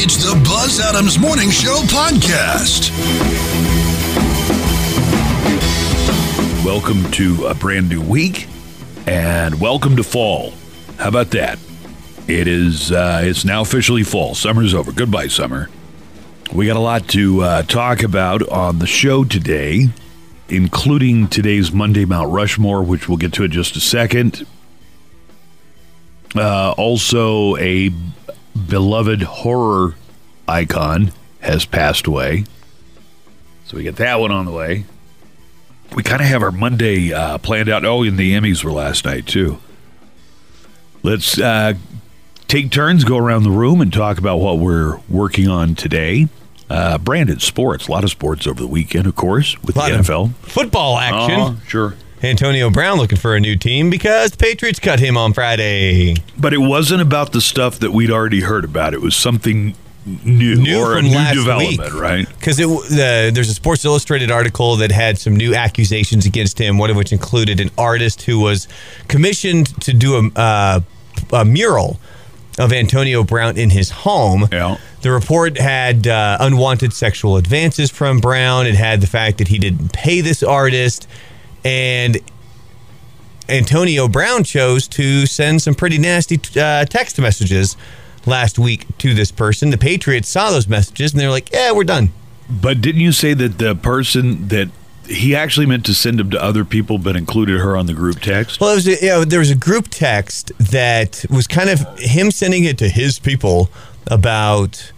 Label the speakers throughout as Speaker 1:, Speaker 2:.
Speaker 1: It's the Buzz Adams Morning Show podcast.
Speaker 2: Welcome to a brand new week and welcome to fall. How about that? It is uh, it's now officially fall. Summer's over. Goodbye, summer. We got a lot to uh, talk about on the show today, including today's Monday Mount Rushmore, which we'll get to in just a second. Uh, also, a beloved horror icon has passed away. So we get that one on the way. We kind of have our Monday uh, planned out. Oh, and the Emmys were last night, too. Let's uh, take turns, go around the room, and talk about what we're working on today. Uh, Brandon, sports, a lot of sports over the weekend, of course, with the NFL.
Speaker 3: Football action.
Speaker 2: Uh-huh, sure.
Speaker 3: Antonio Brown looking for a new team because the Patriots cut him on Friday.
Speaker 2: But it wasn't about the stuff that we'd already heard about. It was something new,
Speaker 3: New
Speaker 2: or a new
Speaker 3: last
Speaker 2: development,
Speaker 3: week.
Speaker 2: right?
Speaker 3: Because the, there's a Sports Illustrated article that had some new accusations against him, one of which included an artist who was commissioned to do a, uh, a mural of Antonio Brown in his home.
Speaker 2: Yeah.
Speaker 3: The report had uh, unwanted sexual advances from Brown. It had the fact that he didn't pay this artist. And Antonio Brown chose to send some pretty nasty uh, text messages last week to this person. The Patriots saw those messages and they're like, yeah, we're done.
Speaker 2: But didn't you say that the person that he actually meant to send them to other people, but included her on the group text?
Speaker 3: Well, it was a, you know, there was a group text that was kind of him sending it to his people about,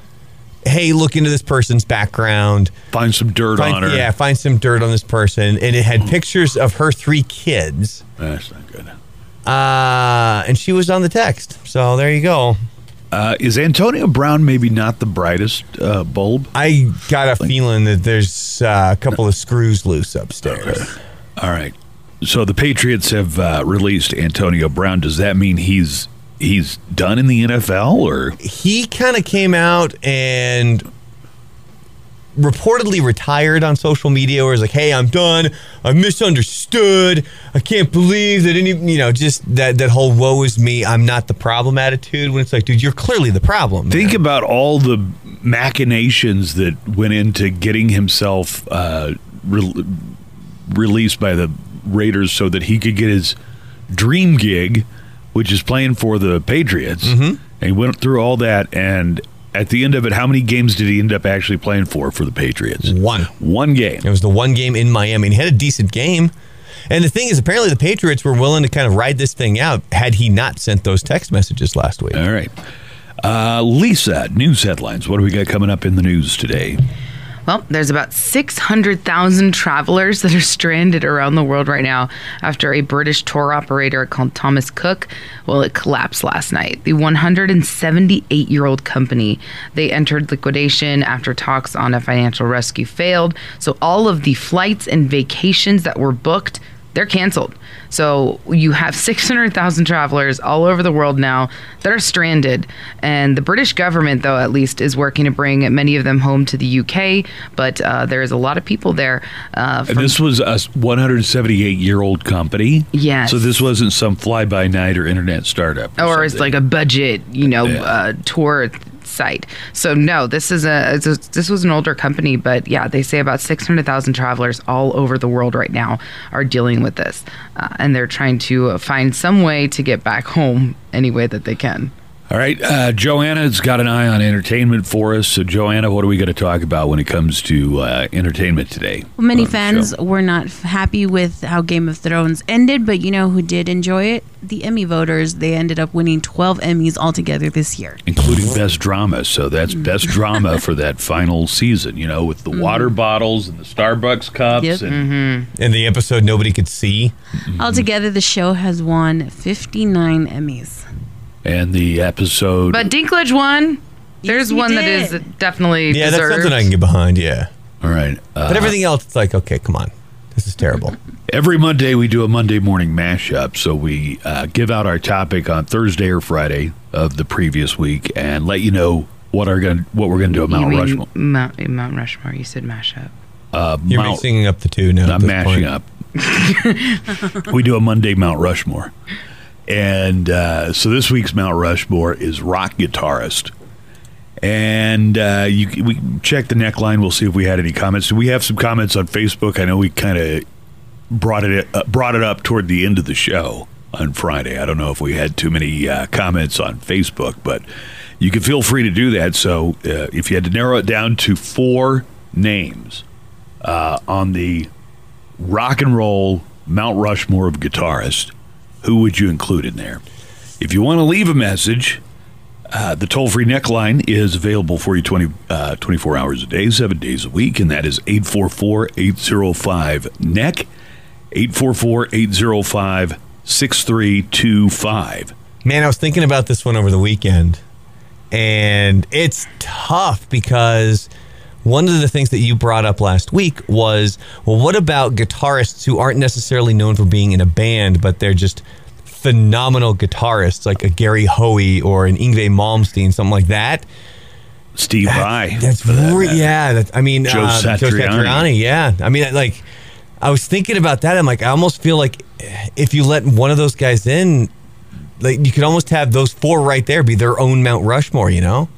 Speaker 3: hey, look into this person's background.
Speaker 2: Find some dirt
Speaker 3: Find,
Speaker 2: on her.
Speaker 3: Yeah, find some dirt on this person. And it had pictures of her three kids.
Speaker 2: That's not good.
Speaker 3: Uh, and she was on the text. So there you go.
Speaker 2: Uh, is Antonio Brown maybe not the brightest uh, bulb?
Speaker 3: I got a feeling that there's uh, a couple of screws loose upstairs.
Speaker 2: All right. So the Patriots have uh, released Antonio Brown. Does that mean he's he's done in the NFL or
Speaker 3: He kind of came out and reportedly retired on social media where he's like, hey, I'm done. I misunderstood. I can't believe that any, you know, just that, that whole woe is me. I'm not the problem attitude when it's like, dude, you're clearly the problem.
Speaker 2: think about all the machinations that went into getting himself uh, re- released by the Raiders so that he could get his dream gig, which is playing for the Patriots.
Speaker 3: Mm-hmm.
Speaker 2: And he went through all that and. At the end of it, how many games did he end up actually playing for for the Patriots?
Speaker 3: One.
Speaker 2: One game.
Speaker 3: It was the one game in Miami. And he had a decent game. And the thing is, apparently the Patriots were willing to kind of ride this thing out had he not sent those text messages last week.
Speaker 2: All right. Uh, Lisa, news headlines. What do we got coming up in the news today?
Speaker 4: Well, there's about 600,000 travelers that are stranded around the world right now after a British tour operator called Thomas Cook, well, it collapsed last night. The 178-year-old company, they entered liquidation after talks on a financial rescue failed. So all of the flights and vacations that were booked they're canceled. So you have 600,000 travelers all over the world now that are stranded. And the British government, though, at least, is working to bring many of them home to the UK. But uh, there's a lot of people there. Uh, from,
Speaker 2: this was a 178 year old company.
Speaker 4: Yes.
Speaker 2: So this wasn't some fly by night or internet startup.
Speaker 4: or it's like a budget, you know,
Speaker 2: Yeah.
Speaker 4: uh, tour So no, this is a, a this was an older company, but yeah, they say about six hundred thousand travelers all over the world right now are dealing with this, uh, and they're trying to find some way to get back home any way that they can.
Speaker 2: All right. Uh, Joanna's got an eye on entertainment for us. So, Joanna, what are we going to talk about when it comes to uh, entertainment today?
Speaker 5: Well, many fans
Speaker 2: show?
Speaker 5: were not happy with how Game of Thrones ended, but you know who did enjoy it? The Emmy voters. They ended up winning 12 Emmys altogether this year.
Speaker 2: Including best drama. So that's best drama for that final season, you know, with the water bottles and the Starbucks cups.
Speaker 5: Yep.
Speaker 2: And
Speaker 3: And the episode nobody could see.
Speaker 5: Altogether, the show has won 59 Emmys.
Speaker 2: And the episode.
Speaker 4: But Dinklage won. There's
Speaker 5: he
Speaker 4: one that
Speaker 5: did.
Speaker 4: is definitely
Speaker 3: Yeah,
Speaker 4: deserved.
Speaker 3: that's something I can get behind. Yeah.
Speaker 2: all right. Uh,
Speaker 3: But everything else, it's like, okay, come on. This is terrible.
Speaker 2: Every Monday we do a Monday morning mashup. So we uh, give out our topic on Thursday or Friday of the previous week and let you know what are going what we're going to do at
Speaker 4: You
Speaker 2: Mount
Speaker 4: mean
Speaker 2: Rushmore.
Speaker 4: Mount, Mount Rushmore. You said mashup.
Speaker 2: Uh,
Speaker 3: You're
Speaker 2: Mount,
Speaker 3: mixing up the two now. at
Speaker 2: I'm
Speaker 3: this
Speaker 2: mashing
Speaker 3: point.
Speaker 2: up. we do a Monday Mount Rushmore, and uh, so this week's Mount Rushmore is rock guitarist, And uh, you, we check the neckline. We'll see if we had any comments. Do we have some comments on Facebook? I know we kind of brought it uh, brought it up toward the end of the show on Friday. I don't know if we had too many uh, comments on Facebook, but you can feel free to do that. So uh, if you had to narrow it down to four names uh, on the rock and roll Mount Rushmore of guitarists, who would you include in there? If you want to leave a message, uh, the toll free neckline is available for you 20, uh, 24 hours a day, seven days a week, and that is 844 805 NECK, 844 805 6325.
Speaker 3: Man, I was thinking about this one over the weekend, and it's tough because one of the things that you brought up last week was well, what about guitarists who aren't necessarily known for being in a band, but they're just phenomenal guitarists, like a Gary Hoey or an Yngwie Malmsteen, something like that?
Speaker 2: Steve Vai.
Speaker 3: That's
Speaker 2: that
Speaker 3: yeah. That, I mean,
Speaker 2: Joe
Speaker 3: uh, Joe
Speaker 2: Satriani.
Speaker 3: Satriani. Yeah. I mean, like, I was thinking about that. I'm like, I almost feel like if you let one of those guys in, like, you could almost have those four right there be their own Mount Rushmore. You know?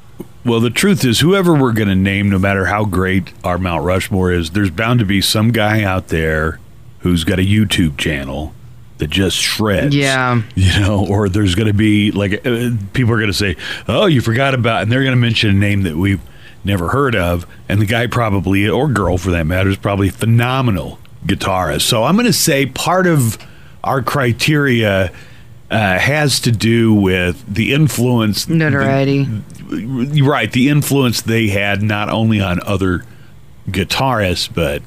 Speaker 2: Well, the truth is, whoever we're going to name, no matter how great our Mount Rushmore is, there's bound to be some guy out there who's got a YouTube channel that just shreds.
Speaker 4: Yeah.
Speaker 2: You know, or there's going to be like uh, people are going to say, "Oh, you forgot about," and they're going to mention a name that we've never heard of, and the guy probably or girl for that matter is probably phenomenal guitarist. So I'm going to say part of our criteria uh, has to do with the influence
Speaker 4: Notoriety.
Speaker 2: Right the influence they had not only on other guitarists but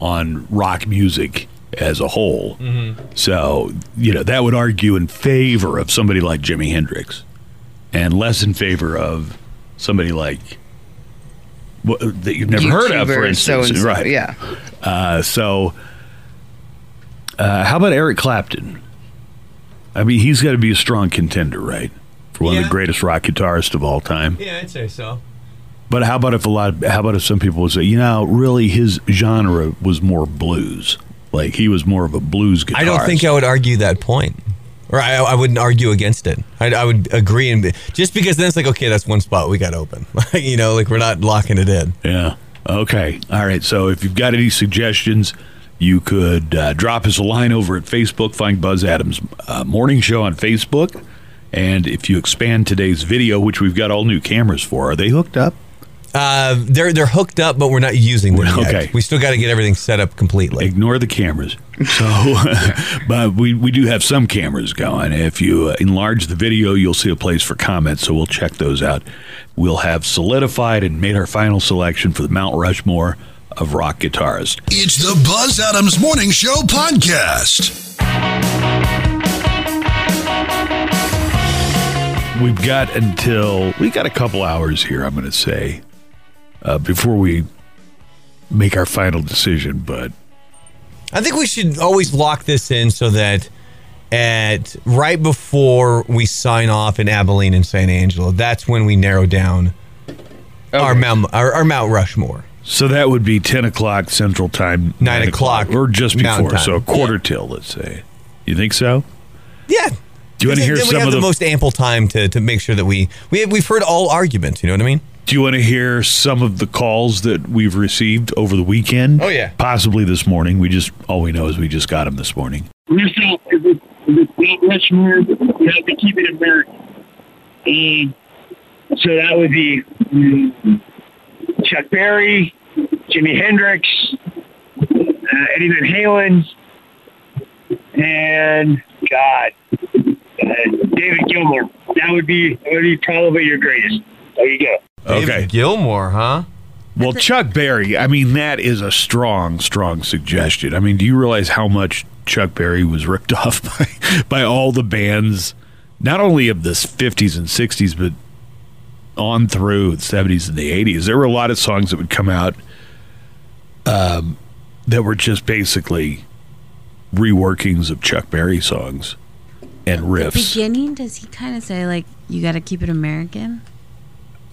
Speaker 2: on rock music as a whole. So you know that would argue in favor of somebody like jimi hendrix and less in favor of somebody like wh- that you've never heard of for instance.
Speaker 4: so-and-so,
Speaker 2: right.
Speaker 4: Yeah.
Speaker 2: uh, so uh, how about eric clapton? I mean he's got to be a strong contender right for one of the greatest rock guitarists of all time
Speaker 3: Yeah, I'd say so.
Speaker 2: but how about if a lot? how about if some people would say, you know, really his genre was more blues, like he was more of a blues guitarist.
Speaker 3: I don't think I would argue that point. Or I, I wouldn't argue against it. I, I would agree, and just because then it's like, okay, that's one spot we got open. you know, like we're not locking it in.
Speaker 2: Yeah. Okay. All right. So if you've got any suggestions, you could uh, drop us a line over at Facebook. Find Buzz Adams uh, Morning Show on Facebook. And if you expand today's video, which we've got all new cameras for, are they hooked up?
Speaker 3: Uh, they're they're hooked up, but we're not using them yet.
Speaker 2: Okay.
Speaker 3: We still got to get everything set up completely.
Speaker 2: Ignore the cameras. So, but we, we do have some cameras going. If you uh, enlarge the video, you'll see a place for comments. So we'll check those out. We'll have solidified and made our final selection for the Mount Rushmore of rock guitarists.
Speaker 1: It's the Buzz Adams Morning Show podcast.
Speaker 2: We've got until we got a couple hours here. I'm going to say uh, before we make our final decision. But
Speaker 3: I think we should always lock this in so that at right before we sign off in Abilene and San Angelo, that's when we narrow down our Mount our, our Mount Rushmore.
Speaker 2: so that would be 10 o'clock Central Time,
Speaker 3: Nine o'clock
Speaker 2: or just before. So a quarter till, let's say. You think so?
Speaker 3: Yeah.
Speaker 2: Do you want to hear
Speaker 3: Then we
Speaker 2: some
Speaker 3: have
Speaker 2: of
Speaker 3: the,
Speaker 2: the
Speaker 3: most ample time to, to make sure that we we we've heard all arguments. You know what I mean?
Speaker 2: Do you want to hear some of the calls that we've received over the weekend?
Speaker 3: Oh, yeah.
Speaker 2: Possibly this morning. We just all we know is we just got them this morning.
Speaker 6: Russo is it, is it Mount Rushmore? You have to keep it in American. Um, so that would be mm, Chuck Berry, Jimi Hendrix, uh, Eddie Van Halen, and God, uh, David Gilmour. That would be that would be probably your greatest. There you go.
Speaker 2: Okay.
Speaker 3: Gilmour, huh?
Speaker 2: Well, Chuck Berry, I mean, that is a strong, strong suggestion. I mean, do you realize how much Chuck Berry was ripped off by, by all the bands, not only of the 50s and 60s, but on through the 70s and the 80s? There were a lot of songs that would come out um, that were just basically reworkings of Chuck Berry songs and riffs.
Speaker 5: Beginning, does he kind of say like you got to keep it American?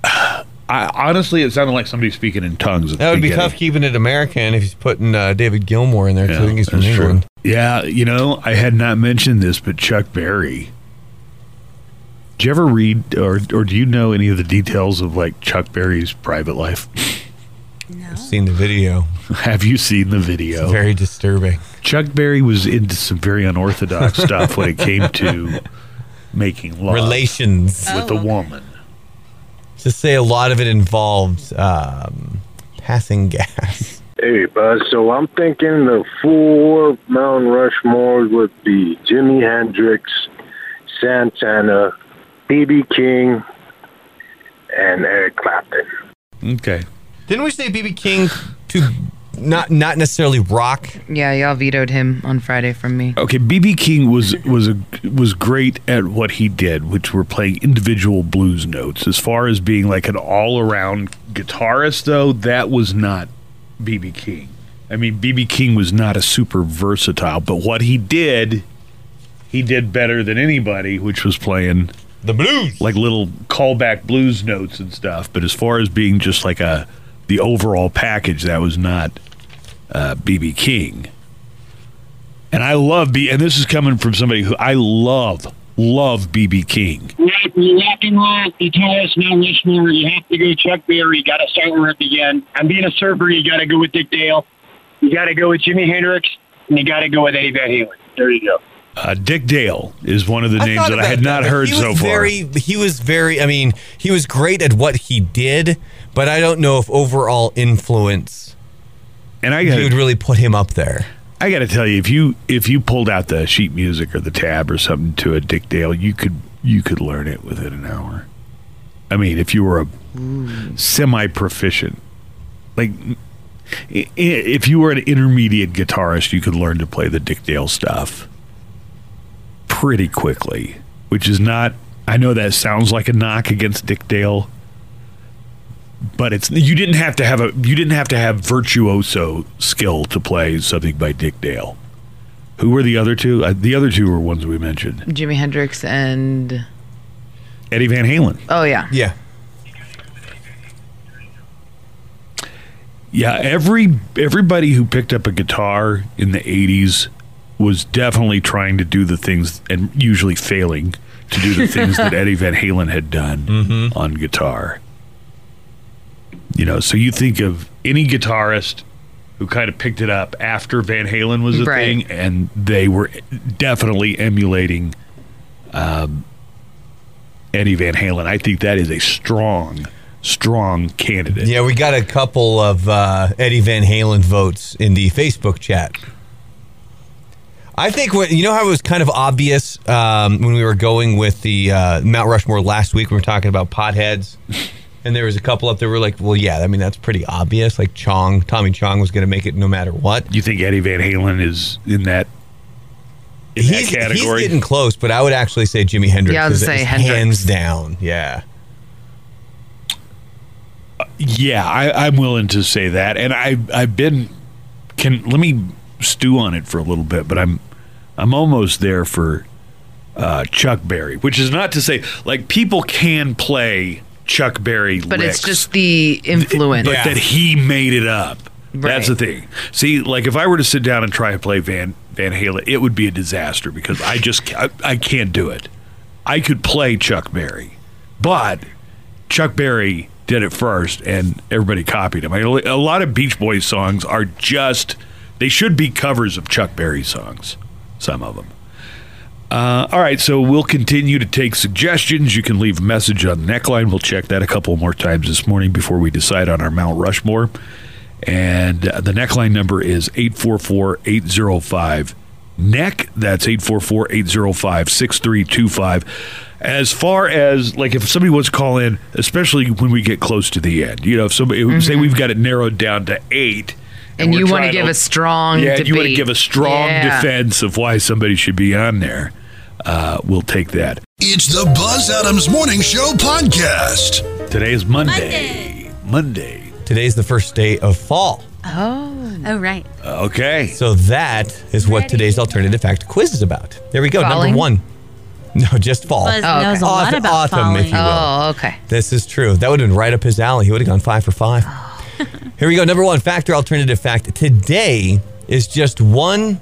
Speaker 2: I, honestly, it sounded like somebody speaking in tongues. At
Speaker 3: That
Speaker 2: the
Speaker 3: would be
Speaker 2: beginning.
Speaker 3: tough keeping it American if he's putting uh, David Gilmour in there too. I think he's from
Speaker 2: that's true.
Speaker 3: England.
Speaker 2: Yeah, you know, I had not mentioned this, but Chuck Berry Did you ever read or or do you know any of the details of like Chuck Berry's private life?
Speaker 5: No.
Speaker 3: Seen the video.
Speaker 2: Have you seen the video?
Speaker 3: Very disturbing.
Speaker 2: Chuck Berry was into some very unorthodox stuff when it came to making love
Speaker 3: Relations.
Speaker 2: with a woman.
Speaker 3: To say a lot of it involved um, passing gas.
Speaker 7: Hey, Buzz. So I'm thinking the four Mount Rushmore would be Jimi Hendrix, Santana, B.B. King, and Eric Clapton.
Speaker 2: Okay.
Speaker 3: Didn't we say BB King to not not necessarily rock?
Speaker 4: Yeah, y'all vetoed him on Friday from me.
Speaker 2: Okay, BB King was was a was great at what he did, which were playing individual blues notes. As far as being like an all around guitarist, though, that was not BB King. I mean, BB King was not a super versatile, but what he did, he did better than anybody, which was playing
Speaker 3: The blues.
Speaker 2: like little callback blues notes and stuff. But as far as being just like a the overall package, that was not uh, BB King. And I love B, and this is coming from somebody who I love, love BB King.
Speaker 6: Rock, rock and roll, guitarist, Mount Rushmore, you have to go Chuck Berry. You got to start where it began. And being a surfer, you got to go with Dick Dale. You got to go with Jimi Hendrix, and you got to go with Eddie Van Halen. There you go.
Speaker 2: Uh, Dick Dale is one of the names
Speaker 3: thought
Speaker 2: that I
Speaker 3: about
Speaker 2: had not heard
Speaker 3: he was
Speaker 2: so far.
Speaker 3: very, He was very. I mean, he was great at what he did, but I don't know if overall influence
Speaker 2: and I
Speaker 3: you would really put him up there.
Speaker 2: I got to tell you, if you if you pulled out the sheet music or the tab or something to a Dick Dale, you could you could learn it within an hour. I mean, if you were a semi proficient, like if you were an intermediate guitarist, you could learn to play the Dick Dale stuff pretty quickly. Which is not. I know that sounds like a knock against Dick Dale, but it's you didn't have to have a you didn't have to have virtuoso skill to play something by Dick Dale. Who were the other two? Uh, the other two were ones we mentioned.
Speaker 4: Jimi Hendrix and
Speaker 2: Eddie Van Halen.
Speaker 4: oh yeah,
Speaker 3: Yeah.
Speaker 2: Yeah, every everybody who picked up a guitar in the '80s was definitely trying to do the things and usually failing to do the things that Eddie Van Halen had done on guitar. You know, so you think of any guitarist who kind of picked it up after Van Halen was a
Speaker 4: Right.
Speaker 2: thing, and they were definitely emulating um, Eddie Van Halen. I think that is a strong, strong candidate.
Speaker 3: Yeah, we got a couple of uh, Eddie Van Halen votes in the Facebook chat. I think what you know how it was kind of obvious um, when we were going with the uh, Mount Rushmore last week. We were talking about potheads, and there was a couple up there. Were like, well, yeah, I mean that's pretty obvious. Like Chong, Tommy Chong was going to make it no matter what.
Speaker 2: You think Eddie Van Halen is in that in
Speaker 3: He's,
Speaker 2: that category?
Speaker 3: he's getting close, but I would actually say Jimi Hendrix.
Speaker 4: Yeah, I was say
Speaker 3: is
Speaker 4: Hendrix.
Speaker 3: hands down. Yeah,
Speaker 2: yeah, I, I'm willing to say that, and I I've been can let me stew on it for a little bit, but I'm I'm almost there for uh, Chuck Berry, which is not to say like people can play Chuck Berry,
Speaker 4: but
Speaker 2: licks,
Speaker 4: it's just the influence.
Speaker 2: but that he made it up. That's the thing. See, like if I were to sit down and try to play Van Van Halen, it would be a disaster because I just I, I can't do it. I could play Chuck Berry, but Chuck Berry did it first, and everybody copied him. I, a lot of Beach Boys songs are just they should be covers of Chuck Berry songs. Some of them. Uh, all right, so we'll continue to take suggestions. You can leave a message on the neckline. We'll check that a couple more times this morning before we decide on our Mount Rushmore. And uh, the neckline number is 844 805 NECK. That's 844 805 6325. As far as, like, if somebody wants to call in, especially when we get close to the end, you know, if somebody, say we've got it narrowed down to eight.
Speaker 4: and
Speaker 2: we're
Speaker 4: you want to give a strong
Speaker 2: yeah,
Speaker 4: debate.
Speaker 2: you want to give a strong
Speaker 4: Yeah.
Speaker 2: defense of why somebody should be on there. Uh, we'll take that.
Speaker 1: It's the Buzz Adams Morning Show podcast.
Speaker 2: Today is Monday. Monday.
Speaker 3: today's the first day of fall.
Speaker 5: Oh, Oh, right.
Speaker 2: Okay.
Speaker 3: So that is what today's alternative fact quiz is about. There we go.
Speaker 4: Falling?
Speaker 3: Number one. No, just fall.
Speaker 5: Buzz
Speaker 4: Oh,
Speaker 5: knows
Speaker 4: okay.
Speaker 5: a lot
Speaker 3: Autumn-
Speaker 5: about
Speaker 3: autumn,
Speaker 5: falling.
Speaker 3: if you will.
Speaker 4: Oh, okay.
Speaker 3: This is true. That would have been right up his alley. He would have gone five for five. Here we go. Number one factor alternative fact. Today is just one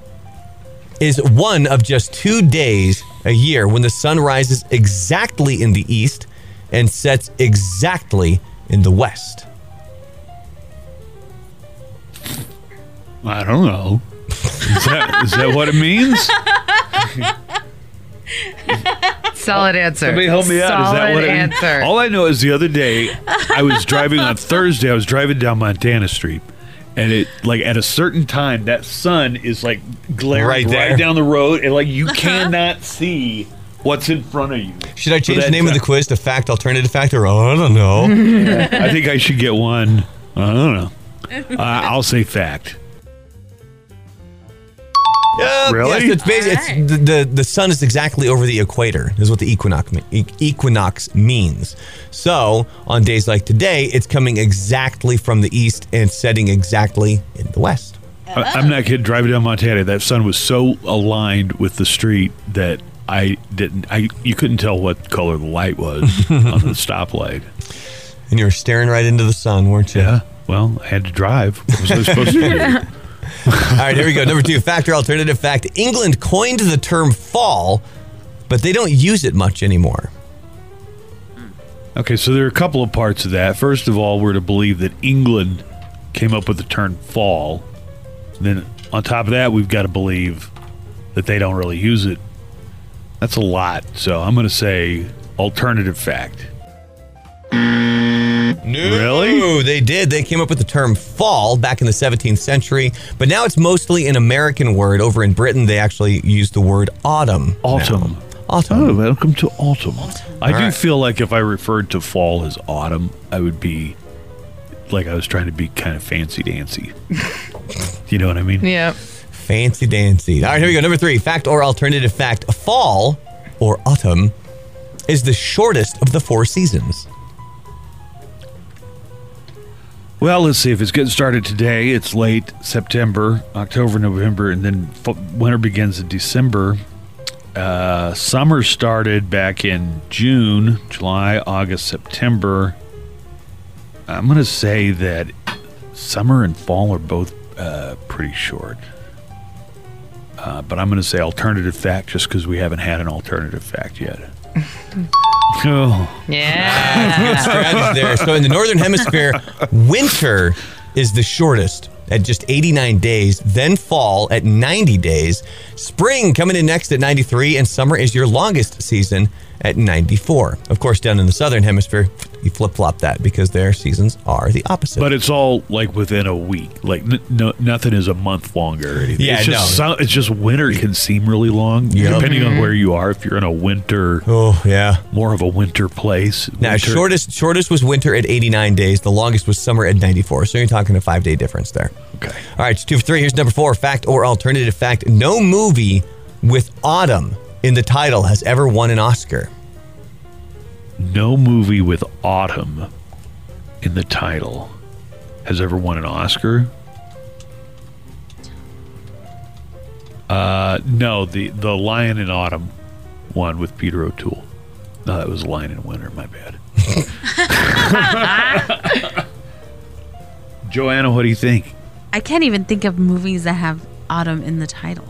Speaker 3: is one of just two days a year when the sun rises exactly in the east and sets exactly in the west?
Speaker 2: I don't know. Is that, is that what it means?
Speaker 4: Solid answer.
Speaker 2: Somebody help me out. is that
Speaker 4: Solid
Speaker 2: what it means?
Speaker 4: answer.
Speaker 2: All I know is the other day I was driving on Thursday. I was driving down Montana Street, and it like at a certain time that sun is like glaring
Speaker 3: Right
Speaker 2: right, down the road, and like you cannot see what's in front of you.
Speaker 3: Should I change
Speaker 2: that-
Speaker 3: the name of the quiz to fact, alternative fact, or I don't know?
Speaker 2: I think I should get one. I don't know. Uh, I'll say fact.
Speaker 3: Uh,
Speaker 2: Really?
Speaker 3: Yes, it's basi- it's the, the the sun is exactly over the equator. Is what the equinox equinox means. So on days like today, it's coming exactly from the east and setting exactly in the west.
Speaker 2: I, I'm not kidding. Driving down Montana, that sun was so aligned with the street that I didn't. I you couldn't tell what color the light was on the stoplight.
Speaker 3: And you were staring right into the sun, weren't you?
Speaker 2: Yeah. Well, I had to drive. What was I supposed to do?
Speaker 3: All right, here we go. Number two, fact or alternative fact. England coined the term fall, but they don't use it much anymore.
Speaker 2: Okay, so there are a couple of parts of that. First of all, we're to believe that England came up with the term fall. Then on top of that, we've got to believe that they don't really use it. That's a lot. So I'm going to say alternative fact.
Speaker 3: No,
Speaker 2: Really?
Speaker 3: they did. They came up with the term fall back in the 17th century, but now it's mostly an American word. Over in Britain, they actually use the word autumn. now.
Speaker 2: Autumn.
Speaker 3: Autumn.
Speaker 2: Oh, welcome to autumn. I do
Speaker 3: right.
Speaker 2: feel like if I referred to fall as autumn, I would be like I was trying to be kind of fancy dancy. you know what I mean?
Speaker 4: Yeah.
Speaker 3: Fancy dancy. All right, here we go. Number three, fact or alternative fact. Fall or autumn is the shortest of the four seasons.
Speaker 2: Well, let's see. If it's getting started today, it's late September, October, November, and then winter begins in December. Uh, summer started back in June, July, August, September. I'm going to say that summer and fall are both uh, pretty short. Uh, but I'm going to say alternative fact just because we haven't had an alternative fact yet. Oh,
Speaker 4: Yeah.
Speaker 3: Strategy there. So in the northern hemisphere, winter is the shortest at just 89 days, then fall at 90 days, spring coming in next at 93, and summer is your longest season at 94. Of course, down in the southern hemisphere, you flip flop that because their seasons are the opposite.
Speaker 2: But it's all like within a week. Like n- no, nothing is a month longer. Or anything.
Speaker 3: Yeah,
Speaker 2: it's just
Speaker 3: no.
Speaker 2: so- it's just winter can seem really long
Speaker 3: Yep.
Speaker 2: depending on mm-hmm. where you are. If you're in a winter,
Speaker 3: oh yeah.
Speaker 2: more of a winter place.
Speaker 3: Now,
Speaker 2: winter-
Speaker 3: shortest shortest was winter at 89 days. The longest was summer at 94. So you're talking a five day difference there.
Speaker 2: Okay.
Speaker 3: All right, it's two for three. Here's number four fact or alternative fact. No movie with autumn in the title has ever won an Oscar.
Speaker 2: No movie with autumn in the title has ever won an Oscar. Uh, no, the the Lion in Autumn won with Peter O'Toole. No, that was Lion in Winter. My bad. Joanna, what do you think?
Speaker 5: I can't even think of movies that have autumn in the title.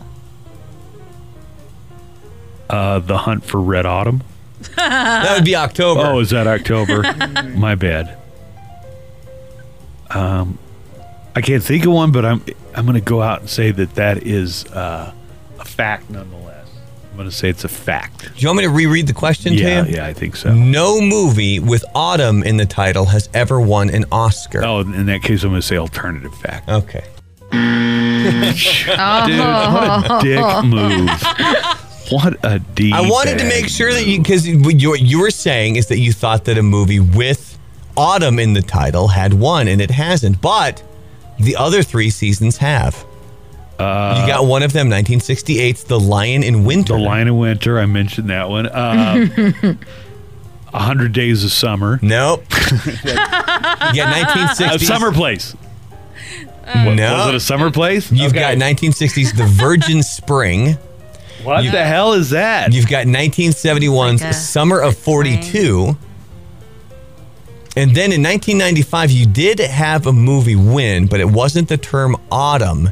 Speaker 2: Uh, the Hunt for Red Autumn.
Speaker 3: That would be October.
Speaker 2: Oh, is that October? My bad. Um, I can't think of one, but I'm I'm going to go out and say that that is uh, a fact nonetheless. I'm going to say it's a fact.
Speaker 3: Do you want me to reread the question
Speaker 2: Yeah,
Speaker 3: to you?
Speaker 2: yeah, I think so.
Speaker 3: No movie with autumn in the title has ever won an Oscar.
Speaker 2: Oh, in that case, I'm going to say alternative fact.
Speaker 3: Okay.
Speaker 2: Dude, what a dick move. What a d.
Speaker 3: I wanted to make sure that you, because you, you were saying is that you thought that a movie with autumn in the title had won, and it hasn't. But the other three seasons have. you got one of them, 1968's The Lion in Winter.
Speaker 2: the Lion in Winter. I mentioned that one. Uh, A hundred days of summer.
Speaker 3: Nope. you got
Speaker 2: A
Speaker 3: 1960s.
Speaker 2: summer place.
Speaker 3: No.
Speaker 2: Was it a summer place?
Speaker 3: You've
Speaker 2: Okay.
Speaker 3: got 1960s The Virgin Spring.
Speaker 2: What the hell is that?
Speaker 3: You've got 1971's
Speaker 5: Like a-
Speaker 3: Summer of 42. And then in 1995, you did have a movie win, but it wasn't the term autumn.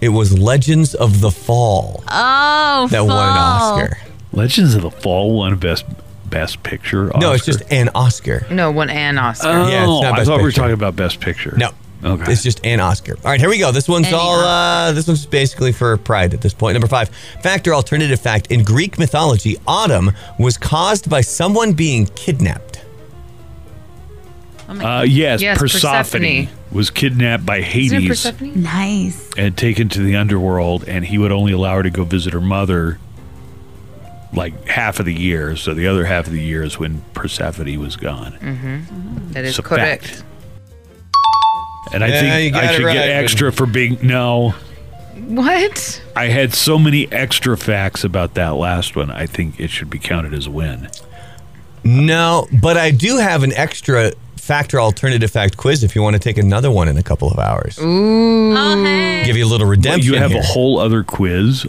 Speaker 3: It was Legends of the Fall
Speaker 5: Oh,
Speaker 3: that won an. Oscar.
Speaker 2: Legends of the Fall won best best picture.
Speaker 3: No, it's just an Oscar.
Speaker 4: No, one and Oscar.
Speaker 2: Oh,
Speaker 3: Yeah, it's not
Speaker 2: I
Speaker 3: Best
Speaker 2: thought we were talking about best picture.
Speaker 3: No.
Speaker 2: Okay.
Speaker 3: It's just an Oscar. All right, here we go. This one's
Speaker 5: Any
Speaker 3: all uh this one's basically for pride at this point. Number 5. Fact or alternative fact in Greek mythology, autumn was caused by someone being kidnapped.
Speaker 2: Uh, yes,
Speaker 4: Yes,
Speaker 2: Persephone,
Speaker 4: Persephone.
Speaker 2: was kidnapped by
Speaker 4: Isn't it
Speaker 2: Hades
Speaker 4: Persephone?
Speaker 5: Nice.
Speaker 2: and taken to the underworld, and he would only allow her to go visit her mother like half of the year. So the other half of the year is when Persephone was gone.
Speaker 4: That is
Speaker 2: It's a
Speaker 4: correct.
Speaker 2: Fact. And I
Speaker 3: Yeah,
Speaker 2: think I should
Speaker 3: right,
Speaker 2: get
Speaker 3: but-
Speaker 2: extra for being no.
Speaker 4: What?
Speaker 2: I had so many extra facts about that last one. I think it should be counted as a win.
Speaker 3: No, but I do have an extra factor alternative fact quiz if you want to take another one in a couple of hours.
Speaker 5: Oh, hey.
Speaker 3: Give you a little
Speaker 2: But
Speaker 3: redemption.
Speaker 2: you have
Speaker 3: here.
Speaker 2: a whole other quiz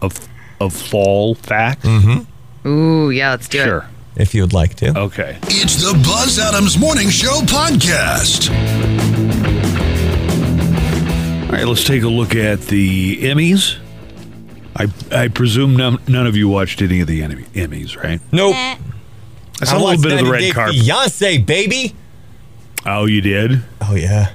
Speaker 2: of of fall facts. Mm-hmm.
Speaker 4: Ooh, yeah, let's do
Speaker 2: Sure.
Speaker 3: if you would like to.
Speaker 2: Okay.
Speaker 1: It's the Buzz Adams Morning Show podcast.
Speaker 2: All right, let's take a look at the Emmys. I I presume none, none of you watched any of the Emmy- Emmys, right?
Speaker 3: Nope.
Speaker 5: Eh.
Speaker 2: I saw a little bit of the red carpet.
Speaker 3: Beyonce, baby.
Speaker 2: Oh, you did?
Speaker 3: Oh yeah,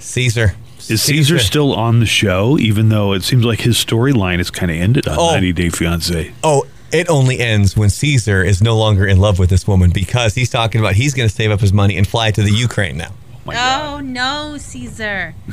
Speaker 3: Caesar.
Speaker 2: Is Caesar still on the show, even though it seems like his storyline is kind of ended on
Speaker 3: Oh.
Speaker 2: 90 Day Fiance?
Speaker 3: Oh, it only ends when Caesar is no longer in love with this woman because he's talking about he's going to save up his money and fly to the Ukraine now.
Speaker 2: my God.
Speaker 5: Oh no, Caesar.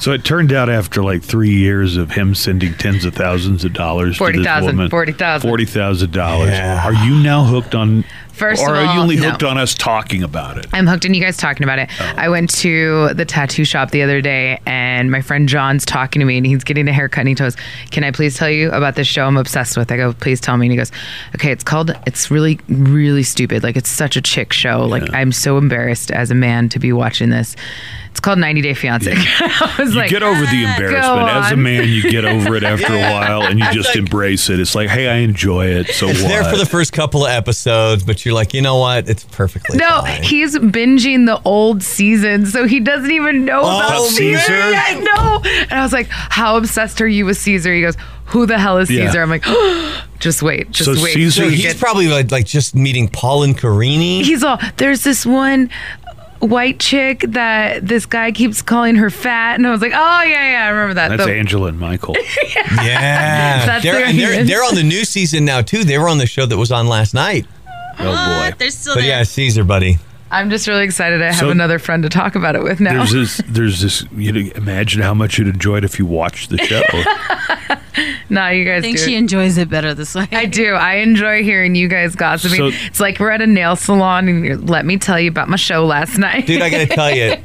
Speaker 2: So it turned out after like three years of him sending tens of thousands of dollars to this
Speaker 4: 40,000,
Speaker 2: woman,
Speaker 4: 40,000.
Speaker 2: forty thousand dollars.
Speaker 3: Yeah.
Speaker 2: Are you now hooked on?
Speaker 4: First
Speaker 2: or
Speaker 4: of
Speaker 2: are you
Speaker 4: all,
Speaker 2: only
Speaker 4: no.
Speaker 2: hooked on us talking about it?
Speaker 4: I'm hooked on you guys talking about it.
Speaker 2: Oh.
Speaker 4: I went to the tattoo shop the other day and my friend John's talking to me and he's getting a haircut and he goes, Can I please tell you about this show I'm obsessed with? I go, Please tell me. And he goes, Okay, it's called, it's really, really stupid. Like, it's such a chick show. Like, I'm so embarrassed as a man to be watching this. It's called 90 Day Fiance. I was
Speaker 2: You
Speaker 4: like,
Speaker 2: get over the ah, embarrassment as a man. You get over it after a while, and you just embrace it. It's like, hey, I enjoy it. So
Speaker 3: It's
Speaker 2: what?
Speaker 3: there for the first couple of episodes, but you're like, you know what? It's perfectly
Speaker 4: No,
Speaker 3: fine.
Speaker 4: he's binging the old season, so he doesn't even know oh, about
Speaker 3: Oh,
Speaker 4: Caesar.
Speaker 2: Caesar?
Speaker 4: I know. And I was like, "How obsessed are you with Caesar?" He goes, "Who the hell is
Speaker 2: Yeah.
Speaker 4: Caesar?" I'm like, "Just wait, just
Speaker 2: So
Speaker 4: wait."
Speaker 2: Caesar-
Speaker 3: so
Speaker 4: till
Speaker 3: he's
Speaker 4: get-
Speaker 3: probably like, like just meeting Paul and Carini.
Speaker 4: he's all. There's this one white chick that this guy keeps calling her fat, and I was like, "Oh yeah, yeah, I remember that."
Speaker 2: That's
Speaker 4: The-
Speaker 2: Angela and Michael.
Speaker 3: yeah,
Speaker 4: That's
Speaker 3: they're, and they're, they're on the new season now too. They were on the show that was on last night.
Speaker 2: Oh boy.
Speaker 5: Oh, they're still
Speaker 3: But
Speaker 5: there.
Speaker 3: yeah, Caesar, buddy.
Speaker 4: I'm just really excited. I have
Speaker 2: So-
Speaker 4: another friend to talk about it with now.
Speaker 2: There's this. There's this. You know, imagine how much you'd enjoy it if you watched the show.
Speaker 4: nah, you guys
Speaker 5: I think
Speaker 4: do.
Speaker 5: she
Speaker 4: it.
Speaker 5: enjoys it better this way.
Speaker 4: I do. I enjoy hearing you guys gossiping.
Speaker 2: So-
Speaker 4: it's like we're at a nail salon, and you're, let me tell you about my show last night.
Speaker 3: Dude, I got to tell you,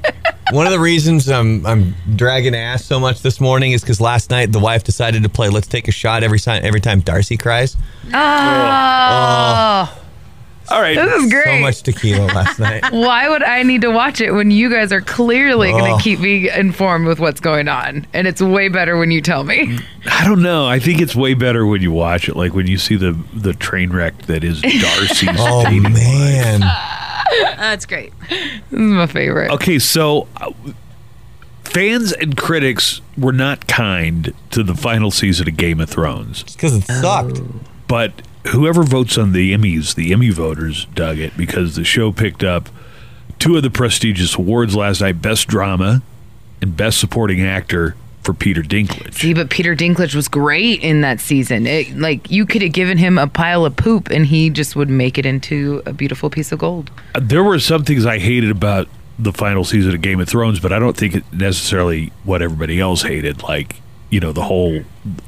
Speaker 3: one of the reasons I'm I'm dragging ass so much this morning is because last night the wife decided to play "Let's Take a Shot" every time every time Darcy cries. Ah.
Speaker 4: oh.
Speaker 2: All right.
Speaker 4: This is great.
Speaker 3: So much tequila last night.
Speaker 4: Why would I need to watch it when you guys are clearly going
Speaker 3: Oh.
Speaker 4: to keep me informed with what's going on? And it's way better when you tell me.
Speaker 2: I don't know. I think it's way better when you watch it. Like when you see the the train wreck that is Darcy's
Speaker 3: Oh
Speaker 2: dating life.
Speaker 3: man,
Speaker 5: That's great.
Speaker 4: This is my favorite.
Speaker 2: Okay, so uh, fans and critics were not kind to the final season of Game of Thrones,
Speaker 3: because it sucked.
Speaker 2: but whoever votes on the Emmys, the Emmy voters dug it because the show picked up two of the prestigious awards last night: Best Drama and Best Supporting Actor for Peter Dinklage.
Speaker 4: See, but Peter Dinklage was great in that season. It, like you could have given him a pile of poop, and he just would make it into a beautiful piece of gold.
Speaker 2: There were some things I hated about the final season of Game of Thrones, but I don't think it necessarily what everybody else hated. Like you know the whole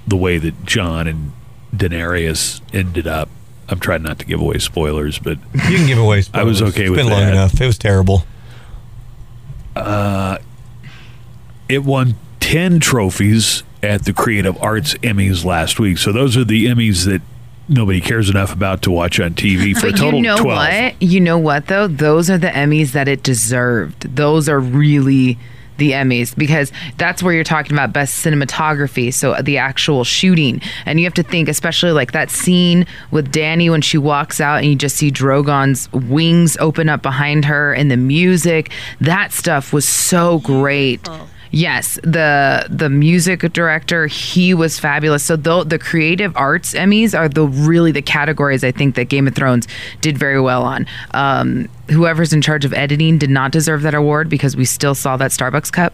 Speaker 2: the way that Jon and Daenerys ended up. I'm trying not to give away spoilers, but
Speaker 3: You can give away.
Speaker 2: I was
Speaker 3: spoilers.
Speaker 2: okay
Speaker 3: It's
Speaker 2: with
Speaker 3: been long enough. It was terrible.
Speaker 2: Uh, it won 10 trophies at the Creative Arts Emmys last week. So those are the Emmys that nobody cares enough about to watch on TV for a
Speaker 4: But
Speaker 2: total
Speaker 4: you know
Speaker 2: 12.
Speaker 4: what? You know what though? Those are the Emmys that it deserved. Those are really the Emmys because that's where you're talking about best cinematography, so the actual shooting. And you have to think, especially like that scene with Dany when she walks out and you just see Drogon's wings open up behind her and the music. That stuff was so great. Yes, the the music director, he was fabulous. So the the creative arts Emmys are the really the categories I think that Game of Thrones did very well on. Um, whoever's in charge of editing did not deserve that award because we still saw that Starbucks cup.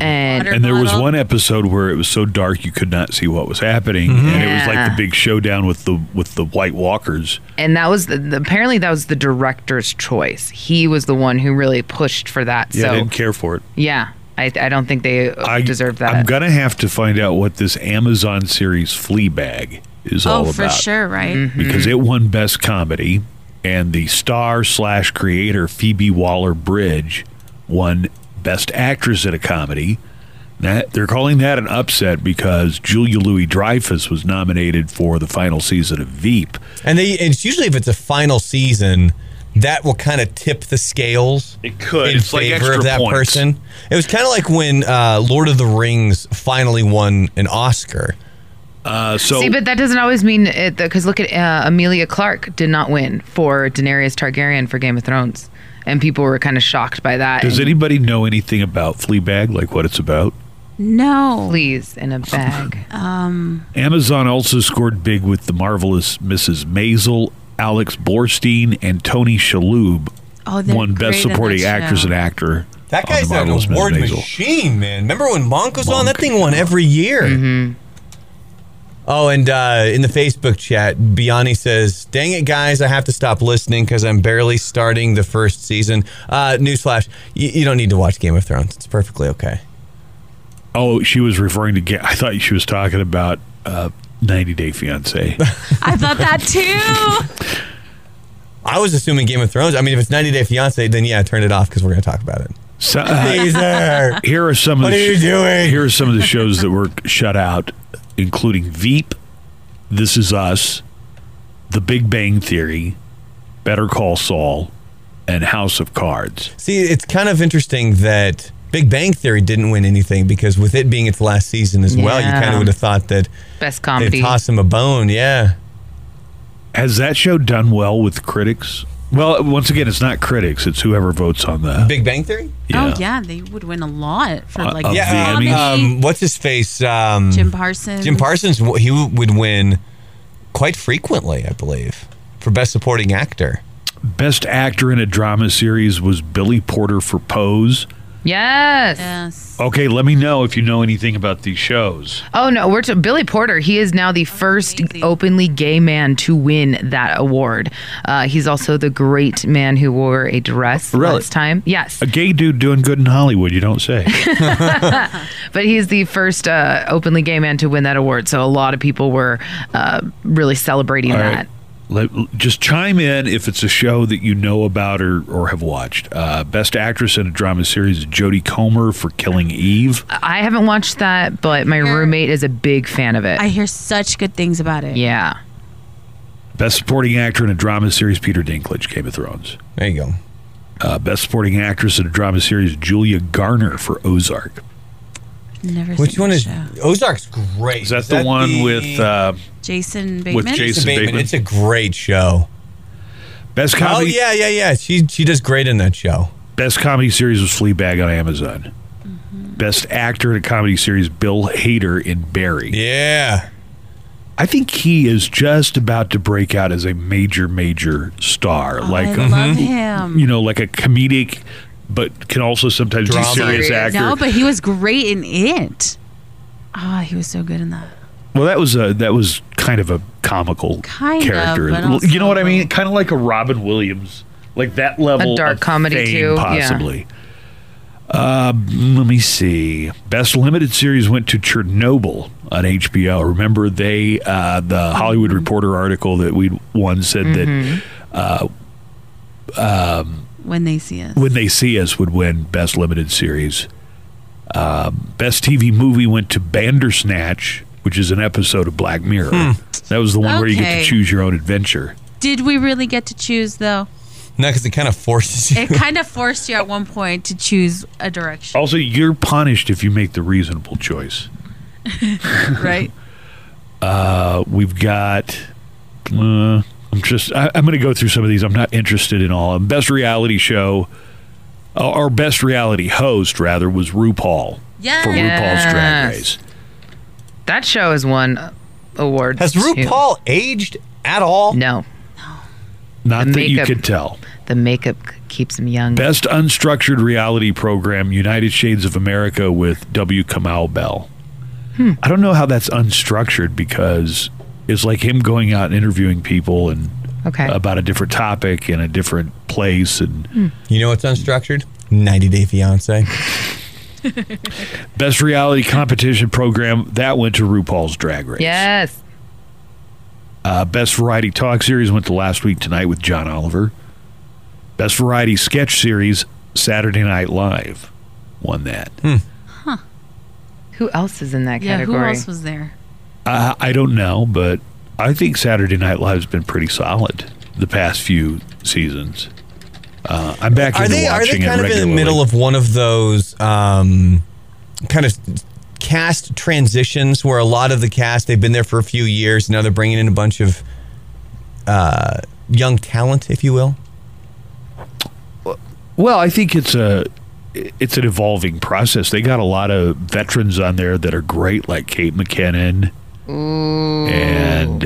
Speaker 4: And
Speaker 2: And there was one episode where it was so dark you could not see what was happening, and it was like the big showdown with the with the White Walkers.
Speaker 4: and that was the, the apparently that was the director's choice. He was the one who really pushed for that.
Speaker 2: Yeah, I
Speaker 4: so
Speaker 2: didn't care for it.
Speaker 4: yeah, I, I don't think they
Speaker 2: I
Speaker 4: deserve that.
Speaker 2: I'm gonna have to find out what this Amazon series Fleabag is all about.
Speaker 5: Oh,
Speaker 2: about
Speaker 5: for sure, right?
Speaker 4: Mm-hmm.
Speaker 2: because it won Best Comedy, and the star slash creator Phoebe Waller Bridge won Best Actress in a Comedy. That they're calling that an upset because Julia Louis Dreyfus was nominated for the final season of Veep.
Speaker 3: And they it's usually if it's a final season, that will kind of tip the scales.
Speaker 2: It could.
Speaker 3: in
Speaker 2: It's like
Speaker 3: favor
Speaker 2: extra
Speaker 3: of that
Speaker 2: points.
Speaker 3: person. It was kind of like when uh, Lord of the Rings finally won an Oscar.
Speaker 2: Uh, so
Speaker 4: See, but that doesn't always mean it because look at uh, Emilia Clarke did not win for Daenerys Targaryen for Game of Thrones, and people were kind of shocked by that.
Speaker 2: does
Speaker 4: And
Speaker 2: anybody know anything about Fleabag, like what it's about?
Speaker 5: No.
Speaker 4: Please in a bag.
Speaker 2: um, Amazon also scored big with the marvelous Mrs. Maisel, Alex Borstein, and Tony Shalhoub
Speaker 5: Oh,
Speaker 2: won Best Supporting Actress and Actor.
Speaker 3: That guy's
Speaker 2: The
Speaker 3: an
Speaker 2: Marvelous
Speaker 3: award machine, man. Remember when Monk was on? That thing won every year.
Speaker 4: Mm-hmm.
Speaker 3: Oh, and uh, in the Facebook chat, Biani says, "Dang it, guys! I have to stop listening because I'm barely starting the first season." Uh, newsflash: you, you don't need to watch Game of Thrones. It's perfectly okay.
Speaker 2: Oh, she was referring to. Ga- I thought she was talking about uh, 90 Day Fiance.
Speaker 5: I thought that too.
Speaker 3: I was assuming Game of Thrones. I mean, if it's 90 Day Fiance, then yeah, turn it off because we're going to talk about it.
Speaker 2: So, uh, here are some of
Speaker 3: what
Speaker 2: the
Speaker 3: are you doing?
Speaker 2: Here are some of the shows that were shut out, including Veep, This Is Us, The Big Bang Theory, Better Call Saul, and House of Cards.
Speaker 3: See, it's kind of interesting that Big Bang Theory didn't win anything because with it being its last season as well, you kind of would have thought that
Speaker 4: Best
Speaker 3: they'd
Speaker 4: comedy.
Speaker 3: toss him a bone. Yeah.
Speaker 2: Has that show done well with critics? Well, once again, it's not critics; it's whoever votes on that.
Speaker 3: Big Bang Theory?
Speaker 2: Yeah.
Speaker 5: Oh yeah, they would win a lot for
Speaker 2: Uh,
Speaker 5: like
Speaker 2: of the
Speaker 3: Yeah.
Speaker 5: comedy.
Speaker 2: Emmys?
Speaker 3: Um, what's his face? Um,
Speaker 5: Jim Parsons.
Speaker 3: Jim Parsons, he would win quite frequently, I believe, for Best Supporting Actor.
Speaker 2: Best actor in a drama series was Billy Porter for Pose.
Speaker 4: Yes.
Speaker 5: Yes.
Speaker 2: Okay, let me know if you know anything about these shows.
Speaker 4: Oh no, we're to Billy Porter. He is now the first
Speaker 5: amazing.
Speaker 4: openly gay man to win that award. Uh, he's also the great man who wore a dress
Speaker 2: Really?
Speaker 4: last time. Yes,
Speaker 2: A gay dude doing good in Hollywood, you don't say.
Speaker 4: but he's the first uh, openly gay man to win that award. So a lot of people were uh, really celebrating
Speaker 2: All
Speaker 4: that.
Speaker 2: right. Let, just chime in if it's a show that you know about or, or have watched. Uh, best actress in a drama series is Jodie Comer for Killing Eve.
Speaker 4: I haven't watched that, but my roommate is a big fan of it.
Speaker 5: I hear such good things about it.
Speaker 4: yeah.
Speaker 2: Best supporting actor in a drama series, Peter Dinklage, Game of Thrones.
Speaker 3: There you go.
Speaker 2: Uh, best supporting actress in a drama series, Julia Garner for Ozark.
Speaker 5: Never
Speaker 3: Which
Speaker 5: seen
Speaker 3: one is
Speaker 5: show.
Speaker 3: Ozark's great?
Speaker 2: Is that the one with uh,
Speaker 5: Jason Bateman?
Speaker 2: Jason-
Speaker 3: Jason Bateman?
Speaker 2: Bateman?
Speaker 3: It's a great show.
Speaker 2: best comedy.
Speaker 3: Oh yeah, yeah, yeah. She she does great in that show.
Speaker 2: Best comedy series was Fleabag on Amazon. Best actor in a comedy series, Bill Hader in Barry.
Speaker 3: Yeah.
Speaker 2: I think he is just about to break out as a major, major star.
Speaker 5: Oh,
Speaker 2: like,
Speaker 5: I love him.
Speaker 2: you know, like a comedic, but can also sometimes
Speaker 3: Drama.
Speaker 2: be serious
Speaker 4: Serious.
Speaker 2: actor.
Speaker 5: No, but he was great in it. Ah, he was so good in that.
Speaker 2: well, that was a that was kind of a comical
Speaker 5: Kind
Speaker 2: character.
Speaker 5: but
Speaker 2: you know what I mean? Kind of like a Robin Williams, like that level.
Speaker 4: A dark
Speaker 2: of
Speaker 4: comedy,
Speaker 2: fame,
Speaker 4: too, yeah.
Speaker 2: possibly. Um, let me see. Best limited series went to Chernobyl on HBO. Remember they uh, the Hollywood Reporter article that we won said
Speaker 4: Mm-hmm.
Speaker 2: that
Speaker 5: When they see us.
Speaker 2: When They See Us would win Best Limited Series. Um, best TV movie went to Bandersnatch, which is an episode of Black Mirror. That was the one where you get to choose your own adventure.
Speaker 5: Did we really get to choose though?
Speaker 3: No, because it kind of forces you.
Speaker 5: It kind of forced you at one point to choose a direction,
Speaker 2: Also, you're punished if you make the reasonable choice.
Speaker 5: right?
Speaker 2: Uh, we've got. Uh, I'm just. I, I'm going to go through some of these. I'm not interested in all. of. Best reality show, uh, or best reality host rather, was RuPaul.
Speaker 5: Yes.
Speaker 2: for RuPaul's Drag Race.
Speaker 4: That show has won awards.
Speaker 3: Has
Speaker 4: too.
Speaker 3: RuPaul aged at all?
Speaker 4: No, no.
Speaker 2: Not
Speaker 4: The
Speaker 2: that you could tell.
Speaker 4: the makeup keeps him young.
Speaker 2: Best unstructured reality program, United Shades of America with W. Kamau Bell.
Speaker 4: Hmm.
Speaker 2: I don't know how that's unstructured because it's like him going out and interviewing people and
Speaker 4: Okay.
Speaker 2: about a different topic in a different place and
Speaker 4: Hmm.
Speaker 3: You know what's unstructured? 90 Day Fiance.
Speaker 2: best reality competition program that went to RuPaul's Drag Race.
Speaker 4: Yes.
Speaker 2: Uh, best variety talk series went to last week tonight with John Oliver. Best variety sketch series Saturday Night Live won that. Huh.
Speaker 4: Who else is in that
Speaker 5: Yeah,
Speaker 4: category?
Speaker 5: who else was there?
Speaker 2: Uh, I don't know, but I think Saturday Night Live's been pretty solid the past few seasons. Uh, I'm back
Speaker 3: Are
Speaker 2: into
Speaker 3: they, are they kind of in the middle of one of those um, kind of cast transitions where a lot of the cast, they've been there for a few years. Now they're bringing in a bunch of uh, young talent, if you will.
Speaker 2: Well, I think it's a it's an evolving process. They got a lot of veterans on there that are great, like Kate McKinnon, and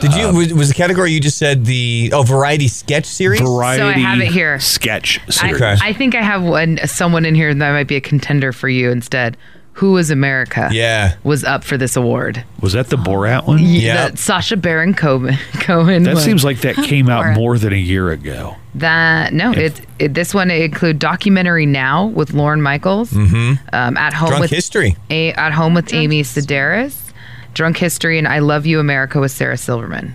Speaker 3: Did you, was, was the category you just said the, oh, variety sketch series?
Speaker 2: variety.
Speaker 4: So I have it here.
Speaker 2: Sketch
Speaker 4: I,
Speaker 2: series.
Speaker 3: Okay.
Speaker 4: I think I have one someone in here that might be a contender for you instead. Who was America?
Speaker 3: yeah.
Speaker 4: Was up for this award.
Speaker 2: Was that the Borat one?
Speaker 3: Yeah.
Speaker 4: That Sacha Baron Cohen. Cohen
Speaker 2: That
Speaker 4: won.
Speaker 2: seems like that came out more than a year ago.
Speaker 4: that. No, it's it, this one include documentary now with Lorne Michaels. Mm-hmm. Um, at home
Speaker 3: Drunk
Speaker 4: with
Speaker 3: history.
Speaker 4: a, at home with Amy Sedaris. Drunk History and I Love You America with Sarah Silverman.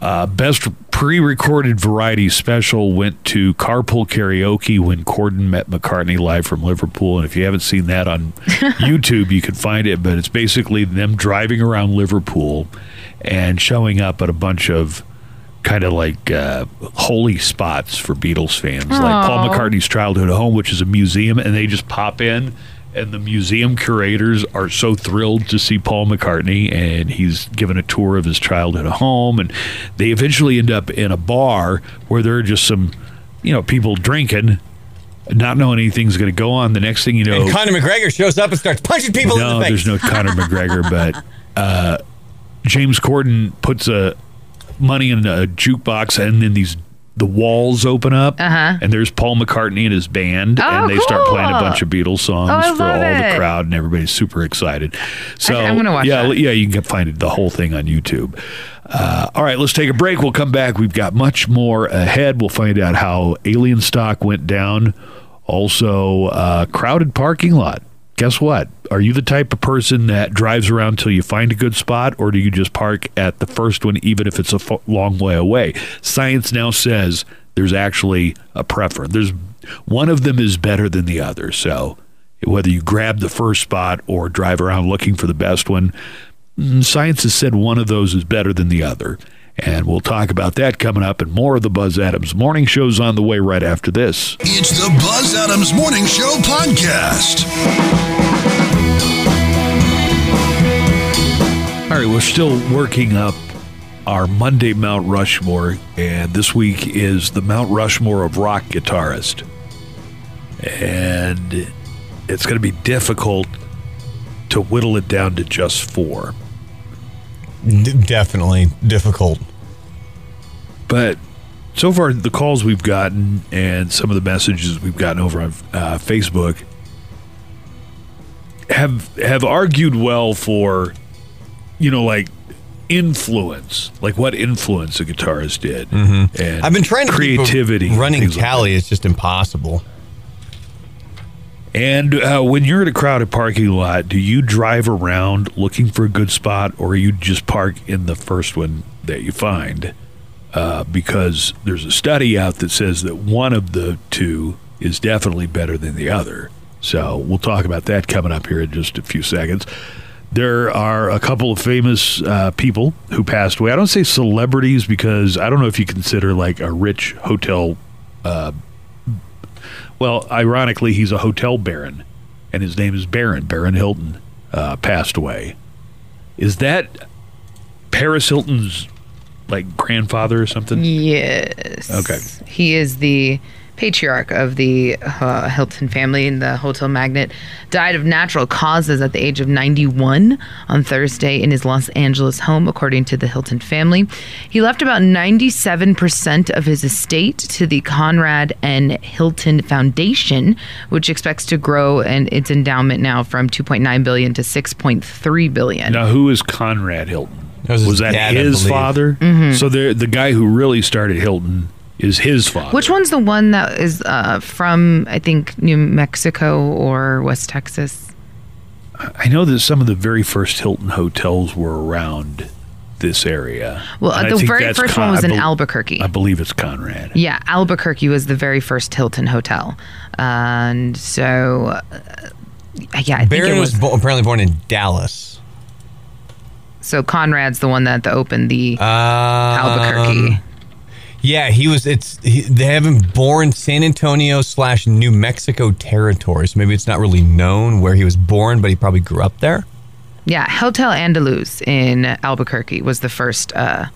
Speaker 2: Uh, best pre-recorded variety special went to Carpool Karaoke when Corden met McCartney live from Liverpool. And if you haven't seen that on YouTube, you can find it. But it's basically them driving around Liverpool and showing up at a bunch of kind of like uh, holy spots for Beatles fans, like Paul McCartney's childhood home, which is a museum, and they just pop in. And the museum curators are so thrilled to see Paul McCartney, and he's given a tour of his childhood home. And they eventually end up in a bar where there are just some, you know, people drinking, not knowing anything's going to go on. The next thing you know,
Speaker 3: And Conor McGregor shows up and starts punching people in
Speaker 2: no,
Speaker 3: the face.
Speaker 2: there's no Conor McGregor, but uh, James Corden puts a money in a jukebox, and then these the walls open up,
Speaker 4: Uh-huh.
Speaker 2: and there's Paul McCartney and his band,
Speaker 4: Oh,
Speaker 2: and they start playing a bunch of Beatles songs
Speaker 4: Oh,
Speaker 2: for all
Speaker 4: love
Speaker 2: the crowd, and everybody's super excited. So
Speaker 4: I'm gonna watch
Speaker 2: yeah,
Speaker 4: that.
Speaker 2: yeah, you can find the whole thing on YouTube. Uh, all right, let's take a break. We'll come back. We've got much more ahead. We'll find out how Alienstock went down. Also, uh, crowded parking lot. Guess what? Are you the type of person that drives around till you find a good spot, or do you just park at the first one, even if it's a long way away? Science now says there's actually a preference. There's one of them is better than the other. So whether you grab the first spot or drive around looking for the best one, mm, science has said one of those is better than the other. And we'll talk about that coming up and more of the Buzz Adams morning show's on the way right after this.
Speaker 1: It's the Buzz Adams Morning Show podcast.
Speaker 2: All right, we're still working up our Monday Mount Rushmore, and this week is the Mount Rushmore of rock guitarist. And it's going to be difficult to whittle it down to just four.
Speaker 3: D- definitely difficult.
Speaker 2: But so far, the calls we've gotten and some of the messages we've gotten over on uh, Facebook have have argued well for, you know, like influence, like what influence a guitarist did. Mm-hmm. And
Speaker 3: I've been trying to
Speaker 2: creativity,
Speaker 3: running
Speaker 2: things like
Speaker 3: tally. it's just impossible.
Speaker 2: And uh, when you're in a crowded parking lot, do you drive around looking for a good spot, or you just park in the first one that you find? Uh, because there's a study out that says that one of the two is definitely better than the other. So we'll talk about that coming up here in just a few seconds. There are a couple of famous uh, people who passed away. I don't say celebrities because I don't know if you consider like a rich hotel well, ironically, he's a hotel baron, and his name is Baron. Baron Hilton uh, passed away. Is that Paris Hilton's like grandfather or something?
Speaker 4: Yes.
Speaker 2: Okay.
Speaker 4: He is the patriarch of the uh, Hilton family and the hotel magnate, died of natural causes at the age of 91 on Thursday in his Los Angeles home, according to the Hilton family. He left about 97% of his estate to the Conrad N. Hilton Foundation, which expects to grow and its endowment now from 2.9 billion to 6.3 billion.
Speaker 2: Now, who is Conrad Hilton?
Speaker 3: That was
Speaker 2: was that
Speaker 3: dad,
Speaker 2: his father?
Speaker 4: Mm-hmm.
Speaker 2: So the the guy who really started Hilton is his father.
Speaker 4: Which one's the one that is uh, from, I think, New Mexico or West Texas?
Speaker 2: I know that some of the very first Hilton hotels were around this area.
Speaker 4: Well,
Speaker 2: And
Speaker 4: the very first
Speaker 2: Con-
Speaker 4: one was
Speaker 2: I
Speaker 4: in
Speaker 2: bel-
Speaker 4: Albuquerque.
Speaker 2: I believe it's Conrad.
Speaker 4: Yeah, Albuquerque was the very first Hilton hotel. And so, uh, yeah, I think it
Speaker 3: was
Speaker 4: was.
Speaker 3: bo- apparently born in Dallas.
Speaker 4: so Conrad's the one that opened the
Speaker 3: Um,
Speaker 4: Albuquerque.
Speaker 3: Yeah, he was. It's he, they have him born San Antonio slash New Mexico territory. So maybe it's not really known where he was born, but he probably grew up there.
Speaker 4: Yeah, Hotel Andaluz in Albuquerque was the first uh,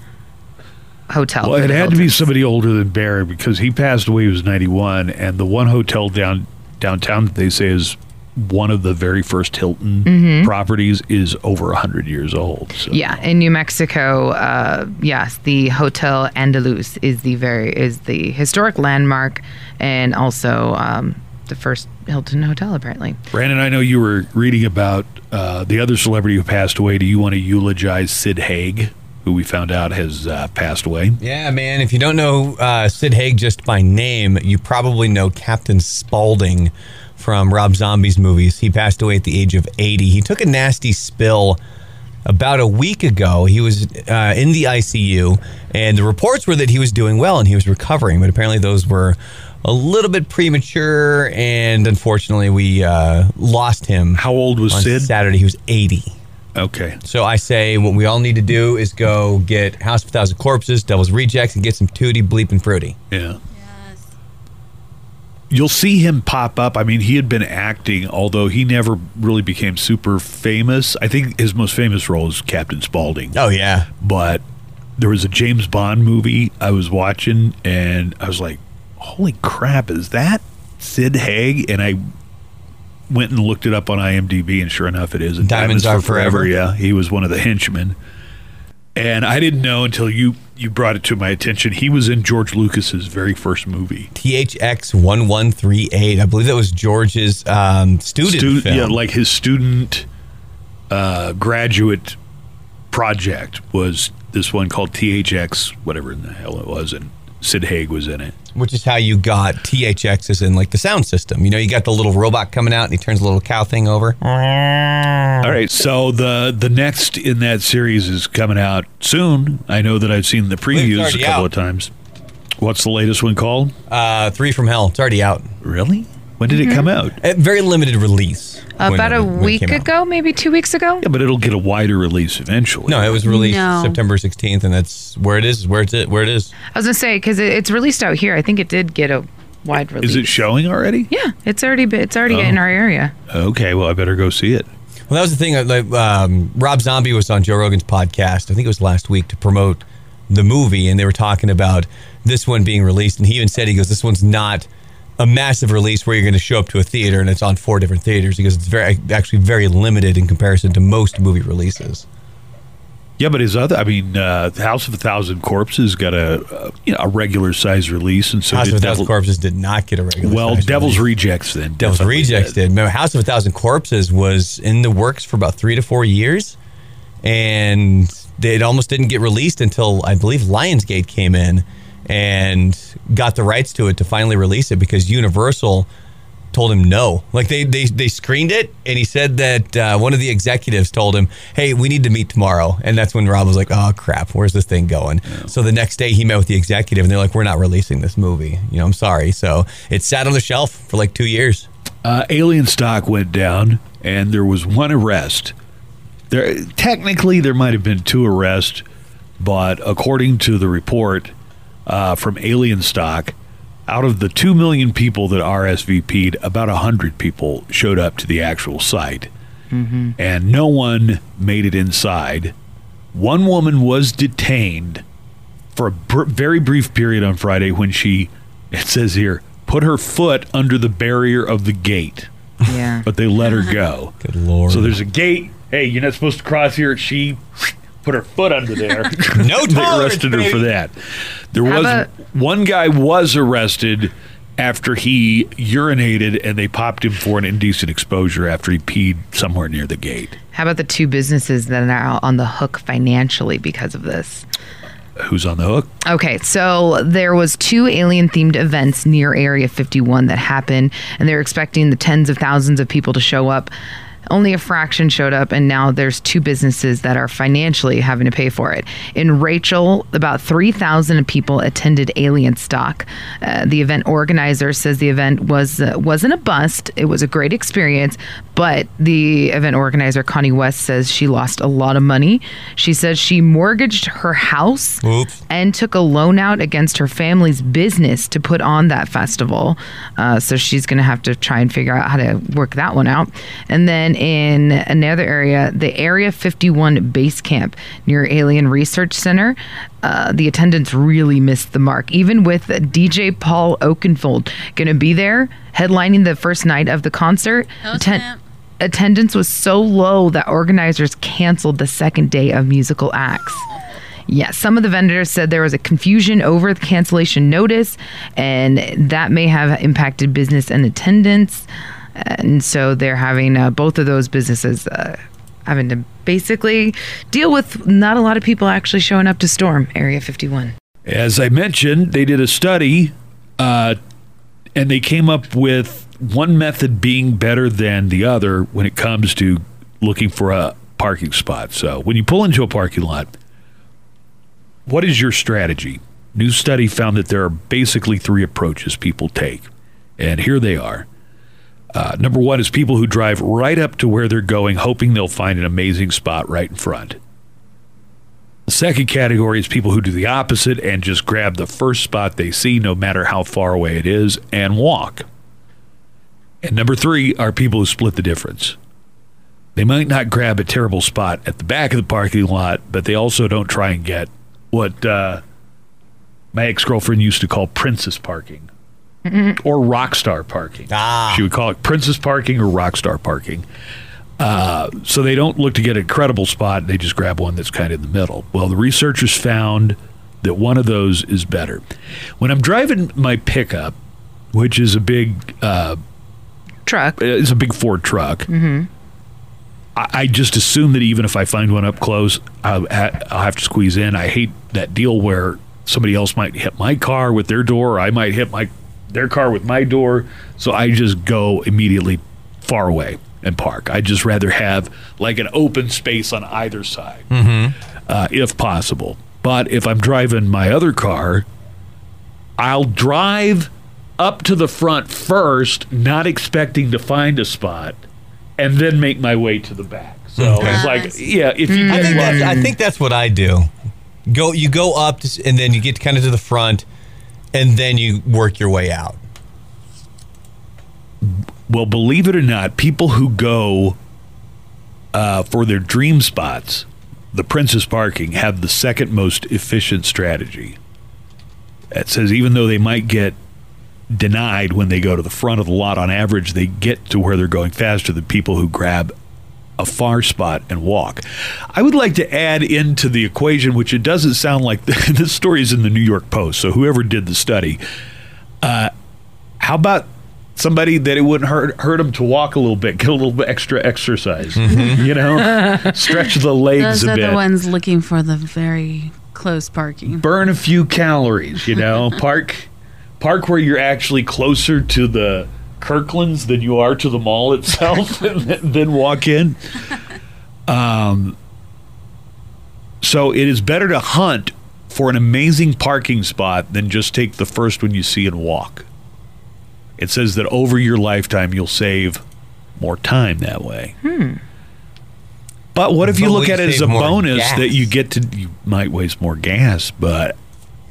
Speaker 4: hotel.
Speaker 2: Well, it had to be somebody older than Barry because he passed away. He was ninety one, and the one hotel down downtown that they say is one of the very first Hilton properties is over hundred years old. So.
Speaker 4: Mm-hmm. Yeah, in New Mexico, uh, yes, the Hotel Andaluz is the very is the historic landmark, and also um, the first Hilton hotel, apparently.
Speaker 2: Brandon, I know you were reading about uh, the other celebrity who passed away. Do you want to eulogize Sid Haig, who we found out has uh, passed away?
Speaker 3: Yeah, man. If you don't know uh, Sid Haig just by name, you probably know Captain Spaulding from Rob Zombie's movies. He passed away at the age of 80. He took a nasty spill about a week ago. He was uh, in the ICU, and the reports were that he was doing well and he was recovering, but apparently those were a little bit premature, and unfortunately, we uh, lost him.
Speaker 2: How old was
Speaker 3: on
Speaker 2: Sid?
Speaker 3: Saturday, he was 80.
Speaker 2: Okay.
Speaker 3: So I say what we all need to do is go get House of a Thousand Corpses, Devil's Rejects, and get some Tootie Bleeping Fruity.
Speaker 2: Yeah. You'll see him pop up. I mean, he had been acting, although he never really became super famous. I think his most famous role is Captain Spaulding.
Speaker 3: Oh yeah,
Speaker 2: But there was a James Bond movie I was watching, and I was like, "Holy crap! Is that Sid Haig?" And I went and looked it up on IMDb, and sure enough, it is. And
Speaker 3: Diamonds Are Forever.
Speaker 2: Yeah, he was one of the henchmen. And I didn't know until you you brought it to my attention. He was in George Lucas's very first movie.
Speaker 3: THX one one three eight. I believe that was George's um, student
Speaker 2: Stu-
Speaker 3: film.
Speaker 2: yeah, like his student uh, graduate project was this one called THX, whatever in the hell it was, and Sid Haig was in it.
Speaker 3: which is how you got THX as in like the sound system. You know, you got the little robot coming out and he turns the little cow thing over.
Speaker 2: All right, so the the next in that series is coming out soon. I know that I've seen the previews a couple
Speaker 3: out.
Speaker 2: of times. What's the latest one called?
Speaker 3: Uh, Three from Hell. It's already out.
Speaker 2: Really? When did it come out?
Speaker 3: A very limited release. when
Speaker 4: About
Speaker 3: it-
Speaker 4: a
Speaker 3: when it
Speaker 4: week
Speaker 3: came out.
Speaker 4: ago, maybe two weeks ago.
Speaker 2: Yeah, but it'll get a wider release eventually.
Speaker 3: No, it was released
Speaker 5: No.
Speaker 3: September 16th, and that's where it is. Where it's it. Where it is.
Speaker 4: I was gonna say because it, it's released out here. I think it did get a wide release.
Speaker 2: Is it showing already?
Speaker 4: Yeah, it's already be- it's already
Speaker 2: Oh.
Speaker 4: in our area.
Speaker 2: Okay, well I better go see it.
Speaker 3: Well, that was the thing. uh, Like, um, Rob Zombie was on Joe Rogan's podcast. I think it was last week to promote the movie, and they were talking about this one being released. And he even said, "He goes, this one's not a massive release where you're going to show up to a theater and it's on four different theaters. because it's very actually very limited in comparison to most movie releases."
Speaker 2: Yeah, but his other, I mean, uh, House of a Thousand Corpses got a, uh, you know, a regular size release, and so
Speaker 3: House
Speaker 2: did
Speaker 3: of a Thousand
Speaker 2: Devil-
Speaker 3: Corpses did not get a regular.
Speaker 2: Well,
Speaker 3: size
Speaker 2: Devil's
Speaker 3: release.
Speaker 2: Rejects then.
Speaker 3: Devil's Rejects did. Remember, House of a Thousand Corpses was in the works for about three to four years, and it almost didn't get released until I believe Lionsgate came in and got the rights to it to finally release it because Universal told him no. Like they they, they screened it, and he said that uh, one of the executives told him, "Hey, we need to meet tomorrow." And that's when Rob was like, "Oh crap, where's this thing going?" So the next day he met with the executive, and they're like, "We're not releasing this movie. You know, I'm sorry." So it sat on the shelf for like two years.
Speaker 2: Uh, Alienstock went down, and there was one arrest. There, technically, there might have been two arrests, but according to the report uh, from Alienstock, out of the two million people that RSVP'd, about hundred people showed up to the actual site, and no one made it inside. One woman was detained for a br- very brief period on Friday when she, it says here, put her foot under the barrier of the gate,
Speaker 4: Yeah.
Speaker 2: but they let her go.
Speaker 3: Good lord.
Speaker 2: So there's a gate. Hey, you're not supposed to cross here. She put her foot under there.
Speaker 3: No
Speaker 2: they arrested her for that. There
Speaker 4: How
Speaker 2: was
Speaker 4: about-
Speaker 2: one guy was arrested after he urinated and they popped him for an indecent exposure after he peed somewhere near the gate.
Speaker 4: How about the two businesses that are on the hook financially because of this?
Speaker 2: Who's on the hook?
Speaker 4: Okay, so there was two alien themed events near Area 51 that happened and they're expecting the tens of thousands of people to show up. Only a fraction showed up and now there's two businesses that are financially having to pay for it. In Rachel, about 3,000 people attended Alienstock. Uh, the event organizer says the event was uh, wasn't a bust. It was a great experience, but the event organizer Connie West says she lost a lot of money. She says she mortgaged her house
Speaker 3: Oops.
Speaker 4: and took a loan out against her family's business to put on that festival. Uh, so she's going to have to try and figure out how to work that one out. And then in another area, the Area 51 base camp near Alien Research Center, uh, the attendance really missed the mark. Even with DJ Paul Oakenfold going to be there, headlining the first night of the concert, atten- attendance was so low that organizers canceled the second day of musical acts. Yeah, some of the vendors said there was a confusion over the cancellation notice, and that may have impacted business and attendance. And so they're having uh, both of those businesses uh, having to basically deal with not a lot of people actually showing up to storm Area 51.
Speaker 2: As I mentioned, they did a study uh, and they came up with one method being better than the other when it comes to looking for a parking spot. So when you pull into a parking lot, what is your strategy? New study found that there are basically three approaches people take, and here they are. Uh, number one is people who drive right up to where they're going, hoping they'll find an amazing spot right in front. The second category is people who do the opposite and just grab the first spot they see, no matter how far away it is, and walk. And number three are people who split the difference. They might not grab a terrible spot at the back of the parking lot, but they also don't try and get what uh, my ex girlfriend used to call princess parking or rock star parking.
Speaker 3: Ah.
Speaker 2: She would call it princess parking or rock star parking. Uh, so they don't look to get an incredible spot. They just grab one that's kind of in the middle. Well, the researchers found that one of those is better. When I'm driving my pickup, which is a big, uh,
Speaker 4: Truck.
Speaker 2: it's a big Ford truck. Mm-hmm. I, I just assume that even if I find one up close, I'll, I'll have to squeeze in. I hate that deal where somebody else might hit my car with their door, or I might hit my their car with my door. So I just go immediately far away and park. I'd just rather have like an open space on either side, uh, if possible. But if I'm driving my other car, I'll drive up to the front first, not expecting to find a spot, and then make my way to the back. So it's like, yeah, if you
Speaker 3: I think that's, I think that's what I do. Go you go up to, and then you get kind of to the front, and then you work your way out.
Speaker 2: well, believe it or not, people who go uh, for their dream spots, the Princess Parking, have the second most efficient strategy. It says even though they might get denied when they go to the front of the lot, on average, they get to where they're going faster than people who grab a far spot and walk. I would like to add into the equation, which it doesn't sound like this story is in the New York Post. So whoever did the study, uh, how about somebody that it wouldn't hurt hurt them to walk a little bit, get a little bit extra exercise, you know, stretch the legs
Speaker 5: Those
Speaker 2: a
Speaker 5: are
Speaker 2: bit
Speaker 5: the ones looking for the very close parking.
Speaker 2: burn a few calories, you know, park park where you're actually closer to the Kirklands than you are to the mall itself and then walk in. Um so it is better to hunt for an amazing parking spot than just take the first one you see and walk. It says that over your lifetime you'll save more time that way. But what if you look at it as a bonus
Speaker 3: gas?
Speaker 2: that you get to you might waste more gas, but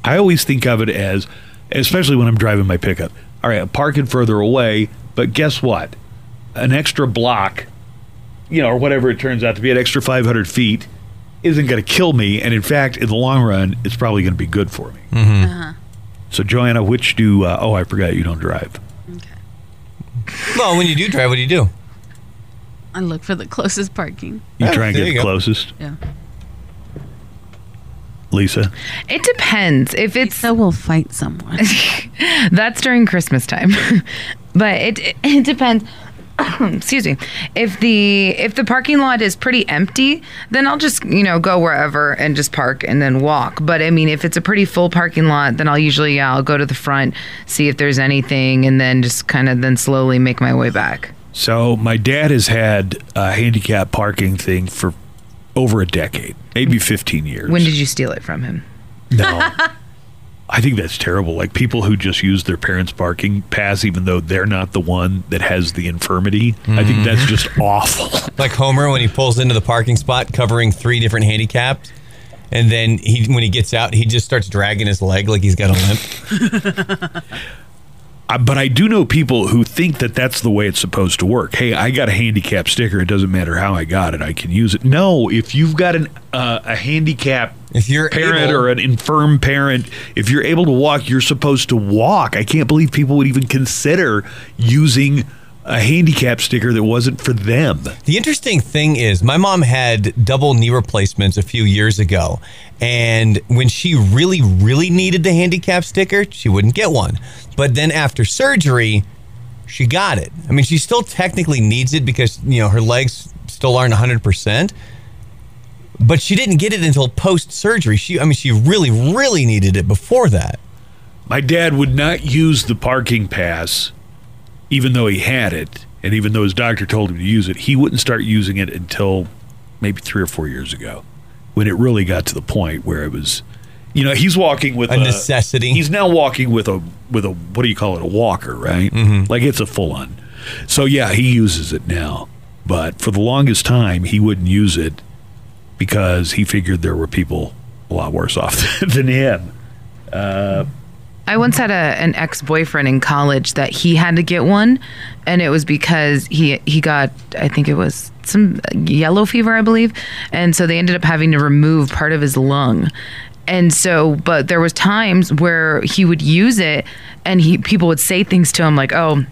Speaker 2: I always think of it as especially when I'm driving my pickup. All right, I'm parking further away, but guess what? An extra block, you know, or whatever it turns out to be, an extra 500 feet isn't going to kill me. And in fact, in the long run, it's probably going to be good for me. So, Joanna, which do? Uh, oh, I forgot you don't drive.
Speaker 3: Well, when you do drive, what do you do?
Speaker 5: I look for the closest parking.
Speaker 2: You
Speaker 3: Yeah,
Speaker 2: try and get the
Speaker 3: go.
Speaker 2: closest.
Speaker 5: Yeah.
Speaker 2: Lisa,
Speaker 4: It depends. If it's
Speaker 5: So we'll fight someone.
Speaker 4: That's during Christmas time. but it, it it depends. Excuse me. If the if the parking lot is pretty empty, then I'll just, you know, go wherever and just park and then walk. But I mean, if it's a pretty full parking lot, then I'll usually yeah, I'll go to the front, see if there's anything and then just kind of then slowly make my way back.
Speaker 2: so my dad has had a handicap parking thing for over a decade, maybe 15 years.
Speaker 4: When did you steal it from him?
Speaker 2: No. I think that's terrible. Like people who just use their parents' parking pass, even though they're not the one that has the infirmity. I think that's mm-hmm. just awful.
Speaker 3: Like Homer when he pulls into the parking spot covering three different handicaps. And then he, when he gets out, he just starts dragging his leg like he's got a limp.
Speaker 2: But I do know people who think that that's the way it's supposed to work. Hey, I got a handicap sticker. It doesn't matter how I got it. I can use it. No, if you've got an uh, a handicap
Speaker 3: If you're
Speaker 2: parent
Speaker 3: able-
Speaker 2: or an infirm parent, if you're able to walk, you're supposed to walk. I can't believe people would even consider using a handicap sticker that wasn't for them.
Speaker 3: The interesting thing is, my mom had double knee replacements a few years ago. And when she really, really needed the handicap sticker, she wouldn't get one. But then after surgery, she got it. I mean, she still technically needs it because, you know, her legs still aren't 100%. But she didn't get it until post surgery. She, I mean, she really, really needed it before that.
Speaker 2: My dad would not use the parking pass, even though he had it, and even though his doctor told him to use it. He wouldn't start using it until maybe three or four years ago, when it really got to the point where it was, you know, he's walking with
Speaker 3: A necessity.
Speaker 2: He's now walking with a with a what do you call it, a walker, right?
Speaker 3: Mm-hmm.
Speaker 2: Like it's a full on. So yeah, he uses it now, but for the longest time he wouldn't use it because he figured there were people a lot worse off than him.
Speaker 4: I once had a an ex boyfriend in college that he had to get one, and it was because he he got I think it was some yellow fever I believe, and so they ended up having to remove part of his lung, and so but there was times where he would use it, and he people would say things to him like oh.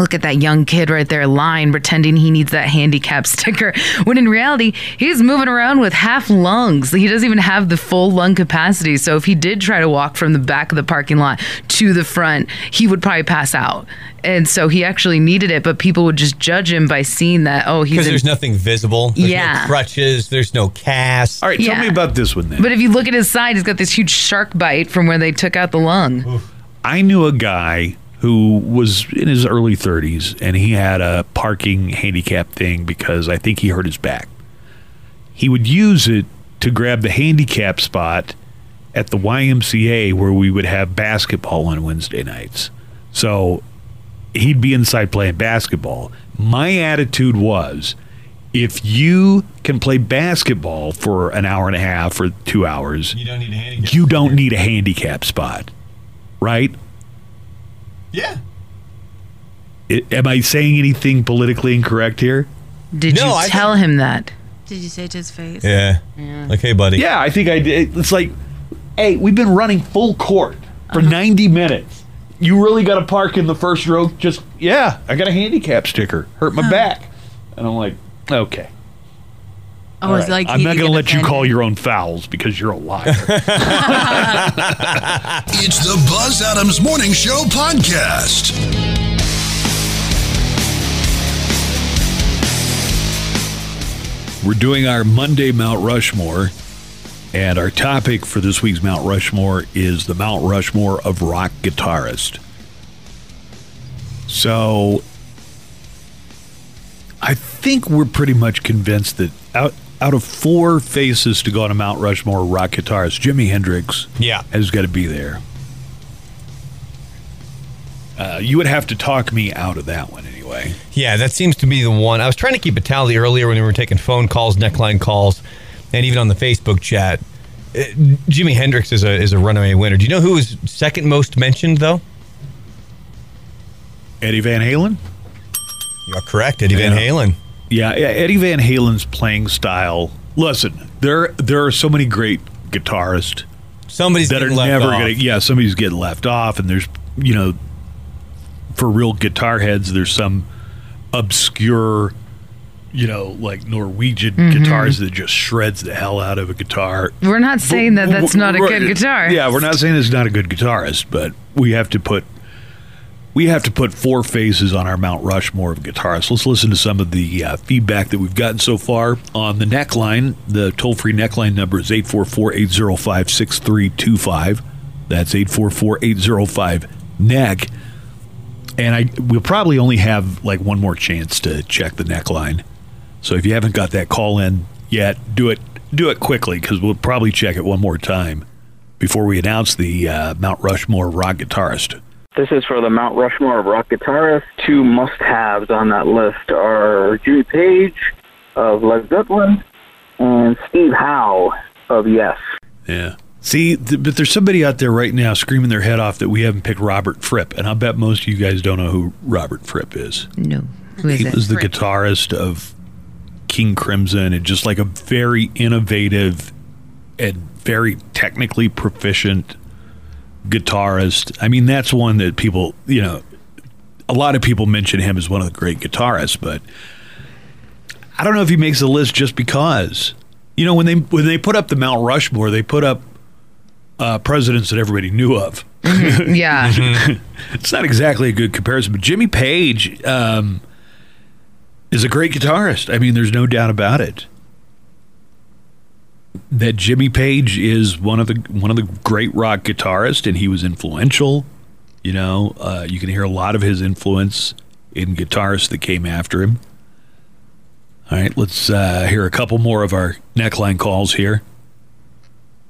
Speaker 4: Look at that young kid right there lying, pretending he needs that handicap sticker. When in reality, he's moving around with half lungs. He doesn't even have the full lung capacity. So if he did try to walk from the back of the parking lot to the front, he would probably pass out. And so he actually needed it, but people would just judge him by seeing that, oh, he's
Speaker 3: Because
Speaker 4: in-
Speaker 3: there's nothing visible. There's
Speaker 4: Yeah.
Speaker 3: no crutches. There's no cast.
Speaker 2: All right, tell
Speaker 4: Yeah.
Speaker 2: me about this one then.
Speaker 4: But if you look at his side, he's got this huge shark bite from where they took out the lung.
Speaker 2: I knew a guy who was in his early 30s and he had a parking handicap thing because I think he hurt his back. He would use it to grab the handicap spot at the YMCA where we would have basketball on Wednesday nights. So he'd be inside playing basketball. My attitude was if you can play basketball for an hour and a half or two hours,
Speaker 3: You don't need a handicap.
Speaker 2: you don't need a handicap spot, right?
Speaker 3: Yeah.
Speaker 2: I- am I saying anything politically incorrect here?
Speaker 4: Did
Speaker 3: No,
Speaker 4: you
Speaker 3: I
Speaker 4: tell him that?
Speaker 5: Did you say it to his face?
Speaker 3: Yeah. Like, hey, buddy.
Speaker 2: Yeah, I think I did. It's like, hey, we've been running full court for uh-huh. 90 minutes. You really got to park in the first row? Just, yeah, I got a handicap sticker. Hurt my back. And I'm like, okay.
Speaker 5: Oh,
Speaker 2: all right.
Speaker 5: like
Speaker 2: I'm not going to
Speaker 5: get
Speaker 2: let you call your own fouls because you're a liar.
Speaker 1: It's the Buzz Adams Morning Show podcast.
Speaker 2: We're doing our Monday Mount Rushmore, and our topic for this week's Mount Rushmore is the Mount Rushmore of rock guitarist. So, I think we're pretty much convinced that out out of four faces to go on a Mount Rushmore rock guitarist, Jimi Hendrix
Speaker 3: Yeah.
Speaker 2: has got to be there. Uh, you would have to talk me out of that one anyway.
Speaker 3: Yeah, that seems to be the one. I was trying to keep a tally earlier when we were taking phone calls, neckline calls, and even on the Facebook chat. Uh, Jimi Hendrix is a is a runaway winner. Do you know who is second most mentioned though?
Speaker 2: Eddie Van Halen.
Speaker 3: You're correct, Eddie Van Halen.
Speaker 2: Yeah, yeah, Eddie Van Halen's playing style. Listen, there there are so many great guitarists.
Speaker 3: Somebody's
Speaker 2: that are
Speaker 3: getting left
Speaker 2: never
Speaker 3: off.
Speaker 2: going to. Yeah, somebody's getting left off, and there's you know, for real guitar heads, there's some obscure, you know, like Norwegian
Speaker 4: Mm-hmm.
Speaker 2: guitars that just shreds the hell out of a guitar.
Speaker 4: We're not saying that that's not a good guitar.
Speaker 2: Yeah, we're not saying it's not a good guitarist, but we have to put we have to put four faces on our Mount Rushmore of guitarists. Let's listen to some of the uh, feedback that we've gotten so far on the neckline. The toll free neckline number is 844 805 6325. That's 844 805 neck. And I we'll probably only have like one more chance to check the neckline. So if you haven't got that call in yet, do it do it quickly because we'll probably check it one more time before we announce the uh, Mount Rushmore rock guitarist.
Speaker 8: This is for the Mount Rushmore of rock guitarists. Two must-haves on that list are Jimmy Page of Led Zeppelin and Steve Howe of Yes.
Speaker 2: Yeah. See, th- but there's somebody out there right now screaming their head off that we haven't picked Robert Fripp, and I bet most of you guys don't know who Robert Fripp is.
Speaker 4: No. Who is
Speaker 2: he
Speaker 4: it?
Speaker 2: was the guitarist of King Crimson and just like a very innovative and very technically proficient guitarist. I mean, that's one that people, you know, a lot of people mention him as one of the great guitarists, but I don't know if he makes the list just because. You know, when they when they put up the Mount Rushmore, they put up uh, presidents that everybody knew of.
Speaker 4: yeah.
Speaker 2: it's not exactly a good comparison, but Jimmy Page um, is a great guitarist. I mean, there's no doubt about it. That Jimmy Page is one of the one of the great rock guitarists, and he was influential. You know, uh, you can hear a lot of his influence in guitarists that came after him. All right, let's uh, hear a couple more of our neckline calls here.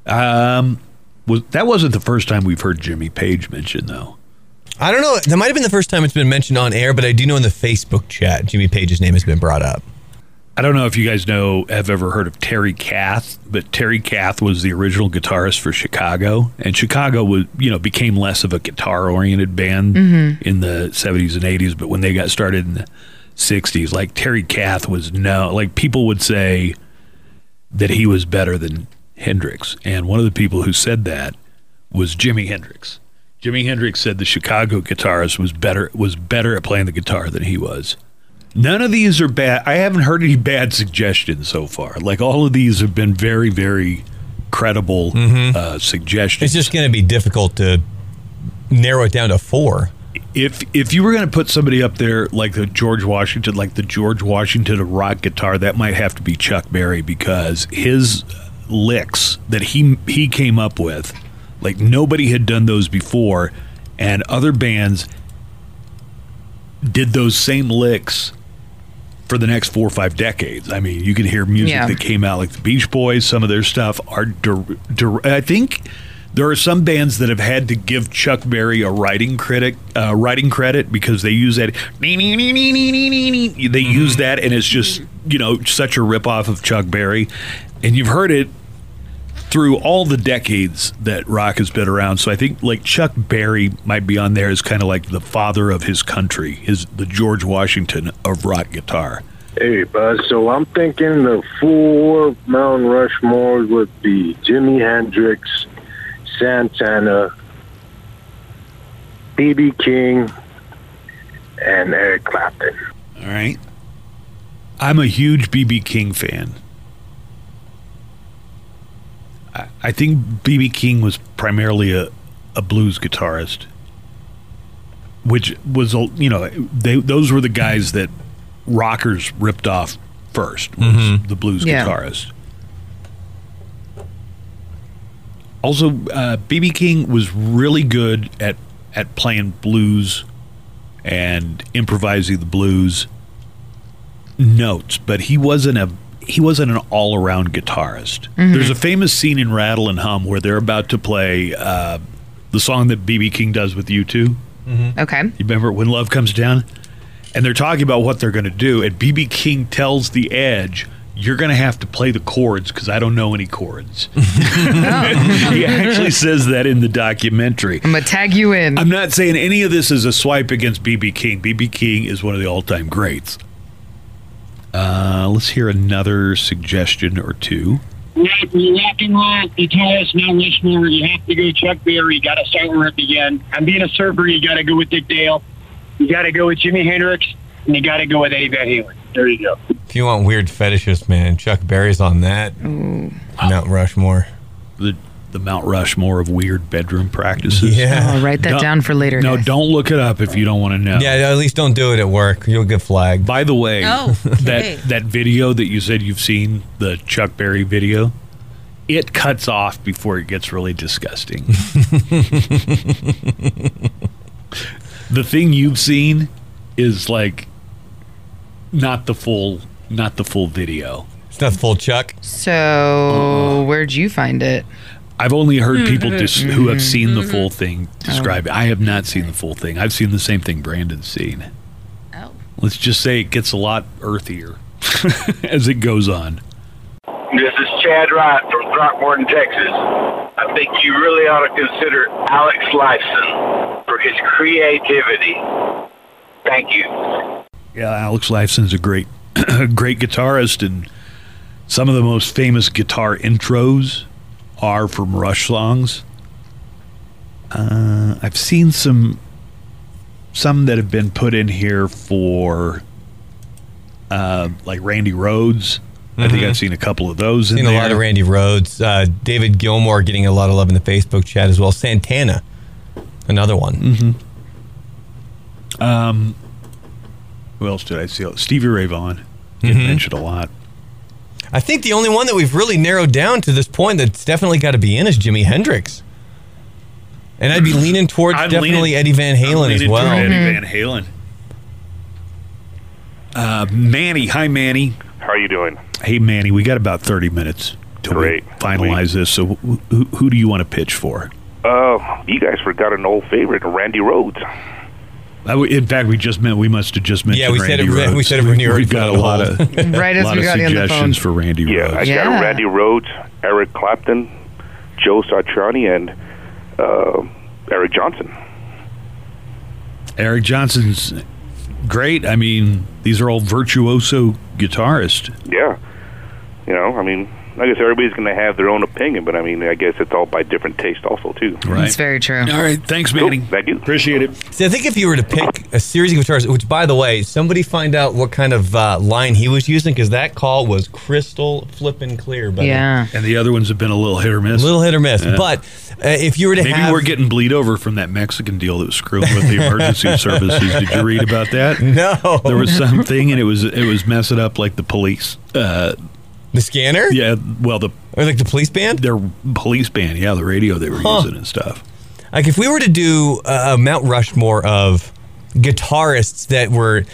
Speaker 2: Um, was that wasn't the first time we've heard Jimmy Page mentioned though.
Speaker 3: I don't know. That might have been the first time it's been mentioned on air, but I do know in the Facebook chat, Jimmy Page's name has been brought up.
Speaker 2: I don't know if you guys know have ever heard of Terry Kath, but Terry Kath was the original guitarist for Chicago, and Chicago was you know became less of a guitar oriented band mm-hmm. in the seventies and eighties. But when they got started in the sixties, like Terry Kath was no like people would say that he was better than Hendrix, and one of the people who said that was Jimi Hendrix. Jimi Hendrix said the Chicago guitarist was better was better at playing the guitar than he was. None of these are bad. I haven't heard any bad suggestions so far. Like all of these have been very, very credible uh, suggestions.
Speaker 3: It's just going to be difficult to narrow it down to four.
Speaker 2: if if you were going to put somebody up there like the George Washington, like the George Washington of rock guitar, that might have to be Chuck Berry because his licks that he he came up with, like nobody had done those before, and other bands did those same licks for the next four or five decades. I mean, you can hear music
Speaker 4: Yeah.
Speaker 2: that came out like the Beach Boys. Some of their stuff are. dir- dir- I think there are some bands that have had to give Chuck Berry a writing critic, uh, writing credit because they use that. They use that, and it's just you know such a ripoff of Chuck Berry, and you've heard it through all the decades that rock has been around. So I think like Chuck Berry might be on there as kind of like the father of his country, his the George Washington of rock guitar.
Speaker 7: Hey, bud. So I'm thinking the four Mount Rushmore would be Jimi Hendrix, Santana, B.B. King, and Eric Clapton.
Speaker 2: All right. I'm a huge BB King fan. I, I think BB King was primarily a, a blues guitarist, which was a you know they those were the guys that rockers ripped off first was the blues
Speaker 4: Yeah.
Speaker 2: guitarist. Also, uh, BB King was really good at at playing blues and improvising the blues notes, but he wasn't a he wasn't an all around guitarist. There's a famous scene in Rattle and Hum where they're about to play uh, the song that BB King does with U2.
Speaker 4: Okay.
Speaker 2: You remember when Love Comes Down? And they're talking about what they're going to do, and BB King tells the Edge, "You're going to have to play the chords because I don't know any chords." he actually says that in the documentary.
Speaker 4: I'm gonna tag you in.
Speaker 2: I'm not saying any of this is a swipe against BB King. BB King is one of the all-time greats. Uh, let's hear another suggestion or two.
Speaker 6: Right, Rock, rock and roll guitarist Mount Rushmore. You have to go Chuck Berry. You got to start where it began. I'm being a surfer. You got to go with Dick Dale. You got to go with Jimi Hendrix, and you got to go with Eddie Van Halen. There you go.
Speaker 3: If you want weird fetishes, man, Chuck Berry's on that. Mount Rushmore.
Speaker 2: The the Mount Rushmore of weird bedroom practices.
Speaker 3: Yeah.
Speaker 4: I'll write that
Speaker 2: Don't-
Speaker 4: down for later.
Speaker 2: No,
Speaker 4: guys.
Speaker 2: don't look it up if you don't want to know.
Speaker 3: Yeah, at least don't do it at work. You'll get flagged.
Speaker 2: By the way,
Speaker 5: Oh, okay.
Speaker 2: that that video that you said you've seen, the Chuck Berry video, it cuts off before it gets really disgusting. the thing you've seen is like not the full not the full video.
Speaker 3: It's not the full Chuck.
Speaker 4: So, uh-uh. where'd you find it?
Speaker 2: I've only heard hmm. people hmm. dis- who have hmm. seen the full thing
Speaker 4: Oh.
Speaker 2: describe it. I have not seen the full thing. I've seen the same thing Brandon's seen.
Speaker 5: Oh.
Speaker 2: Let's just say it gets a lot earthier as it goes on.
Speaker 7: This is Chad Wright from Throckmorton, Texas. I think you really ought to consider Alex Lifeson for his creativity. Thank you.
Speaker 2: Yeah, Alex Lifeson's a great, great guitarist, and some of the most famous guitar intros are from Rush songs. Uh, I've seen some, some that have been put in here for, uh, like Randy Rhoads. I think I've seen a couple of those in
Speaker 3: Seen a lot of Randy Rhoads. Uh, David Gilmour getting a lot of love in the Facebook chat as well. Santana, another one.
Speaker 2: Um, who else did I see? Stevie Ray Vaughan get mentioned a lot.
Speaker 3: I think the only one that we've really narrowed down to this point that's definitely got to be in is Jimi Hendrix. And I'd be leaning towards
Speaker 2: I'm
Speaker 3: definitely
Speaker 2: leaning-
Speaker 3: Eddie Van
Speaker 2: I'm
Speaker 3: Halen as
Speaker 2: leaning
Speaker 3: well.
Speaker 2: toward Eddie Van Halen. Uh, Manny, hi Manny.
Speaker 9: How are you doing?
Speaker 2: Hey Manny, we got about thirty minutes to
Speaker 9: Great.
Speaker 2: we finalize this. So who, who, who do you want to pitch for?
Speaker 9: Uh, you guys forgot an old favorite, Randy Rhoads.
Speaker 2: I w in fact, we just meant we must have just mentioned.
Speaker 3: Yeah, we said
Speaker 2: Randy
Speaker 3: it- we
Speaker 2: Rhoads.
Speaker 3: said it when you were
Speaker 2: We've got a lot of
Speaker 4: Right as
Speaker 2: lot
Speaker 4: we
Speaker 2: of
Speaker 4: got you on the phone.
Speaker 2: suggestions for Randy
Speaker 9: Yeah, I
Speaker 2: Rhoads.
Speaker 4: Yeah.
Speaker 9: got Randy Rhoads, Eric Clapton, Joe Satriani, and uh, Eric Johnson.
Speaker 2: Eric Johnson's great. I mean, these are all virtuoso guitarists.
Speaker 9: Yeah, you know, I mean, I guess everybody's going to have their own opinion, but I mean, I guess it's all by different taste, also too.
Speaker 2: Right.
Speaker 4: It's very true.
Speaker 2: All right. Thanks,
Speaker 9: Cool. Thank you.
Speaker 2: Appreciate it.
Speaker 3: See, I think if you were to pick a series of guitars, which by the way, somebody find out what kind of uh, line he was using because that call was crystal flipping clear. Buddy.
Speaker 4: Yeah.
Speaker 2: And the other ones have been a little hit or miss.
Speaker 3: A
Speaker 2: miss.
Speaker 3: little hit or miss.
Speaker 2: Yeah.
Speaker 3: But uh, if you were to
Speaker 2: Maybe
Speaker 3: have,
Speaker 2: we're getting bleed over from that Mexican deal that was screwing with the emergency services. Did you read about that?
Speaker 3: no,
Speaker 2: There was something, and it was it was messing up like the police. Uh,
Speaker 3: the scanner,
Speaker 2: yeah, well, the
Speaker 3: or like the police band.
Speaker 2: their police band, yeah, the radio they were
Speaker 3: Huh.
Speaker 2: using and stuff.
Speaker 3: Like if we were to do a Mount Rushmore of guitarists that were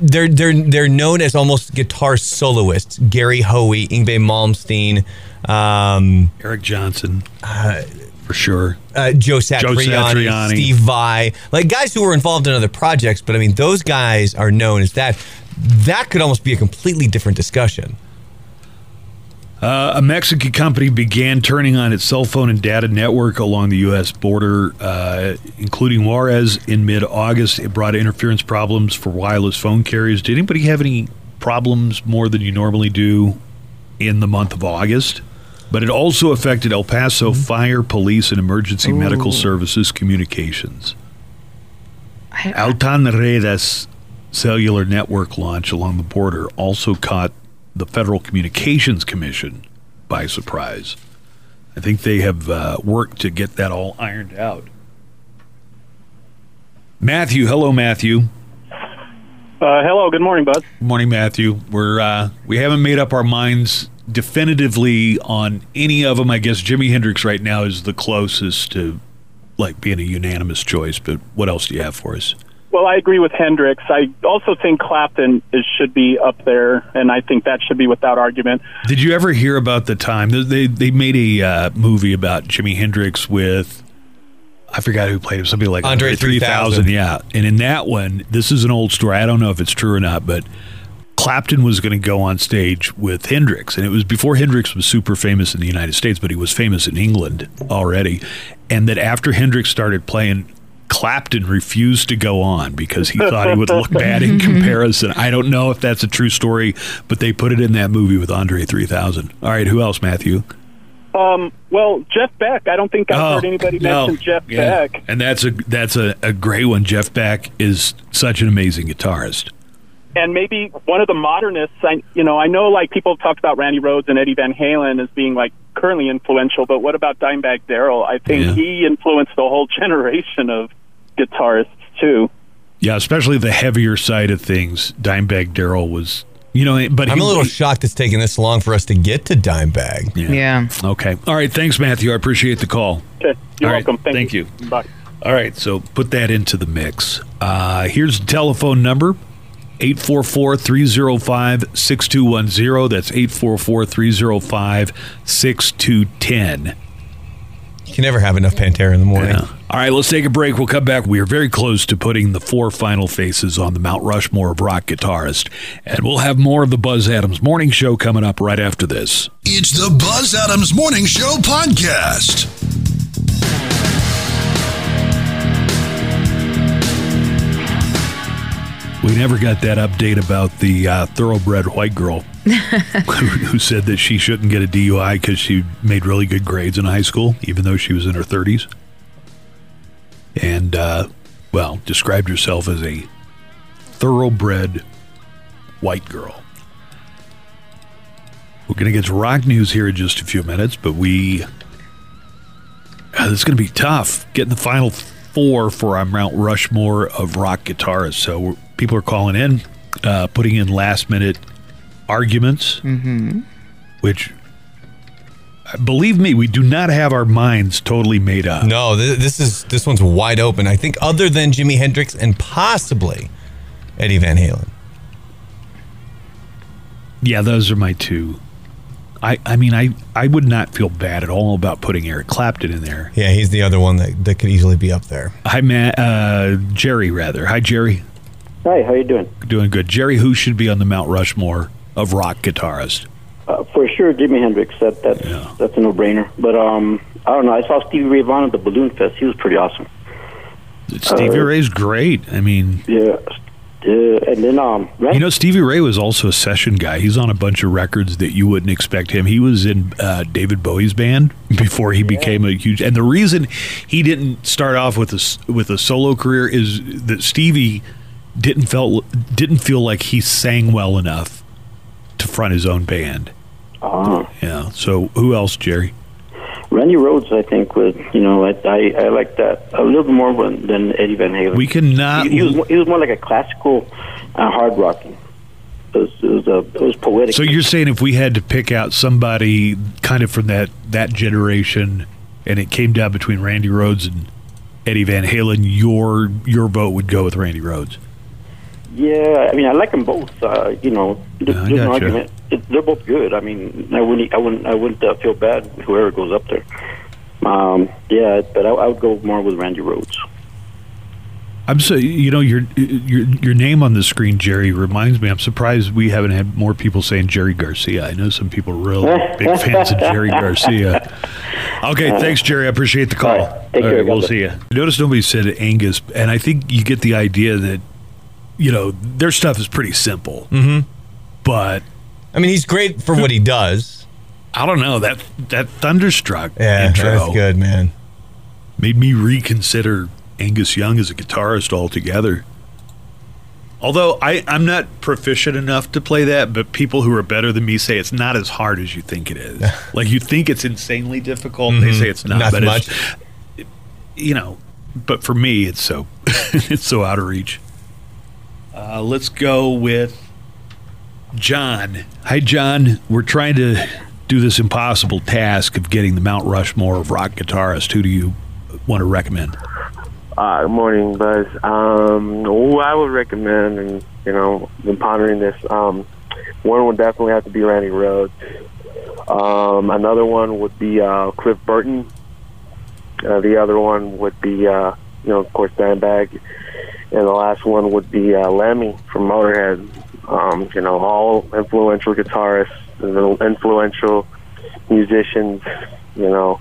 Speaker 3: they're they're they're known as almost guitar soloists. Gary Hoey, Yngwie Malmsteen, um,
Speaker 2: Eric Johnson, for sure.
Speaker 3: uh, Joe Satriani,
Speaker 2: Satriani.
Speaker 3: Steve Vai, like guys who were involved in other projects. But I mean, those guys are known as that. That could almost be a completely different discussion.
Speaker 2: Uh, a Mexican company began turning on its cell phone and data network along the U.S. border, uh, including Juarez, in mid-August. It brought interference problems for wireless phone carriers. Did anybody have any problems more than you normally do in the month of August? But it also affected El Paso Fire, Police, and Emergency Medical Services communications. Altan Redes cellular network launch along the border also caught the Federal Communications Commission by surprise. I think they have uh, worked to get that all ironed out. Matthew, hello, Matthew.
Speaker 10: Uh, hello, good morning, bud.
Speaker 2: Good morning, Matthew. We're uh, we haven't made up our minds definitively on any of them. I guess Jimi Hendrix right now is the closest to like being a unanimous choice. But what else do you have for us?
Speaker 10: Well, I agree with Hendrix. I also think Clapton is should be up there, and I think that should be without argument.
Speaker 2: Did you ever hear about the time they they, they made a uh, movie about Jimi Hendrix with I forgot who played him somebody like
Speaker 3: Andre 3000.
Speaker 2: yeah and in that one this is an old story I don't know if it's true or not but Clapton was going to go on stage with Hendrix and it was before Hendrix was super famous in the United States but he was famous in England already and that after Hendrix started playing Clapton refused to go on because he thought he would look bad in comparison. I don't know if that's a true story, but they put it in that movie with Andre 3000. All right, who else, Matthew?
Speaker 10: Um, well, Jeff Beck. I don't think I've
Speaker 2: Oh,
Speaker 10: heard anybody
Speaker 2: no.
Speaker 10: mention Jeff
Speaker 2: Yeah.
Speaker 10: Beck.
Speaker 2: And that's a that's a, a great one. Jeff Beck is such an amazing guitarist.
Speaker 10: and maybe one of the modernists. I, you know, I know like people have talked about Randy Rhoads and Eddie Van Halen as being like currently influential, but what about Dimebag Darrell? I think
Speaker 2: Yeah.
Speaker 10: he influenced a whole generation of guitarists too.
Speaker 2: Yeah, especially the heavier side of things. Dimebag Darrell was, you know, but
Speaker 3: I'm
Speaker 2: he-
Speaker 3: a little shocked it's taking this long for us to get to Dimebag.
Speaker 4: Yeah.
Speaker 2: Okay. All right. Thanks, Matthew. I appreciate the call.
Speaker 10: Okay, you're
Speaker 2: All right,
Speaker 10: welcome. Thank,
Speaker 2: thank
Speaker 10: you. Bye.
Speaker 2: All right. So put that into the mix. Uh, here's the telephone number 844 305 6210. That's 844 305 6210.
Speaker 3: You can never have enough Pantera in the morning.
Speaker 2: Yeah. All right, let's take a break. We'll come back. We are very close to putting the four final faces on the Mount Rushmore of rock guitarist. And we'll have more of the Buzz Adams Morning Show coming up right after this.
Speaker 1: It's the Buzz Adams Morning Show podcast.
Speaker 2: We never got that update about the uh, thoroughbred white girl who, who said that she shouldn't get a DUI because she made really good grades in high school, even though she was in her 30s. And, uh, well, described herself as a thoroughbred white girl. We're going to get to rock news here in just a few minutes, but we. Uh, this is going to be tough getting the final four for our Mount Rushmore of rock guitarists. So we're, people are calling in, uh, putting in last minute arguments, which, uh, believe me, we do not have our minds totally made up.
Speaker 3: No, th- this is this one's wide open. I think other than Jimi Hendrix and possibly Eddie Van Halen.
Speaker 2: Yeah, those are my two. I, I mean, I, I would not feel bad at all about putting Eric Clapton in there.
Speaker 3: Yeah, he's the other one that, that could easily be up there.
Speaker 2: Hi, Matt, uh, Jerry, rather. Hi, Jerry.
Speaker 11: Hi, how you doing?
Speaker 2: Doing good. Jerry, who should be on the Mount Rushmore of rock guitarist?
Speaker 11: Uh, for sure, Jimi Hendrix. That that's that's a no-brainer. But um, I don't know. I saw Stevie Ray Vaughan at the Balloon Fest. He was pretty awesome.
Speaker 2: Stevie
Speaker 11: Uh,
Speaker 2: Ray's great. I mean,
Speaker 11: Yeah. Uh, and then um,
Speaker 2: you know, Stevie Ray was also a session guy. He's on a bunch of records that you wouldn't expect him. He was in uh, David Bowie's band before he became a huge. And the reason he didn't start off with a with a solo career is that Stevie didn't felt didn't feel like he sang well enough to front his own band.
Speaker 11: Uh,
Speaker 2: Yeah. So who else, Jerry?
Speaker 11: Randy Rhoads, I think, was you know I I, I like that a little bit more than, than Eddie Van Halen.
Speaker 2: We cannot.
Speaker 11: He, he was more- he was more like a classical uh, hard rocking. It was it was, uh, it was poetic.
Speaker 2: So you're saying if we had to pick out somebody kind of from that that generation, and it came down between Randy Rhoads and Eddie Van Halen, your your vote would go with Randy Rhoads.
Speaker 11: Yeah, I mean, I like them both. Uh, you know, there's, no
Speaker 2: gotcha.
Speaker 11: argument. It, they're both good. I mean, I wouldn't, I wouldn't, I wouldn't uh, feel bad whoever goes up there. Um, yeah, but I, I would go more with Randy Rhoads.
Speaker 2: I'm so you know your your your name on the screen, Jerry, reminds me. I'm surprised we haven't had more people saying Jerry Garcia. I know some people are real big fans of Jerry Garcia. Okay, thanks, Jerry. I appreciate the call.
Speaker 11: Take
Speaker 2: All
Speaker 11: care,
Speaker 2: right, we'll see you. Notice nobody said Angus, and I think you get the idea that you know their stuff is pretty simple,
Speaker 3: Mm-hmm.
Speaker 2: but
Speaker 3: I mean, he's great for what he does.
Speaker 2: I don't know that that thunderstruck
Speaker 3: Yeah,
Speaker 2: intro
Speaker 3: that's good, man.
Speaker 2: made me reconsider Angus Young as a guitarist altogether. Although I, I'm not proficient enough to play that, but people who are better than me say it's not as hard as you think it is. like you think it's insanely difficult, they
Speaker 3: Mhm.
Speaker 2: say it's not.
Speaker 3: Not
Speaker 2: but
Speaker 3: much.
Speaker 2: It's, you know, but for me, it's so it's so out of reach. Uh, let's go with John. Hi, John. We're trying to do this impossible task of getting the Mount Rushmore of rock guitarist. Who do you want to recommend?
Speaker 12: Uh, morning, Buzz. Um, who I would recommend, and you know, been pondering this. Um, one would definitely have to be Randy Rhoads. Um, another one would be uh, Cliff Burton. Uh, the other one would be, uh, you know, of course, Dimebag. And the last one would be uh, Lemmy from Motorhead. Um, you know, all influential guitarists, and influential musicians. You know,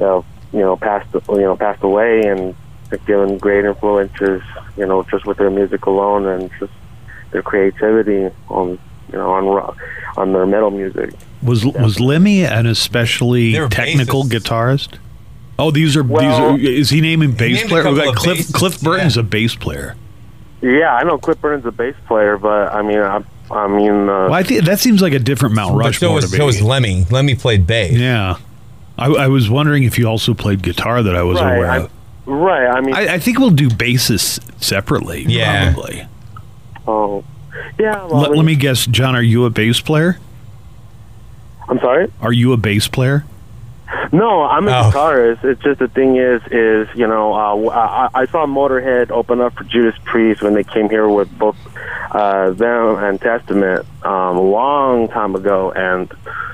Speaker 12: uh, you know, passed you know passed away, and have given great influences, you know, just with their music alone and just their creativity on, you know, on rock, on their metal music.
Speaker 2: Was was Lemmy an especially technical guitarist? Oh, these are
Speaker 12: Well-
Speaker 2: these are. Is he naming bass
Speaker 12: named a
Speaker 2: player? We
Speaker 12: couple
Speaker 2: got
Speaker 12: of
Speaker 2: Cliff
Speaker 12: basses,
Speaker 2: Cliff Burton's a bass player.
Speaker 12: Yeah, I know Cliff Burton's a bass player, but I mean, I, I mean, uh,
Speaker 2: Well, I think that seems like a different Mount
Speaker 3: But
Speaker 2: Rushmore
Speaker 3: so was,
Speaker 2: to me.
Speaker 3: so was Lemmy. Lemmy played bass.
Speaker 2: Yeah, I, I was wondering if you also played guitar that I was
Speaker 12: Right,
Speaker 2: aware
Speaker 12: I-
Speaker 2: of.
Speaker 12: right. I mean,
Speaker 2: I, I think we'll do basses separately.
Speaker 3: Yeah.
Speaker 2: probably.
Speaker 12: oh, yeah. Well,
Speaker 2: Let,
Speaker 12: mean-
Speaker 2: let me guess, John. Are you a bass player?
Speaker 12: I'm sorry.
Speaker 2: Are you a bass player?
Speaker 12: No, I'm a
Speaker 2: Oh.
Speaker 12: guitarist. It's just the thing is, is you know, uh, I, I saw Motorhead open up for Judas Priest when they came here with both uh, them and Testament um, a long time ago, and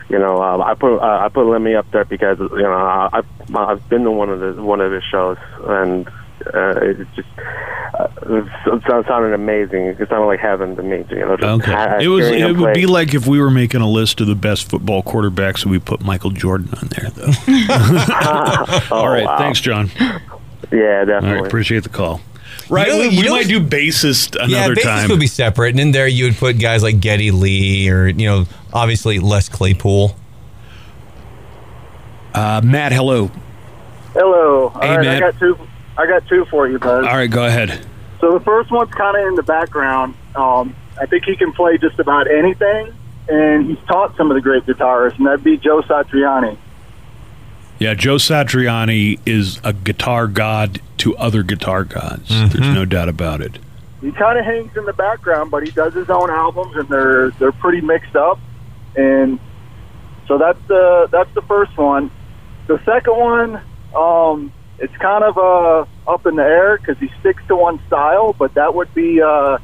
Speaker 12: you know, uh, I put uh, I put Lemmy up there because you know I, I've I've been to one of the one of his shows, and uh, it's just uh, it sounded sounded amazing. It sounded like heaven to me. You know, just ha-
Speaker 2: Okay. It was. It would be like if we were making a list of the best football quarterbacks, and we put Michael Jordan on there. Though. All right.
Speaker 12: Oh, wow.
Speaker 2: Thanks, John.
Speaker 12: Yeah,
Speaker 2: All
Speaker 12: definitely.
Speaker 2: right. Appreciate the call. Right.
Speaker 3: You know-
Speaker 2: we
Speaker 3: you
Speaker 2: we
Speaker 3: know-
Speaker 2: might do bassist another
Speaker 3: yeah,
Speaker 2: another
Speaker 3: bassist
Speaker 2: time.
Speaker 3: would be separate, and in there you would put guys like Geddy Lee or you know, obviously Les Claypool.
Speaker 2: Uh, Matt, hello.
Speaker 13: Hello. All
Speaker 2: Hey,
Speaker 13: right,
Speaker 2: Matt.
Speaker 13: I got two. I got two for you, bud.
Speaker 2: All right, go ahead.
Speaker 13: So the first one's kind of in the background. Um, I think he can play just about anything, and he's taught some of the great guitarists, and that'd be Joe Satriani.
Speaker 2: Yeah, Joe Satriani is a guitar god to other guitar gods. There's no doubt about it.
Speaker 13: He kind of hangs in the background, but he does his own albums, and they're they're pretty mixed up. And so that's the that's the first one. The second one, um, it's kind of uh, up in the air because he sticks to one style, but that would be uh,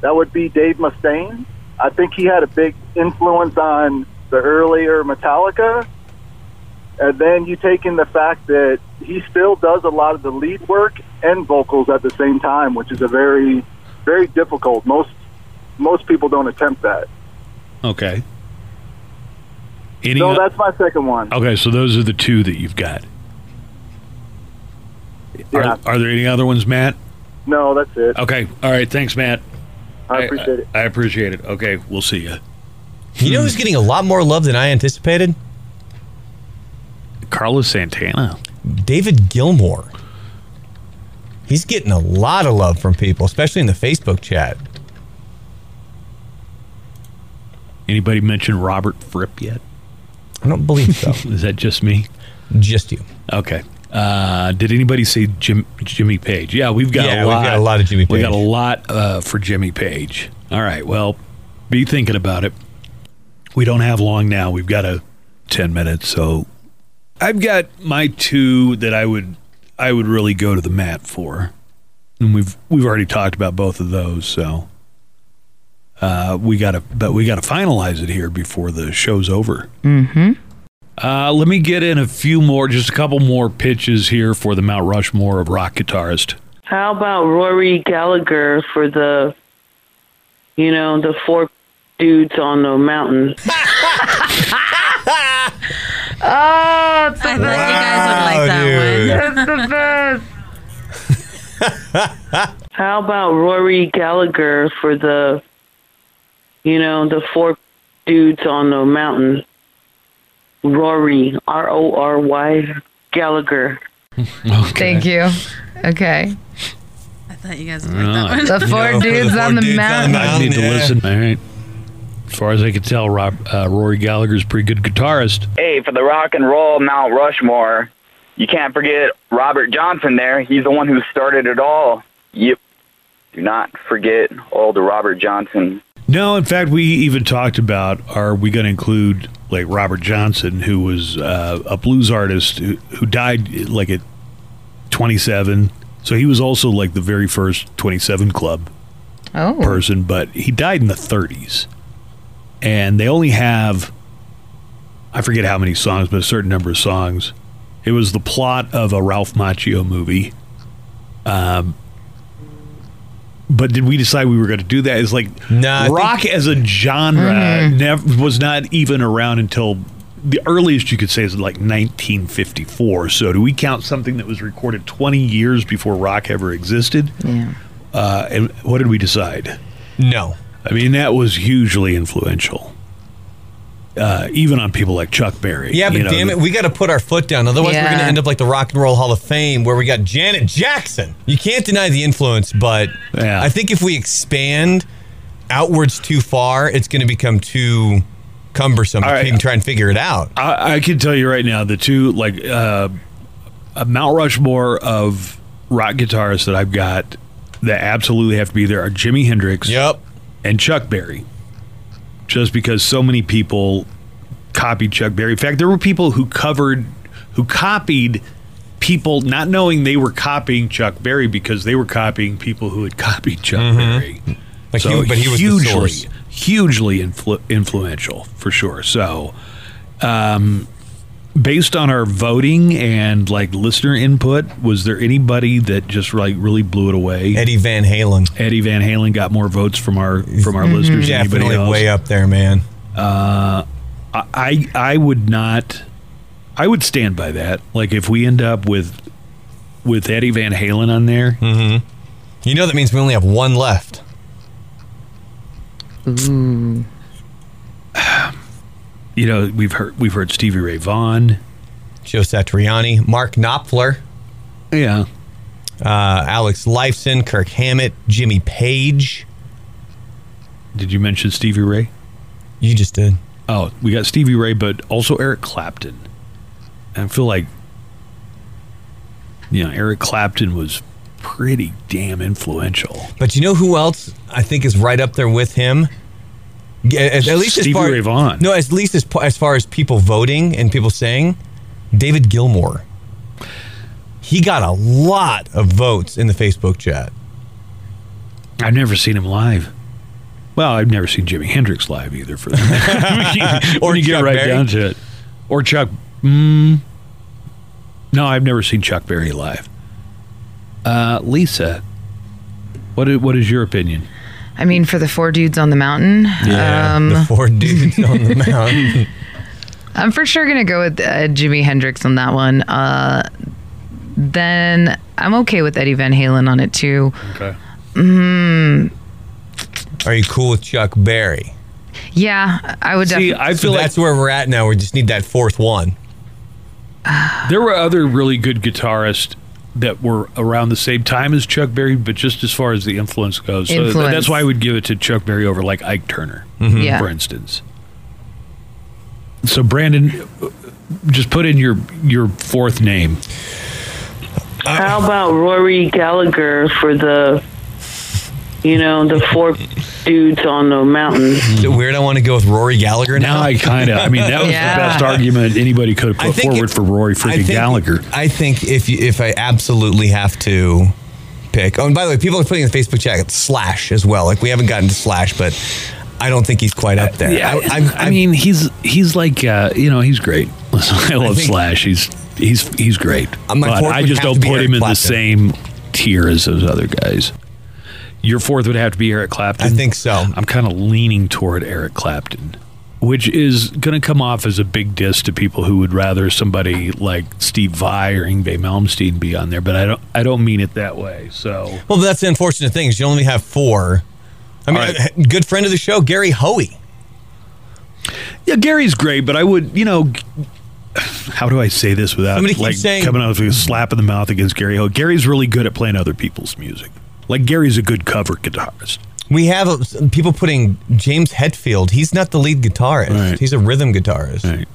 Speaker 13: that would be Dave Mustaine. I think he had a big influence on the earlier Metallica. And then you take in the fact that he still does a lot of the lead work and vocals at the same time, which is a very, very difficult. Most most people don't attempt that.
Speaker 2: Okay. Any
Speaker 13: so that's my second one.
Speaker 2: okay, so those are the two that you've got. Are, are there any other ones, Matt?
Speaker 13: No, that's it.
Speaker 2: Okay. All right. Thanks, Matt.
Speaker 13: I appreciate it.
Speaker 2: I appreciate it. Okay. We'll see you.
Speaker 3: You know who's getting a lot more love than I anticipated?
Speaker 2: Carlos Santana.
Speaker 3: David Gilmour. He's getting a lot of love from people, especially in the Facebook chat.
Speaker 2: Anybody mention Robert Fripp yet?
Speaker 3: I don't believe so.
Speaker 2: Is that just me?
Speaker 3: Just you.
Speaker 2: Okay. Uh, did anybody say Jim, Jimmy Page? Yeah, we've got
Speaker 3: Yeah,
Speaker 2: a
Speaker 3: we've
Speaker 2: lot.
Speaker 3: got a lot of Jimmy Page.
Speaker 2: We got a lot uh, for Jimmy Page. All right. Well, be thinking about it. We don't have long now. We've got a ten minutes, so I've got my two that I would I would really go to the mat for, and we've we've already talked about both of those. So uh, we got to, but we got to finalize it here before the show's over.
Speaker 4: Mm-hmm.
Speaker 2: Uh, let me get in a few more, just a couple more pitches here for the Mount Rushmore of rock guitarist.
Speaker 14: How about Rory Gallagher for the, you know, the four dudes on the mountain?
Speaker 4: Oh, it's the
Speaker 5: I thought you guys would like that one.
Speaker 4: That's the best.
Speaker 14: How about Rory Gallagher for the, you know, the four dudes on the mountain? Rory, R O R Y Gallagher. okay.
Speaker 4: Thank you. Okay.
Speaker 5: I thought you guys would like that one.
Speaker 4: The four dudes on the mountain.
Speaker 2: I need to listen. All right. As far as I can tell, Rob, uh, Rory Gallagher's a pretty good guitarist.
Speaker 15: Hey, for the rock and roll Mount Rushmore, you can't forget Robert Johnson there. He's the one who started it all. Yep. Do not forget old Robert Johnson.
Speaker 2: No, in fact, we even talked about are we going to include like Robert Johnson, who was uh, a blues artist who, who died like at 27. So he was also like the very first 27 Club
Speaker 4: Oh.
Speaker 2: person, but he died in the 30s. And they only have, I forget how many songs, but a certain number of songs. It was the plot of a Ralph Macchio movie. Um, but did we decide we were going to do that? It's like
Speaker 3: I think-
Speaker 2: rock as a genre
Speaker 3: Mhm.
Speaker 2: never was not even around until the earliest you could say is like 1954. So do we count something that was recorded 20 years before rock ever existed?
Speaker 4: Yeah.
Speaker 2: Uh, and what did we decide?
Speaker 3: No.
Speaker 2: I mean, that was hugely influential. Uh, even on people like Chuck Berry.
Speaker 3: Yeah, but
Speaker 2: you know,
Speaker 3: damn it, we got to put our foot down. Otherwise, we're going to end up like the Rock and Roll Hall of Fame, where we got Janet Jackson. You can't deny the influence, but I think if we expand outwards too far, it's going to become too cumbersome to even try and figure it out.
Speaker 2: I, I can tell you right now, the two like uh, a Mount Rushmore of rock guitarists that I've got that absolutely have to be there are Jimi Hendrix,
Speaker 3: yep,
Speaker 2: and Chuck Berry. Just because so many people copied Chuck Berry. In fact, there were people who covered, who copied people not knowing they were copying Chuck Berry because they were copying people who had copied Chuck Berry.
Speaker 3: Mm-hmm. Like he- but he was
Speaker 2: hugely, hugely influ- influential for sure. So, um, based on our voting and like listener input, was there anybody that just like really blew it away?
Speaker 3: Eddie Van Halen.
Speaker 2: Eddie Van Halen got more votes from our from our
Speaker 3: Mhm.
Speaker 2: listeners. than anybody
Speaker 3: Definitely
Speaker 2: else.
Speaker 3: way up there, man.
Speaker 2: Uh, I I would not. I would stand by that. Like if we end up with with Eddie Van Halen on there,
Speaker 3: mm-hmm. you know that means we only have one left.
Speaker 4: Ooh.
Speaker 2: you know we've heard we've heard Stevie Ray Vaughan,
Speaker 3: Joe Satriani, Mark Knopfler.
Speaker 2: Yeah.
Speaker 3: Uh, Alex Lifeson, Kirk Hammett, Jimmy Page.
Speaker 2: Did you mention Stevie Ray?
Speaker 3: You just did.
Speaker 2: Oh, we got Stevie Ray, but also Eric Clapton. I feel like, you know, Eric Clapton was pretty damn influential.
Speaker 3: But you know who else I think is right up there with him? At, at least as far,
Speaker 2: Ray Vaughan.
Speaker 3: No, at least as, as far as people voting and people saying, David Gilmour. He got a lot of votes in the Facebook chat.
Speaker 2: I've never seen him live. Well, I've never seen Jimi Hendrix live either. For that.
Speaker 3: Or
Speaker 2: you get right
Speaker 3: Berry?
Speaker 2: down to it, or Chuck. Mm, no, I've never seen Chuck Berry live. Uh, Lisa, what is, what is your opinion?
Speaker 4: I mean, for the four dudes on the mountain, um,
Speaker 3: the four dudes on the mountain.
Speaker 4: I'm for sure gonna go with uh, Jimi Hendrix on that one. Uh, then I'm okay with Eddie Van Halen on it too.
Speaker 2: Okay.
Speaker 4: Mm,
Speaker 3: Are you cool with Chuck Berry?
Speaker 4: yeah, I would
Speaker 2: See,
Speaker 4: definitely.
Speaker 2: I feel
Speaker 3: so
Speaker 2: like-
Speaker 3: that's where we're at now. We just need that fourth one.
Speaker 2: There were other really good guitarists that were around the same time as Chuck Berry, but just as far as the influence goes, so
Speaker 4: Influence.
Speaker 2: that's why I would give it to Chuck Berry over like Ike Turner,
Speaker 3: Mm-hmm.
Speaker 4: Mhm. Yeah.
Speaker 2: for instance. So Brandon, just put in your your fourth name.
Speaker 14: How about Rory Gallagher for the, you know, the four dudes on the mountain?
Speaker 3: Is it weird? I want to go with Rory Gallagher now.
Speaker 2: Now I kind of, I mean, that was
Speaker 14: Yeah.
Speaker 2: the best argument anybody could have put forward
Speaker 3: it-
Speaker 2: for Rory
Speaker 3: I
Speaker 2: freaking
Speaker 3: think-
Speaker 2: Gallagher.
Speaker 3: I think if you, if I absolutely have to pick. Oh, and by the way, people are putting in the Facebook chat Slash as well. Like we haven't gotten to Slash, but I don't think he's quite up there.
Speaker 2: Yeah,
Speaker 3: I,
Speaker 2: I, mean, he's he's like uh, you know he's great. I love
Speaker 3: think-
Speaker 2: Slash. He's he's he's great.
Speaker 3: Uh, my
Speaker 2: but I just don't put
Speaker 3: Eric
Speaker 2: him in the same tier as those other guys. Your fourth would have to be Eric Clapton.
Speaker 3: I think so.
Speaker 2: I'm kind of leaning toward Eric Clapton, which is going to come off as a big diss to people who would rather somebody like Steve Vai or Yngwie Malmsteen be on there. But I don't I don't mean it that way. So
Speaker 3: well, that's the unfortunate thing is you only have four. I mean, a uh, good friend of the show, Gary Hoey.
Speaker 2: Yeah, Gary's great, but I would, you know, how do I say this without like
Speaker 3: saying-
Speaker 2: coming out with a slap in the mouth against Gary Hoey? Gary's really good at playing other people's music. Like Gary's a good cover guitarist.
Speaker 3: We have people putting James Hetfield. He's not the lead guitarist. He's a rhythm guitarist.
Speaker 2: Right.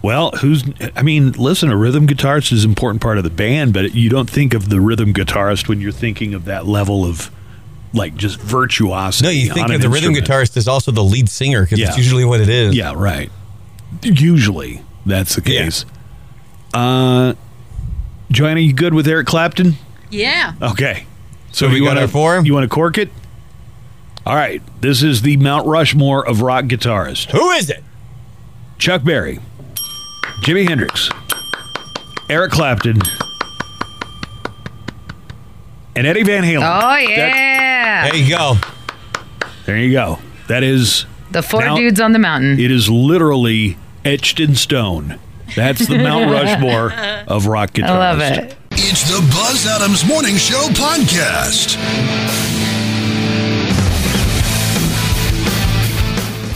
Speaker 2: Well, who's? I mean, listen, a rhythm guitarist is an important part of the band, but you don't think of the rhythm guitarist when you're thinking of that level of like just virtuosity.
Speaker 3: No, you think of
Speaker 2: an
Speaker 3: the rhythm guitarist as also the lead singer because
Speaker 2: Yeah.
Speaker 3: it's usually what it is.
Speaker 2: Yeah, right. Usually, that's the case. Uh, Joanna, you good with Eric Clapton?
Speaker 5: Yeah.
Speaker 2: Okay.
Speaker 3: So we
Speaker 2: you
Speaker 3: got
Speaker 2: wanna,
Speaker 3: our four?
Speaker 2: You want to cork it? All right. This is the Mount Rushmore of rock guitarists.
Speaker 3: Who is it?
Speaker 2: Chuck Berry, Jimi Hendrix, Eric Clapton, and Eddie Van Halen.
Speaker 4: Oh yeah,
Speaker 3: There you go.
Speaker 2: There you go. That is
Speaker 4: the four
Speaker 2: now-
Speaker 4: dudes on the mountain.
Speaker 2: It is literally etched in stone. That's the Mount Rushmore of rock guitarists.
Speaker 4: I love it.
Speaker 1: It's the Buzz Adams Morning Show podcast.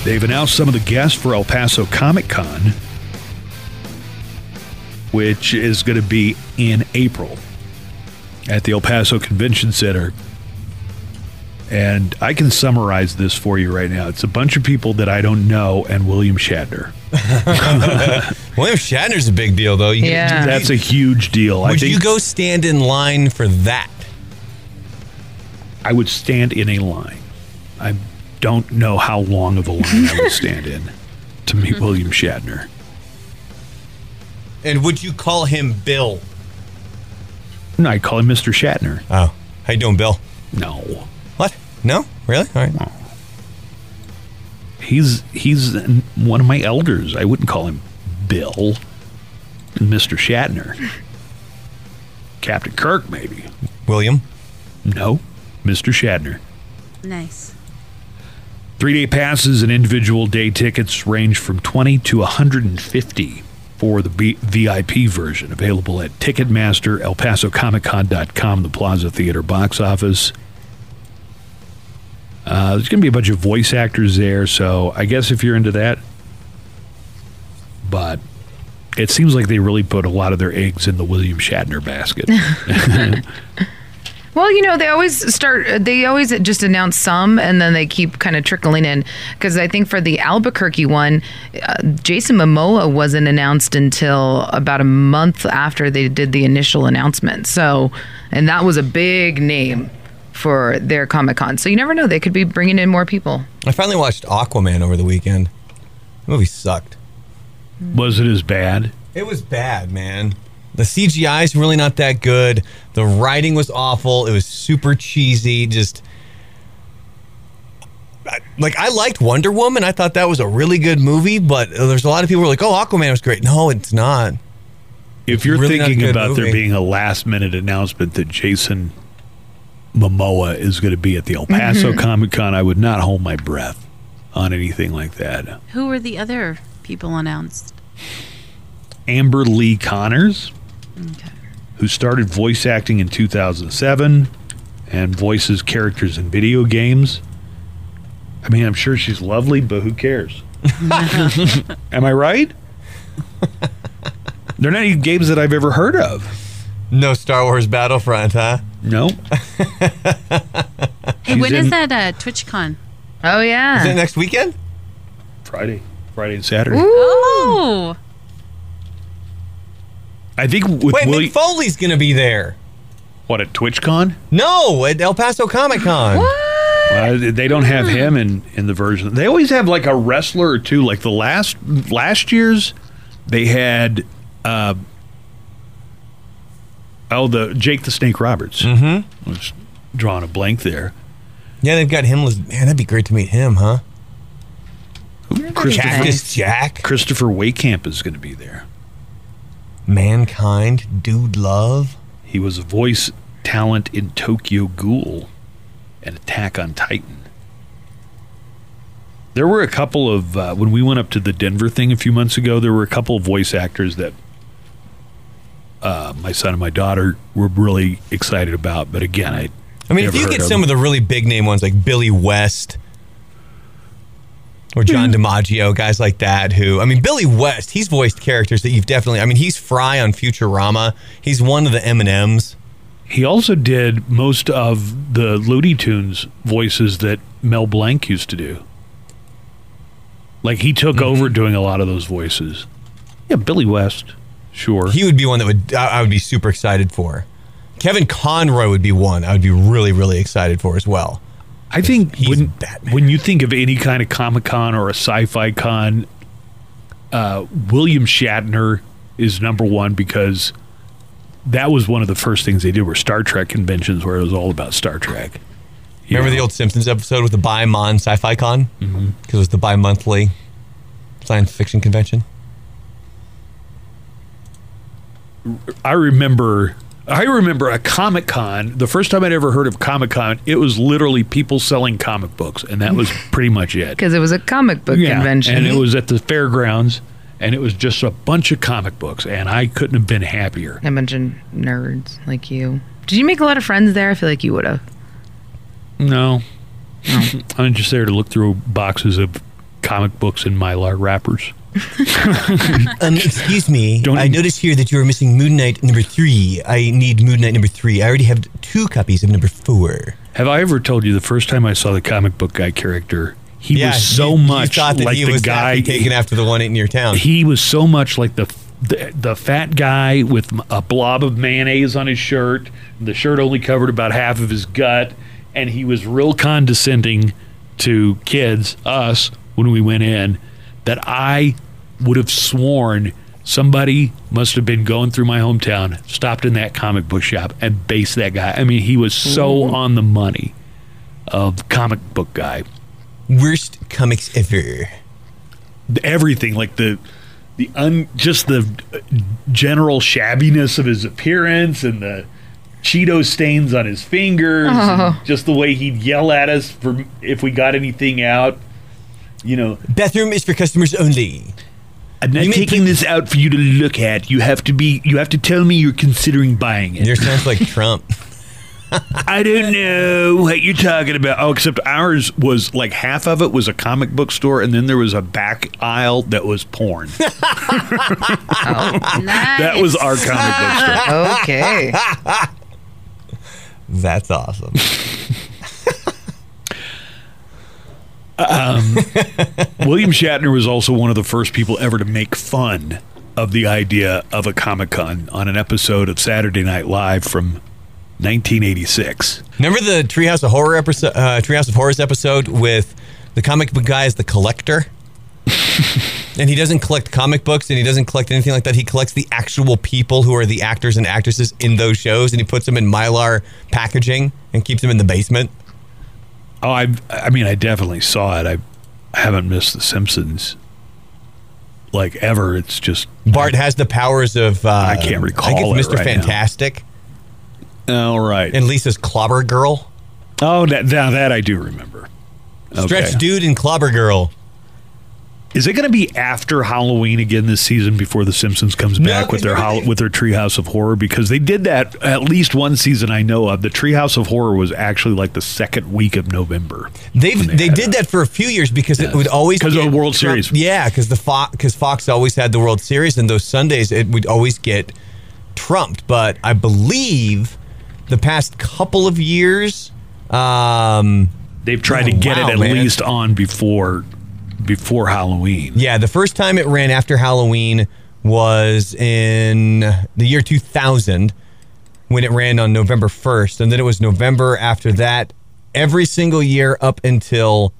Speaker 2: They've announced some of the guests for El Paso Comic Con, which is going to be in April at the El Paso Convention Center. And I can summarize this for you right now. It's a bunch of people that I don't know and William Shatner.
Speaker 3: William Shatner's a big deal, though. You-
Speaker 4: Yeah.
Speaker 2: That's a huge deal. I
Speaker 3: Would
Speaker 2: think
Speaker 3: you go stand in line for that?
Speaker 2: I would stand in a line. I don't know how long of a line I would stand in to meet William Shatner.
Speaker 3: And would you call him Bill?
Speaker 2: No, I call him Mr. Shatner.
Speaker 3: Oh, how you doing, Bill?
Speaker 2: No.
Speaker 3: What? No, really? All right.
Speaker 2: He's he's one of my elders. I wouldn't call him Bill. Mr. Shatner. Captain Kirk, maybe.
Speaker 3: William?
Speaker 2: No. Mr. Shatner.
Speaker 5: Nice.
Speaker 2: Three day passes and individual day tickets range from 20 to 150 for the B- VIP version, available at Ticketmaster, ElPasoComicCon.com, the Plaza Theater box office. Uh, there's going to be a bunch of voice actors there, so I guess if you're into that, but it seems like they really put a lot of their eggs in the William Shatner basket.
Speaker 4: Well, you know, they always start, they always just announce some and then they keep kind of trickling in. Because I think for the Albuquerque one, uh, Jason Momoa wasn't announced until about a month after they did the initial announcement. So, and that was a big name for their Comic Con. So you never know. They could be bringing in more people.
Speaker 3: I finally watched Aquaman over the weekend. The movie sucked.
Speaker 2: Was it as bad?
Speaker 3: It was bad, man. The CGI is really not that good. The writing was awful. It was super cheesy. Just like I liked Wonder Woman. I thought that was a really good movie, but there's a lot of people who are like, "Oh, Aquaman was great." No, it's not.
Speaker 2: If you're
Speaker 3: really
Speaker 2: thinking
Speaker 3: good
Speaker 2: about there being a last minute announcement that Jason Momoa is going to be at the El Paso
Speaker 5: Mhm.
Speaker 2: Comic Con, I would not hold my breath on anything like that.
Speaker 5: Who were the other people announced?
Speaker 2: Amber Lee Connors, who started voice acting in 2007 and voices characters in video games. I mean, I'm sure she's lovely, but who cares? Am I right? They're not even games that I've ever heard of.
Speaker 3: No Star Wars Battlefront, huh?
Speaker 2: No.
Speaker 5: Hey, when is that uh, TwitchCon?
Speaker 4: Oh, yeah.
Speaker 3: Is it next weekend?
Speaker 2: Friday, Friday and Saturday.
Speaker 5: Oh,
Speaker 2: I think with
Speaker 3: Wait,
Speaker 2: William,
Speaker 3: Mick Foley's going to be there.
Speaker 2: what at TwitchCon?
Speaker 3: No, at El Paso Comic Con.
Speaker 2: Uh, they don't have him in in the version. They always have like a wrestler or two. Like the last last year's, they had uh, oh the Jake the Snake Roberts. Mm-hmm. Was drawing a blank there.
Speaker 3: Yeah, they've got him. lis- Man, that'd be great to meet him, huh?
Speaker 2: Christopher
Speaker 3: Cactus Jack,
Speaker 2: Christopher Wehkamp is going to be there.
Speaker 3: Mankind, Dude Love.
Speaker 2: He was a voice talent in Tokyo Ghoul and Attack on Titan. There were a couple of uh, when we went up to the Denver thing a few months ago. There were a couple of voice actors that uh, my son and my daughter were really excited about. But again, I
Speaker 3: I mean, if you get some of the really big name ones like Billy West or John DiMaggio, guys like that, who, I mean, Billy West, he's voiced characters that you've definitely, I mean, he's Fry on Futurama. He's one of the M&Ms.
Speaker 2: He also did most of the Looney Tunes voices that Mel Blanc used to do. Like he took over doing a lot of those voices. Yeah, Billy West, sure.
Speaker 3: He would be one that would I would be super excited for. Kevin Conroy would be one I would be really, really excited for as well.
Speaker 2: I think when when you think of any kind of Comic Con or a sci-fi con, uh, William Shatner is number one because that was one of the first things they did were Star Trek conventions where it was all about Star Trek.
Speaker 3: Remember the old Simpsons episode with the Bi-Mon Sci-Fi Con? Because
Speaker 2: Mm-hmm.
Speaker 3: it was the bi-monthly science fiction convention.
Speaker 2: I remember I remember a Comic Con. The first time I'd ever heard of Comic Con, it was literally people selling comic books, and that was pretty much it.
Speaker 4: Because it was a comic book
Speaker 2: Yeah,
Speaker 4: convention.
Speaker 2: and it was at the fairgrounds, and it was just a bunch of comic books, and I couldn't have been happier.
Speaker 4: A bunch of nerds like you. Did you make a lot of friends there? I feel like you would have.
Speaker 2: No, I'm just there to look through boxes of comic books in mylar wrappers.
Speaker 3: um, excuse me. I noticed here that you are missing Moon Knight number three. I need Moon Knight number three. I already have two copies of number four.
Speaker 2: Have I ever told you the first time I saw the comic book guy character? He
Speaker 3: Yeah,
Speaker 2: was so
Speaker 3: you- you
Speaker 2: much
Speaker 3: that
Speaker 2: like
Speaker 3: he
Speaker 2: the
Speaker 3: was
Speaker 2: guy
Speaker 3: taking after the one in your town.
Speaker 2: He was so much like the the, the fat guy with a blob of mayonnaise on his shirt. The shirt only covered about half of his gut, and he was real condescending to kids, us, when we went in. That I would have sworn somebody must have been going through my hometown, stopped in that comic book shop, and based that guy. I mean, he was so on the money of comic book guy.
Speaker 3: Worst comics ever.
Speaker 2: Everything like the the un just the general shabbiness of his appearance and the Cheeto stains on his fingers, oh. and
Speaker 3: Oh.
Speaker 2: just the way he'd yell at us for if we got anything out. You know,
Speaker 3: bathroom is for customers only.
Speaker 2: I'm not
Speaker 3: You
Speaker 2: taking this out for you to look at. You have to be. You have to tell me you're considering buying it.
Speaker 3: Yours sounds like Trump.
Speaker 2: I don't know what you're talking about. Oh, except ours was like half of it was a comic book store, and then there was a back aisle that was porn. That was our comic book store.
Speaker 4: Okay.
Speaker 3: That's awesome.
Speaker 2: Um, William Shatner was also one of the first people ever to make fun of the idea of a Comic Con on an episode of Saturday Night Live from 1986.
Speaker 3: Remember the Treehouse of Horror episode, uh, Treehouse of Horrors episode with the comic book guy as the collector, and he doesn't collect comic books and he doesn't collect anything like that. He collects the actual people who are the actors and actresses in those shows, and he puts them in mylar packaging and keeps them in the basement.
Speaker 2: Oh, I I mean, I definitely saw it. I haven't missed The Simpsons like ever. It's just
Speaker 3: Bart has the powers of uh,
Speaker 2: I can't recall
Speaker 3: I think it's Mr.
Speaker 2: right now.
Speaker 3: Fantastic.
Speaker 2: All right.
Speaker 3: And Lisa's Clobber Girl.
Speaker 2: Oh, that, now that I do remember.
Speaker 3: Stretch Dude and Clobber Girl.
Speaker 2: Is it going to be after Halloween again this season before The Simpsons comes back with their hol- with their Treehouse of Horror? Because they did that at least one season I know of. The Treehouse of Horror was actually like the second week of November.
Speaker 3: They've they, did that for a few years because it would always
Speaker 2: 'Cause of the World
Speaker 3: Trump-
Speaker 2: Series.
Speaker 3: Yeah, because the Fox because Fox always had the World Series, and those Sundays it would always get trumped. But I believe the past couple of years, um,
Speaker 2: They've tried to
Speaker 3: oh,
Speaker 2: get
Speaker 3: wow,
Speaker 2: it at
Speaker 3: man.
Speaker 2: least on before before Halloween.
Speaker 3: Yeah, the first time it ran after Halloween was in the year 2000 when it ran on November 1st. And then it was November after that every single year up until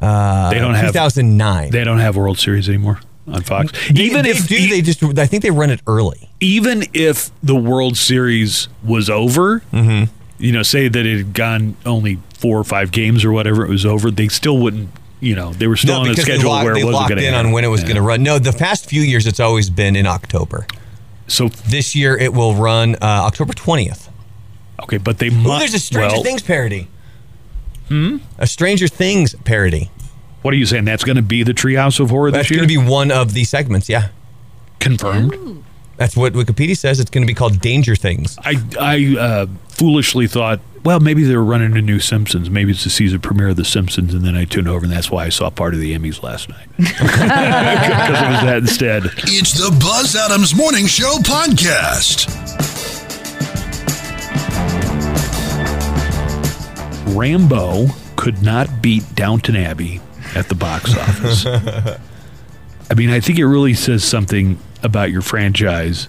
Speaker 3: uh,
Speaker 2: They don't have
Speaker 3: 2009.
Speaker 2: They don't have World Series anymore on Fox.
Speaker 3: even if do, they just I think they run it early.
Speaker 2: even if the World Series was over,
Speaker 3: Mm-hmm.
Speaker 2: you know, say that it had gone only four or five games or whatever, it was over, they still wouldn't, you know, they were still on a schedule
Speaker 3: locked-
Speaker 2: where
Speaker 3: they
Speaker 2: it wasn't
Speaker 3: locked
Speaker 2: going to
Speaker 3: in on when it was going to run. No, the past few years it's always been in October.
Speaker 2: So
Speaker 3: this year it will run uh, October 20th.
Speaker 2: Okay, but they
Speaker 3: Ooh,
Speaker 2: must.
Speaker 3: there's a Stranger
Speaker 2: well,
Speaker 3: Things parody.
Speaker 2: Hmm?
Speaker 3: A Stranger Things parody.
Speaker 2: What are you saying? That's going to be the Treehouse of Horror
Speaker 3: That's
Speaker 2: this year?
Speaker 3: going to be one of the segments. Yeah,
Speaker 2: confirmed.
Speaker 3: That's what Wikipedia says. It's going to be called Danger Things.
Speaker 2: I I uh, foolishly thought, well, maybe they were running a new Simpsons. Maybe it's the season premiere of The Simpsons, and then I tuned over, and that's why I saw part of the Emmys last night because it was that instead.
Speaker 1: It's the Buzz Adams Morning Show podcast.
Speaker 2: Rambo could not beat Downton Abbey at the box office. I mean, I think it really says something about your franchise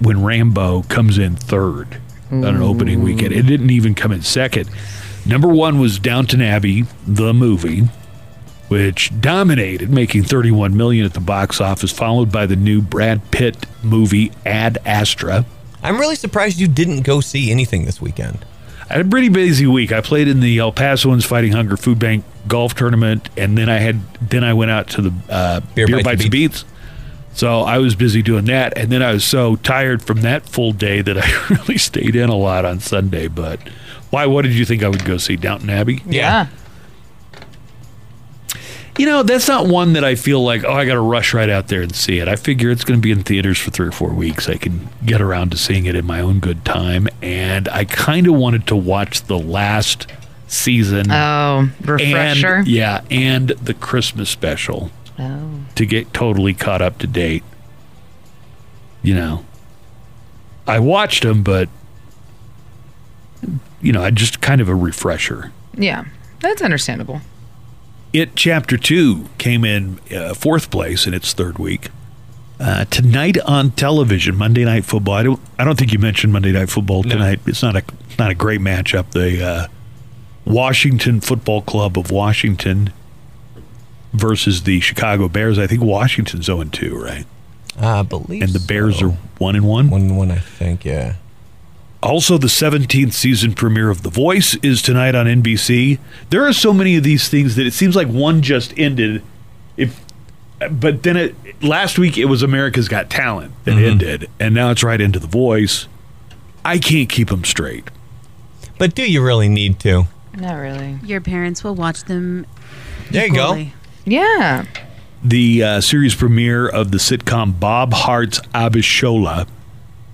Speaker 2: when Rambo comes in third on an opening weekend. It didn't even come in second. Number one was Downton Abbey, the movie, which dominated, making 31 million at the box office, followed by the new Brad Pitt movie Ad Astra.
Speaker 3: I'm really surprised you didn't go see anything this weekend.
Speaker 2: I had a pretty busy week. I played in the El Pasoans Fighting Hunger Food Bank golf tournament, and then I had then I went out to the uh,
Speaker 3: Beer
Speaker 2: Beer,
Speaker 3: Bites
Speaker 2: Bites,
Speaker 3: and
Speaker 2: and Beats. So I was busy doing that, and then I was so tired from that full day that I really stayed in a lot on Sunday. But why? What did you think I would go see Downton Abbey?
Speaker 4: Yeah.
Speaker 2: You know, that's not one that I feel like, oh, I got to rush right out there and see it. I figure it's going to be in theaters for three or four weeks. I can get around to seeing it in my own good time. And I kind of wanted to watch the last season.
Speaker 4: Oh, refresher.
Speaker 2: And, yeah, and the Christmas special
Speaker 4: Oh.
Speaker 2: to get totally caught up to date. You know, I watched them, but, you know, I just kind of a refresher.
Speaker 4: Yeah, that's understandable.
Speaker 2: It Chapter 2 came in uh, fourth place in its third week. Uh, tonight on television, Monday Night Football. I don't, I don't think you mentioned Monday Night Football tonight. It's not a not a great matchup. The uh, Washington Football Club of Washington versus the Chicago Bears. I think Washington's 0 2, right?
Speaker 3: I believe.
Speaker 2: And the Bears are 1 and 1?
Speaker 3: 1 and 1, I think, yeah.
Speaker 2: Also, the 17th season premiere of The Voice is tonight on NBC. There are so many of these things that it seems like one just ended. If, but then it last week it was America's Got Talent that mm-hmm. ended, and now it's right into The Voice. I can't keep them straight.
Speaker 3: But do you really need to?
Speaker 4: Not really.
Speaker 5: Your parents will watch them.
Speaker 3: There you go.
Speaker 5: Equally.
Speaker 4: Yeah.
Speaker 2: The uh, series premiere of the sitcom Bob Hearts Abishola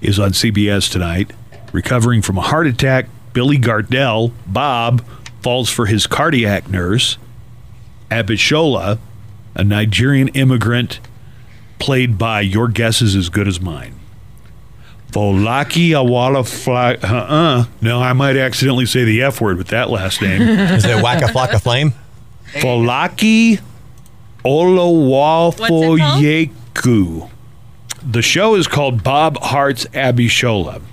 Speaker 2: is on CBS tonight. Recovering from a heart attack, Billy Gardell, Bob, falls for his cardiac nurse. Abishola, a Nigerian immigrant, played by your guess is as good as mine. Folaki Awala Fly. Uh uh. No, I might accidentally say the F word with that last name.
Speaker 3: Is it Waka Flocka Flame?
Speaker 2: Folaki Olowafoyeku. The show is called Bob Hearts Abishola.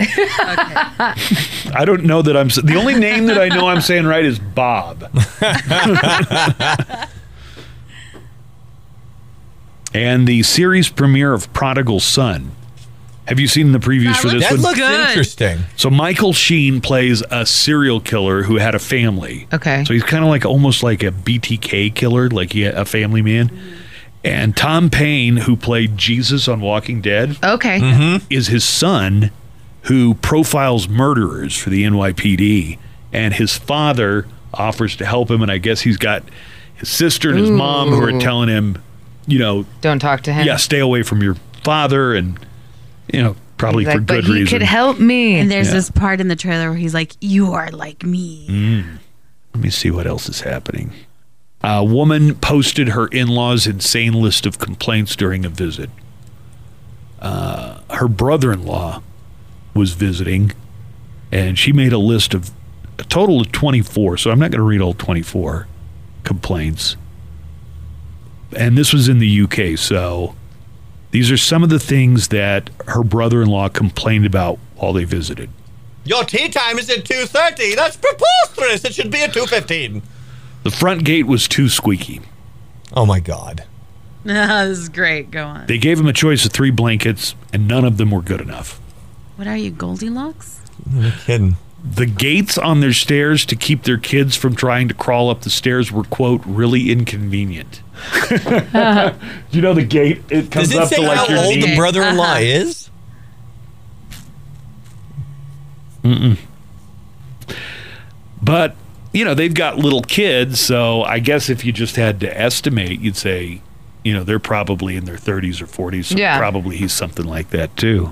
Speaker 2: I don't know that I'm the only name that I know I'm saying right is Bob. and the series premiere of Prodigal Son. Have you seen the previews for this
Speaker 3: that
Speaker 2: one?
Speaker 3: looks interesting.
Speaker 2: So Michael Sheen plays a serial killer who had a family.
Speaker 4: Okay.
Speaker 2: So he's kind of like almost like a BTK killer, like he a family man. And Tom Payne, who played Jesus on Walking Dead,
Speaker 4: Okay. Mm-hmm.
Speaker 2: is his son who profiles murderers for the NYPD. And his father offers to help him. And I guess he's got his sister and his mom who are telling him, you know,
Speaker 4: Don't talk to him.
Speaker 2: yeah, stay away from your father. And, you know, probably
Speaker 4: He's
Speaker 2: for
Speaker 4: like,
Speaker 2: good
Speaker 4: but he
Speaker 2: reason.
Speaker 4: could help me.
Speaker 5: And there's
Speaker 2: Yeah.
Speaker 5: this part in the trailer where he's like, "You are like me."
Speaker 2: Mm. Let me see what else is happening. A woman posted her in law's insane list of complaints during a visit. Uh, her brother in law was visiting, and she made a list of a total of 24. So I'm not going to read all 24 complaints. And this was in the UK. So these are some of the things that her brother in law complained about while they visited.
Speaker 3: Your tea time is at 2.30. That's preposterous. It should be at 2.15.
Speaker 2: The front gate was too squeaky.
Speaker 3: Oh, my God.
Speaker 5: this is great. Go on.
Speaker 2: They gave him a choice of three blankets, and none of them were good enough.
Speaker 5: What are you, Goldilocks?
Speaker 3: No kidding.
Speaker 2: The gates on their stairs to keep their kids from trying to crawl up the stairs were, quote, really inconvenient. you know the gate? It comes
Speaker 3: Does it
Speaker 2: up
Speaker 3: say
Speaker 2: to like
Speaker 3: how
Speaker 2: your
Speaker 3: old
Speaker 2: knee.
Speaker 3: the brother-in-law
Speaker 5: Uh-huh.
Speaker 3: is?
Speaker 2: Mm-mm. But, you know, they've got little kids, so I guess if you just had to estimate, you'd say, you know, they're probably in their 30s or 40s, so
Speaker 4: Yeah.
Speaker 2: probably he's something like that too.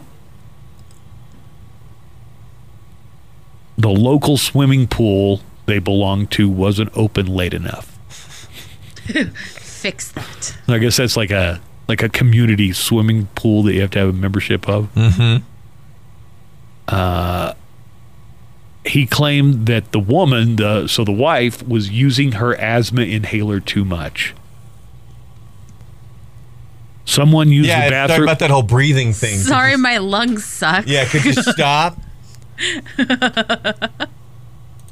Speaker 2: The local swimming pool they belonged to wasn't open late enough.
Speaker 5: Fix that.
Speaker 2: I guess that's like a like a community swimming pool that you have to have a membership of.
Speaker 3: Mm-hmm.
Speaker 2: Uh, he claimed that the woman, the so the wife, was using her asthma inhaler too much. Someone used
Speaker 3: Yeah,
Speaker 2: the
Speaker 3: it's talking
Speaker 2: bathroom.
Speaker 3: about that whole breathing thing.
Speaker 5: Sorry, my lungs suck.
Speaker 3: Yeah, could you stop?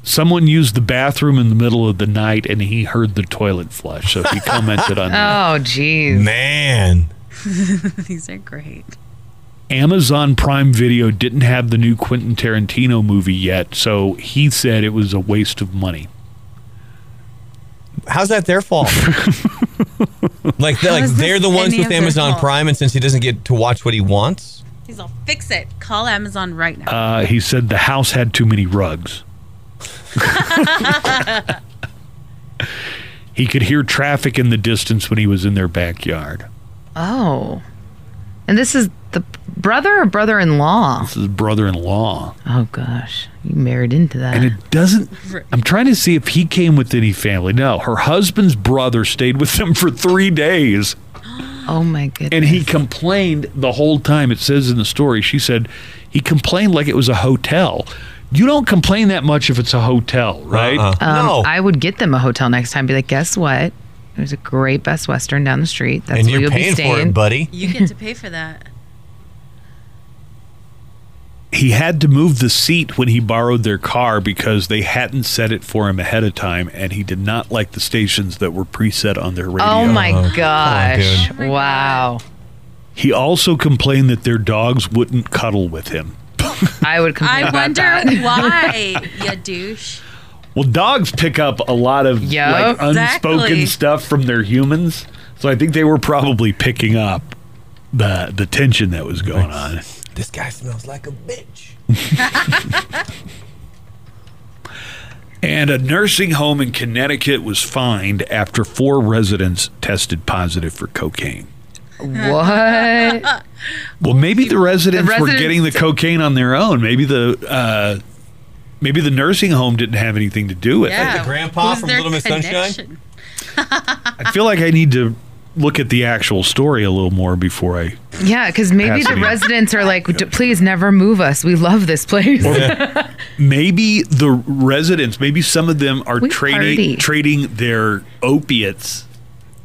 Speaker 2: Someone used the bathroom in the middle of the night, and he heard the toilet flush. So he commented on that.
Speaker 4: Oh, jeez.
Speaker 3: Man.
Speaker 5: These are great.
Speaker 2: Amazon Prime Video didn't have the new Quentin Tarantino movie yet, so he said it was a waste of money.
Speaker 3: How's that their fault? like,
Speaker 5: How
Speaker 3: like they're the ones with Amazon? Prime, and since he doesn't get to watch what he wants,
Speaker 5: He's all fix it. Call Amazon right now.
Speaker 2: Uh, he said the house had too many rugs. He could hear traffic in the distance when he was in their backyard.
Speaker 4: Oh. And this is the brother or brother in law?
Speaker 2: This is brother in law.
Speaker 4: Oh, gosh. You married into that.
Speaker 2: And it doesn't. I'm trying to see if he came with any family. No, her husband's brother stayed with them for three days.
Speaker 4: oh, my goodness.
Speaker 2: And he complained the whole time. It says in the story, she said he complained like it was a hotel. You don't complain that much if it's a hotel, right?
Speaker 4: Um, I would get them a hotel next time. Be like, guess what? There's a great Best Western down the street. That's
Speaker 3: and
Speaker 4: where
Speaker 3: you're
Speaker 4: you'll
Speaker 3: paying
Speaker 4: be
Speaker 3: for it, buddy.
Speaker 5: You get to pay for that.
Speaker 2: he had to move the seat when he borrowed their car because they hadn't set it for him ahead of time, and he did not like the stations that were preset on their radio.
Speaker 4: Oh my
Speaker 2: Come on,
Speaker 4: gosh!
Speaker 2: dude.
Speaker 4: wow.
Speaker 2: He also complained that their dogs wouldn't cuddle with him.
Speaker 4: I would complain
Speaker 5: I
Speaker 4: about
Speaker 5: wonder
Speaker 4: that.
Speaker 5: why, you douche.
Speaker 2: Well, dogs pick up a lot of
Speaker 5: Yup.
Speaker 2: like unspoken stuff from their humans, so I think they were probably picking up the the tension that was going on.
Speaker 3: This guy smells like a bitch.
Speaker 2: And a nursing home in Connecticut was fined after four residents tested positive for cocaine.
Speaker 4: What?
Speaker 2: Well, maybe the residents,
Speaker 4: The
Speaker 2: were getting the cocaine on their own. Maybe the uh, maybe the nursing home didn't have anything to do with
Speaker 5: Yeah.
Speaker 2: it.
Speaker 3: the grandpa
Speaker 5: Who's
Speaker 3: from Little Miss Sunshine?
Speaker 2: I feel like I need to look at the actual story a little more before I.
Speaker 4: Yeah, because maybe
Speaker 2: Pass
Speaker 4: the
Speaker 2: me.
Speaker 4: residents are like, please never move us. We love this place.
Speaker 2: Maybe the residents, maybe some of them are
Speaker 4: We
Speaker 2: trading
Speaker 4: party.
Speaker 2: trading their opiates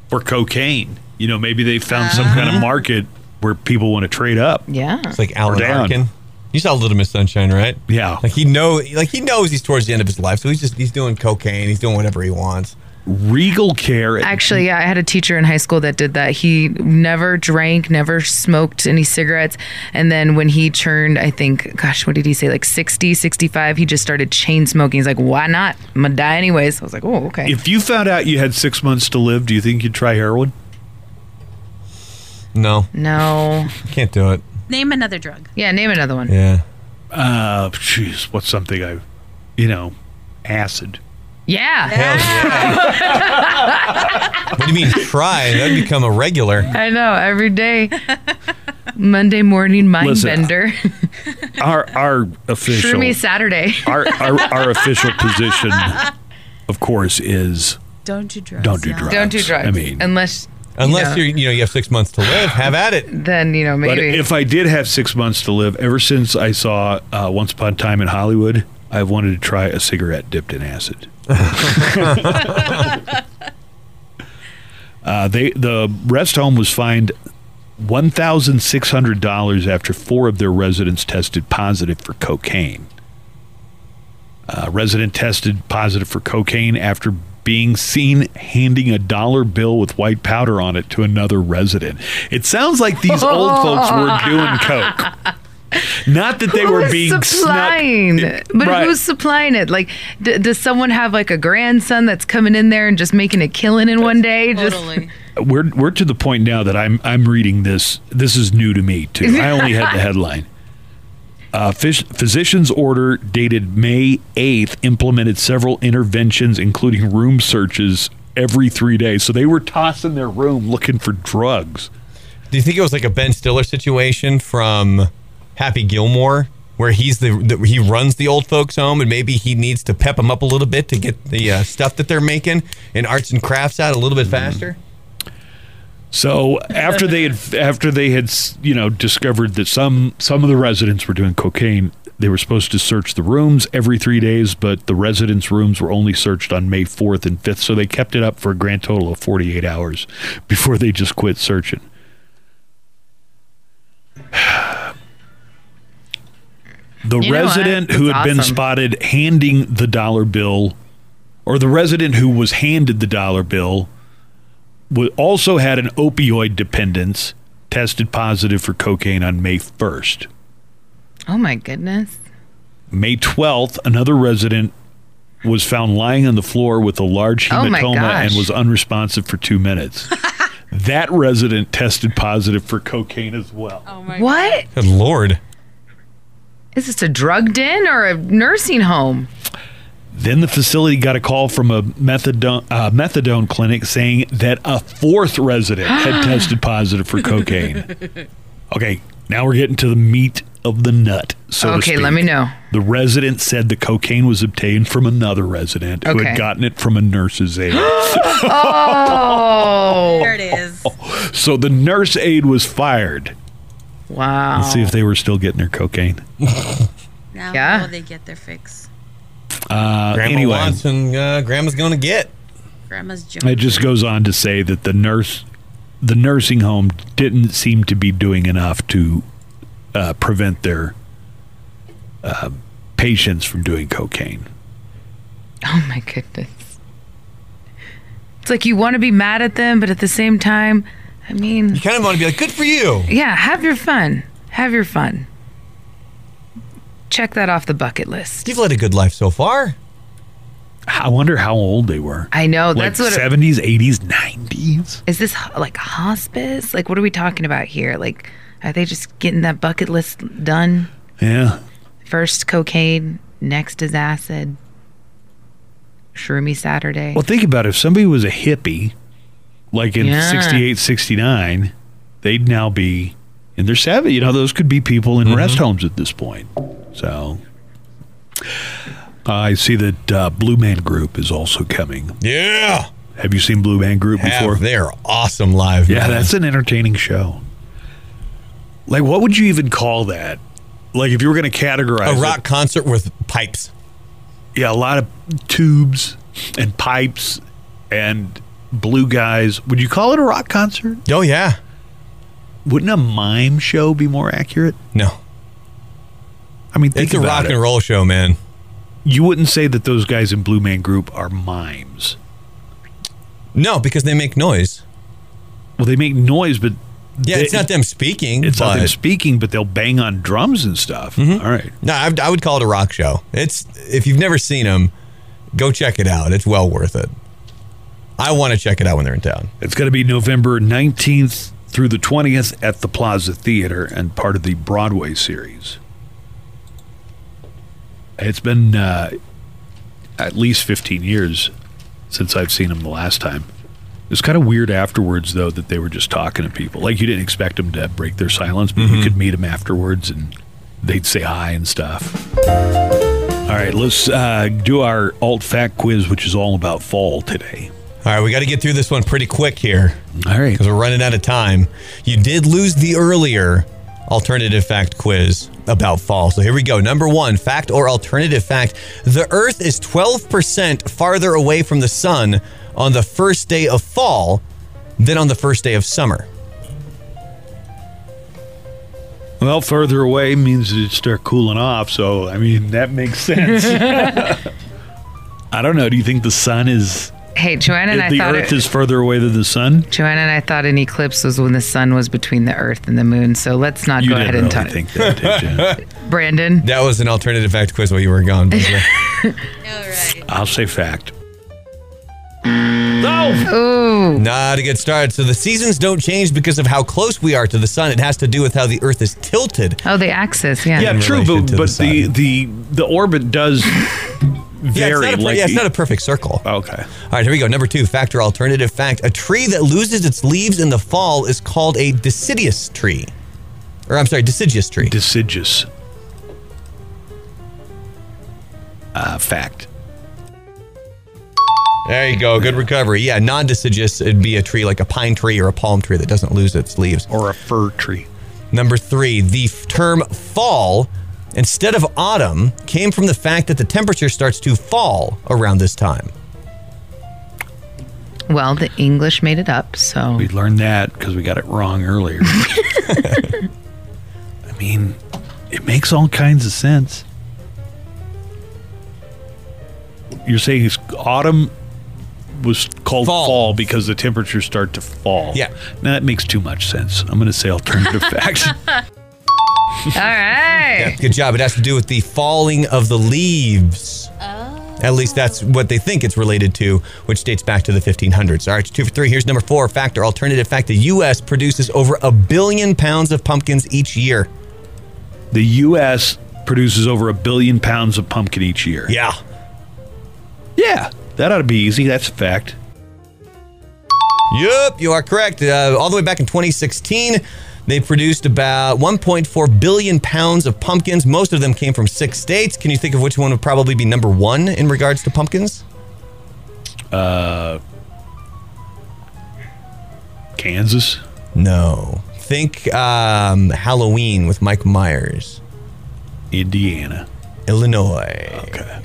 Speaker 2: for cocaine. You know, maybe they found some kind of uh-huh. market where people want to trade up.
Speaker 4: yeah.
Speaker 3: It's like Alan
Speaker 2: Or down.
Speaker 3: Arkin. You saw Little Miss Sunshine, right?
Speaker 2: Yeah.
Speaker 3: Like he know, like he knows he's towards the end of his life, so he's just he's doing cocaine. He's doing whatever he wants.
Speaker 2: Regal Care.
Speaker 4: Actually, yeah, I had a teacher in high school that did that. He never drank, never smoked any cigarettes. And then when he turned, I think, gosh, what did he say? Like 60, 65, he just started chain smoking. He's like, why not? I'm going to die anyways. I was like, oh, okay.
Speaker 2: If you found out you had six months to live, do you think you'd try heroin?
Speaker 3: No,
Speaker 4: no.
Speaker 3: can't do it.
Speaker 5: Name another drug.
Speaker 4: Yeah, name another one.
Speaker 3: Yeah.
Speaker 2: Uh, jeez, what's something I, you know, acid.
Speaker 4: Yeah.
Speaker 3: What do you mean try? That'd become a regular.
Speaker 4: I know, every day. Monday morning mind
Speaker 2: Listen,
Speaker 4: bender.
Speaker 2: Our our official
Speaker 4: Shroomy Saturday.
Speaker 2: our, our our official position, of course, is
Speaker 5: Don't do drugs.
Speaker 2: don't do drugs.
Speaker 4: Don't do drugs.
Speaker 2: I mean,
Speaker 4: unless
Speaker 3: Unless
Speaker 4: you
Speaker 3: you are you know you have six months to live, have at it.
Speaker 4: then you know maybe.
Speaker 2: but
Speaker 4: maybe.
Speaker 2: if I did have six months to live, ever since I saw uh, Once Upon a Time in Hollywood, I've wanted to try a cigarette dipped in acid. uh, they the rest home was fined one thousand six hundred dollars after four of their residents tested positive for cocaine. A resident tested positive for cocaine after being seen handing a dollar bill with white powder on it to another resident. It sounds like these old folks were doing coke. Not that they were being
Speaker 4: supplying,
Speaker 2: snuck-
Speaker 4: but
Speaker 2: Right.
Speaker 4: who's supplying it? Like, d- does someone have like a grandson that's coming in there and just making a killing in one day? Just
Speaker 2: we're we're to the point now that I'm I'm reading this. This is new to me too. I only had the headline. Uh, phys- physician's order dated May 8th implemented several interventions, including room searches every three days. So they were tossing their room looking for drugs.
Speaker 3: Do you think it was like a Ben Stiller situation from Happy Gilmore, where he's the, the he runs the old folks home, and maybe he needs to pep them up a little bit to get the uh, stuff that they're making in arts and crafts out a little bit faster?
Speaker 2: So after they had after they had you know discovered that some some of the residents were doing cocaine, they were supposed to search the rooms every three days, but the residents' rooms were only searched on May fourth and fifth, so they kept it up for a grand total of forty eight hours before they just quit searching. The
Speaker 16: You
Speaker 2: resident who had been spotted handing the dollar bill, or the resident who was handed the dollar bill, also had an opioid dependence, tested positive for cocaine on May 1st.
Speaker 4: oh my goodness.
Speaker 2: May 12th, another resident was found lying on the floor with a large
Speaker 4: Oh
Speaker 2: hematoma and was unresponsive for two minutes. that resident tested positive for cocaine as well.
Speaker 5: Oh my
Speaker 4: What
Speaker 3: Good lord!
Speaker 4: is this? A drug den or a nursing home?
Speaker 2: Then the facility got a call from a methadone, uh, methadone clinic saying that a fourth resident had tested positive for cocaine. Okay, now we're getting to the meat of the nut. So
Speaker 4: Okay, let me know.
Speaker 2: The resident said the cocaine was obtained from another resident who had gotten it from a nurse's aide.
Speaker 4: oh,
Speaker 5: There it is.
Speaker 2: so the nurse aide was fired.
Speaker 4: Wow.
Speaker 2: Let's see if they were still getting their cocaine.
Speaker 5: Now
Speaker 4: Yeah.
Speaker 5: will they get their fix?
Speaker 2: Uh,
Speaker 3: Grandma
Speaker 2: anyway,
Speaker 3: wants and uh, Grandma's going to get.
Speaker 5: Grandma's joke.
Speaker 2: it just goes on to say that the nurse, the nursing home didn't seem to be doing enough to uh, prevent their uh, patients from doing cocaine.
Speaker 4: Oh my goodness. It's like you want to be mad at them, but at the same time, I mean,
Speaker 3: You kind of want to be like, good for you.
Speaker 4: yeah, have your fun. Have your fun. Check that off the bucket list.
Speaker 3: You've led a good life so far.
Speaker 2: I wonder how old they were.
Speaker 4: I know
Speaker 2: like
Speaker 4: that's what.
Speaker 2: 70s, 80s, 90s.
Speaker 4: Is this like hospice? Like, what are we talking about here? Like, are they just getting that bucket list done?
Speaker 2: Yeah.
Speaker 4: First cocaine, next is acid. Shroomy Saturday.
Speaker 2: Well, think about it. If somebody was a hippie, like in
Speaker 4: Yeah.
Speaker 2: 68, 69, they'd now be in their 70s. You know, those could be people in mm-hmm. rest homes at this point. So I see that uh, Blue Man Group is also coming.
Speaker 3: Yeah.
Speaker 2: Have you seen Blue Man Group
Speaker 3: Have.
Speaker 2: before?
Speaker 3: They're awesome live.
Speaker 2: Yeah,
Speaker 3: man.
Speaker 2: that's an entertaining show. Like, what would you even call that? Like, if you were going to categorize
Speaker 3: a
Speaker 2: it-
Speaker 3: rock concert with pipes.
Speaker 2: yeah, a lot of tubes and pipes and blue guys. Would you call it a rock concert?
Speaker 3: Oh, yeah.
Speaker 2: Wouldn't a mime show be more accurate?
Speaker 3: No.
Speaker 2: I mean, think
Speaker 3: It's a rock
Speaker 2: it.
Speaker 3: and roll show, man.
Speaker 2: You wouldn't say that those guys in Blue Man Group are mimes.
Speaker 3: No, because they make noise.
Speaker 2: Well, they make noise, but
Speaker 3: Yeah,
Speaker 2: they-
Speaker 3: it's not them speaking.
Speaker 2: It's not them
Speaker 3: Mm-hmm.
Speaker 2: speaking, but they'll bang on drums and stuff. All right.
Speaker 3: No, I, I would call it a rock show. It's if you've never seen them, go check it out. It's well worth it. I want to check it out when they're in town.
Speaker 2: It's going to be November 19th through the 20th at the Plaza Theater and part of the Broadway series. It's been uh, at least 15 years since I've seen them the last time. It was kind of weird afterwards, though, that they were just talking to people. Like, you didn't expect them to break their silence, but you could meet them afterwards and they'd say hi and stuff. All right, let's uh, do our alt fact quiz, which is all about fall today.
Speaker 3: All right, we got to get through this one pretty quick here.
Speaker 2: All right.
Speaker 3: Because we're running out of time. You did lose the earlier alternative fact quiz about fall. So here we go. Number one fact or alternative fact the Earth is 12% farther away from the sun on the first day of fall than on the first day of summer.
Speaker 2: Well, further away means it start cooling off. So, I mean, that makes sense. I don't know. Do you think the sun is
Speaker 4: Hey, Joanna and I
Speaker 2: the
Speaker 4: thought
Speaker 2: Earth
Speaker 4: it,
Speaker 2: is further away than the sun?
Speaker 4: Joanna and I thought an eclipse was when the sun was between the Earth and the moon. So let's not
Speaker 2: You
Speaker 4: go
Speaker 2: didn't
Speaker 4: ahead and
Speaker 2: really
Speaker 4: talk.
Speaker 2: think that, did you?
Speaker 4: Brandon.
Speaker 3: That was an alternative fact quiz while you were gone. Buzzer.
Speaker 2: I'll say fact. No.
Speaker 4: Ooh.
Speaker 3: Not a good start. So the seasons don't change because of how close we are to the sun. It has to do with how the Earth is tilted.
Speaker 4: Oh, the axis. Yeah.
Speaker 2: Yeah,
Speaker 3: In
Speaker 2: true,
Speaker 3: relation
Speaker 2: but,
Speaker 3: the
Speaker 2: but the, the the orbit does
Speaker 3: Yeah, it's
Speaker 2: vary.
Speaker 3: not a, per- yeah, it's not a perfect circle.
Speaker 2: okay.
Speaker 3: All right, here we go. Number two, fact or alternative fact. A tree that loses its leaves in the fall is called a deciduous tree. Or I'm sorry, deciduous tree.
Speaker 2: Deciduous. Uh, fact.
Speaker 3: There you go. Good recovery. Yeah, non deciduous, it'd be a tree like a pine tree or a palm tree that doesn't lose its leaves.
Speaker 2: Or a fir tree.
Speaker 3: Number three, the f- term fall instead of autumn came from the fact that the temperature starts to fall around this time.
Speaker 4: Well, the English made it up. So
Speaker 2: We learned that because we got it wrong earlier. I mean, it makes all kinds of sense. You're saying it's autumn was called fall. because the temperatures start to fall.
Speaker 3: Yeah.
Speaker 2: Now that makes too much sense. I'm going to say alternative fact.
Speaker 4: All right.
Speaker 3: Good job. It has to do with the falling of the leaves. Oh. At least that's what they think it's related to, which dates back to the 1500s. All right, two for three. Here's number four fact or alternative fact. The U.S. produces over a billion pounds of pumpkins each year.
Speaker 2: The U.S. produces over a billion pounds of pumpkin each year.
Speaker 3: Yeah.
Speaker 2: Yeah, that ought to be easy. That's a fact.
Speaker 3: Yep, you are correct. Uh, all the way back in 2016, they produced about 1.4 billion pounds of pumpkins. Most of them came from six states. Can you think of which one would probably be number one in regards to pumpkins?
Speaker 2: Uh, Kansas.
Speaker 3: No. Think um, Halloween with Mike Myers.
Speaker 2: Indiana.
Speaker 3: Illinois.
Speaker 2: Okay.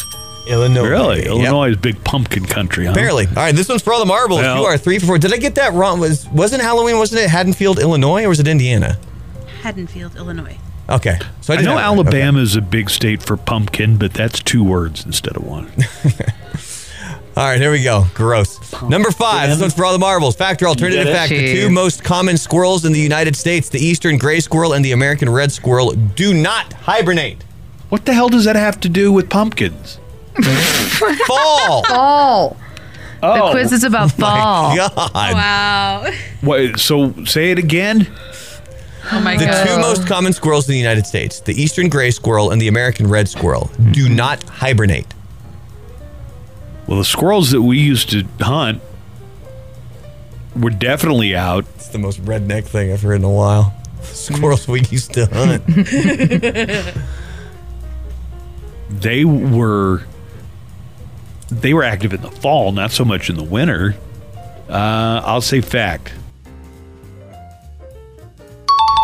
Speaker 3: Illinois.
Speaker 2: Really?
Speaker 3: Yep.
Speaker 2: Illinois is big pumpkin country, huh?
Speaker 3: Barely. All right, this one's for all the marbles.
Speaker 2: Well-
Speaker 3: you are three for four. Did I get that wrong? Was wasn't Halloween? Wasn't it Haddonfield, Illinois, or was it Indiana?
Speaker 5: Haddonfield, Illinois.
Speaker 3: Okay, so I,
Speaker 2: I know
Speaker 3: have it right. Okay.
Speaker 2: Alabama is a big state for pumpkin, but that's two words instead of one.
Speaker 3: All right, here we go. Gross. Number five. This one's for all the marbles. Fact or alternative
Speaker 2: Get it?
Speaker 3: fact: the two most common squirrels in the United States, the eastern gray squirrel and the American red squirrel, do not hibernate.
Speaker 2: What the hell does that have to do with pumpkins?
Speaker 3: Fall.
Speaker 4: Fall. The
Speaker 2: Oh,
Speaker 4: quiz is about oh fall.
Speaker 3: God.
Speaker 5: Wow.
Speaker 2: What, so say it again.
Speaker 4: Oh my god.
Speaker 3: The
Speaker 4: god.
Speaker 3: two most common squirrels in the United States, the eastern gray squirrel and the American red squirrel, do not hibernate.
Speaker 2: Well, the squirrels that we used to hunt were definitely out.
Speaker 3: It's the most redneck thing I've heard in a while. Squirrels we used to hunt.
Speaker 2: They were they were active in the fall, not so much in the winter. Uh, I'll say fact.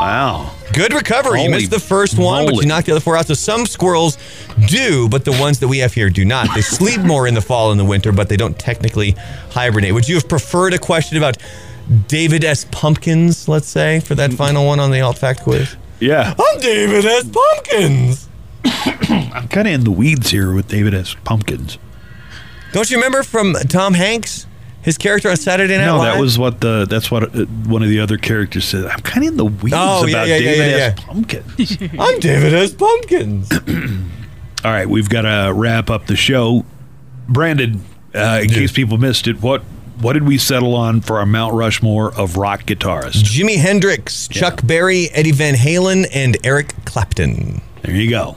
Speaker 2: Wow.
Speaker 3: Good recovery. you missed the first one, but you knocked the other four out. So some squirrels do, but the ones that we have here do not. They sleep more in the fall and the winter, but they don't technically hibernate. Would you have preferred a question about David S. Pumpkins, let's say, for that final one on the alt fact quiz?
Speaker 2: Yeah.
Speaker 3: I'm David S. Pumpkins.
Speaker 2: I'm kind of in the weeds here with David S. Pumpkins.
Speaker 3: Don't you remember from Tom Hanks, his character on Saturday Night
Speaker 2: No,
Speaker 3: Live?
Speaker 2: that was what the that's what uh, one of the other characters said. I'm kind of in the weeds
Speaker 3: Oh, yeah,
Speaker 2: about
Speaker 3: yeah, yeah,
Speaker 2: David
Speaker 3: yeah,
Speaker 2: S. Pumpkins.
Speaker 3: I'm David S. Pumpkins.
Speaker 2: All right, we've got to wrap up the show. Brandon, uh, in case people missed it, what what did we settle on for our Mount Rushmore of rock guitarists?
Speaker 3: Jimi Hendrix, Chuck Berry, Eddie Van Halen, and Eric Clapton.
Speaker 2: There you go.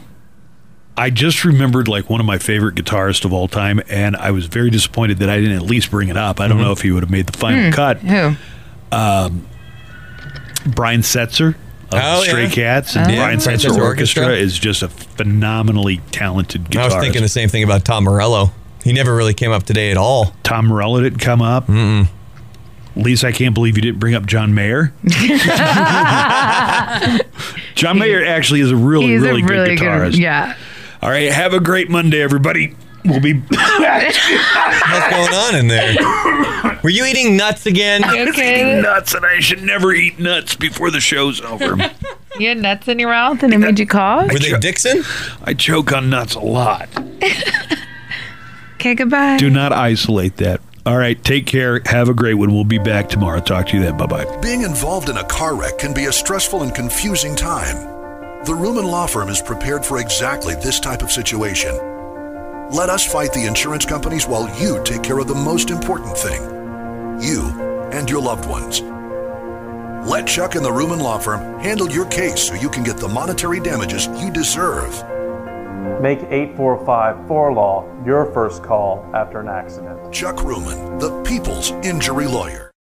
Speaker 2: I just remembered like one of my favorite guitarists of all time, and I was very disappointed that I didn't at least bring it up. I don't
Speaker 3: Mm-hmm.
Speaker 2: know if he would have made the final
Speaker 4: Hmm,
Speaker 2: cut.
Speaker 4: Who?
Speaker 2: Um, Brian Setzer of
Speaker 3: Oh,
Speaker 2: Stray
Speaker 3: yeah.
Speaker 2: Cats and
Speaker 3: Yeah,
Speaker 2: Brian
Speaker 3: Brian
Speaker 2: Setzer
Speaker 3: Setzer
Speaker 2: Orchestra.
Speaker 3: Orchestra.
Speaker 2: is just a phenomenally talented guitarist.
Speaker 3: I was thinking the same thing about Tom Morello. He never really came up today at all.
Speaker 2: Tom Morello didn't come up. Mm-mm. Lisa, I can't believe you didn't bring up John Mayer. John Mayer actually is a really,
Speaker 4: He's
Speaker 2: really,
Speaker 4: a really
Speaker 2: good guitarist.
Speaker 4: Yeah.
Speaker 2: All right, have a great Monday, everybody. We'll be
Speaker 3: What's going on in there? Were you eating nuts again?
Speaker 2: eating nuts, and I should never eat nuts before the show's over.
Speaker 4: You had nuts in your mouth and it made you cough?
Speaker 3: Were they Dixon?
Speaker 2: I choke on nuts a lot.
Speaker 4: Okay, goodbye.
Speaker 2: Do not isolate that. All right, take care. Have a great one. We'll be back tomorrow. Talk to you then. Bye bye.
Speaker 1: Being involved in a car wreck can be a stressful and confusing time. The Rumen Law Firm is prepared for exactly this type of situation. Let us fight the insurance companies while you take care of the most important thing you and your loved ones. Let Chuck and the Rumen Law Firm handle your case so you can get the monetary damages you deserve.
Speaker 16: Make 845-4LAW your first call after an accident.
Speaker 1: Chuck Rumen, the people's injury lawyer.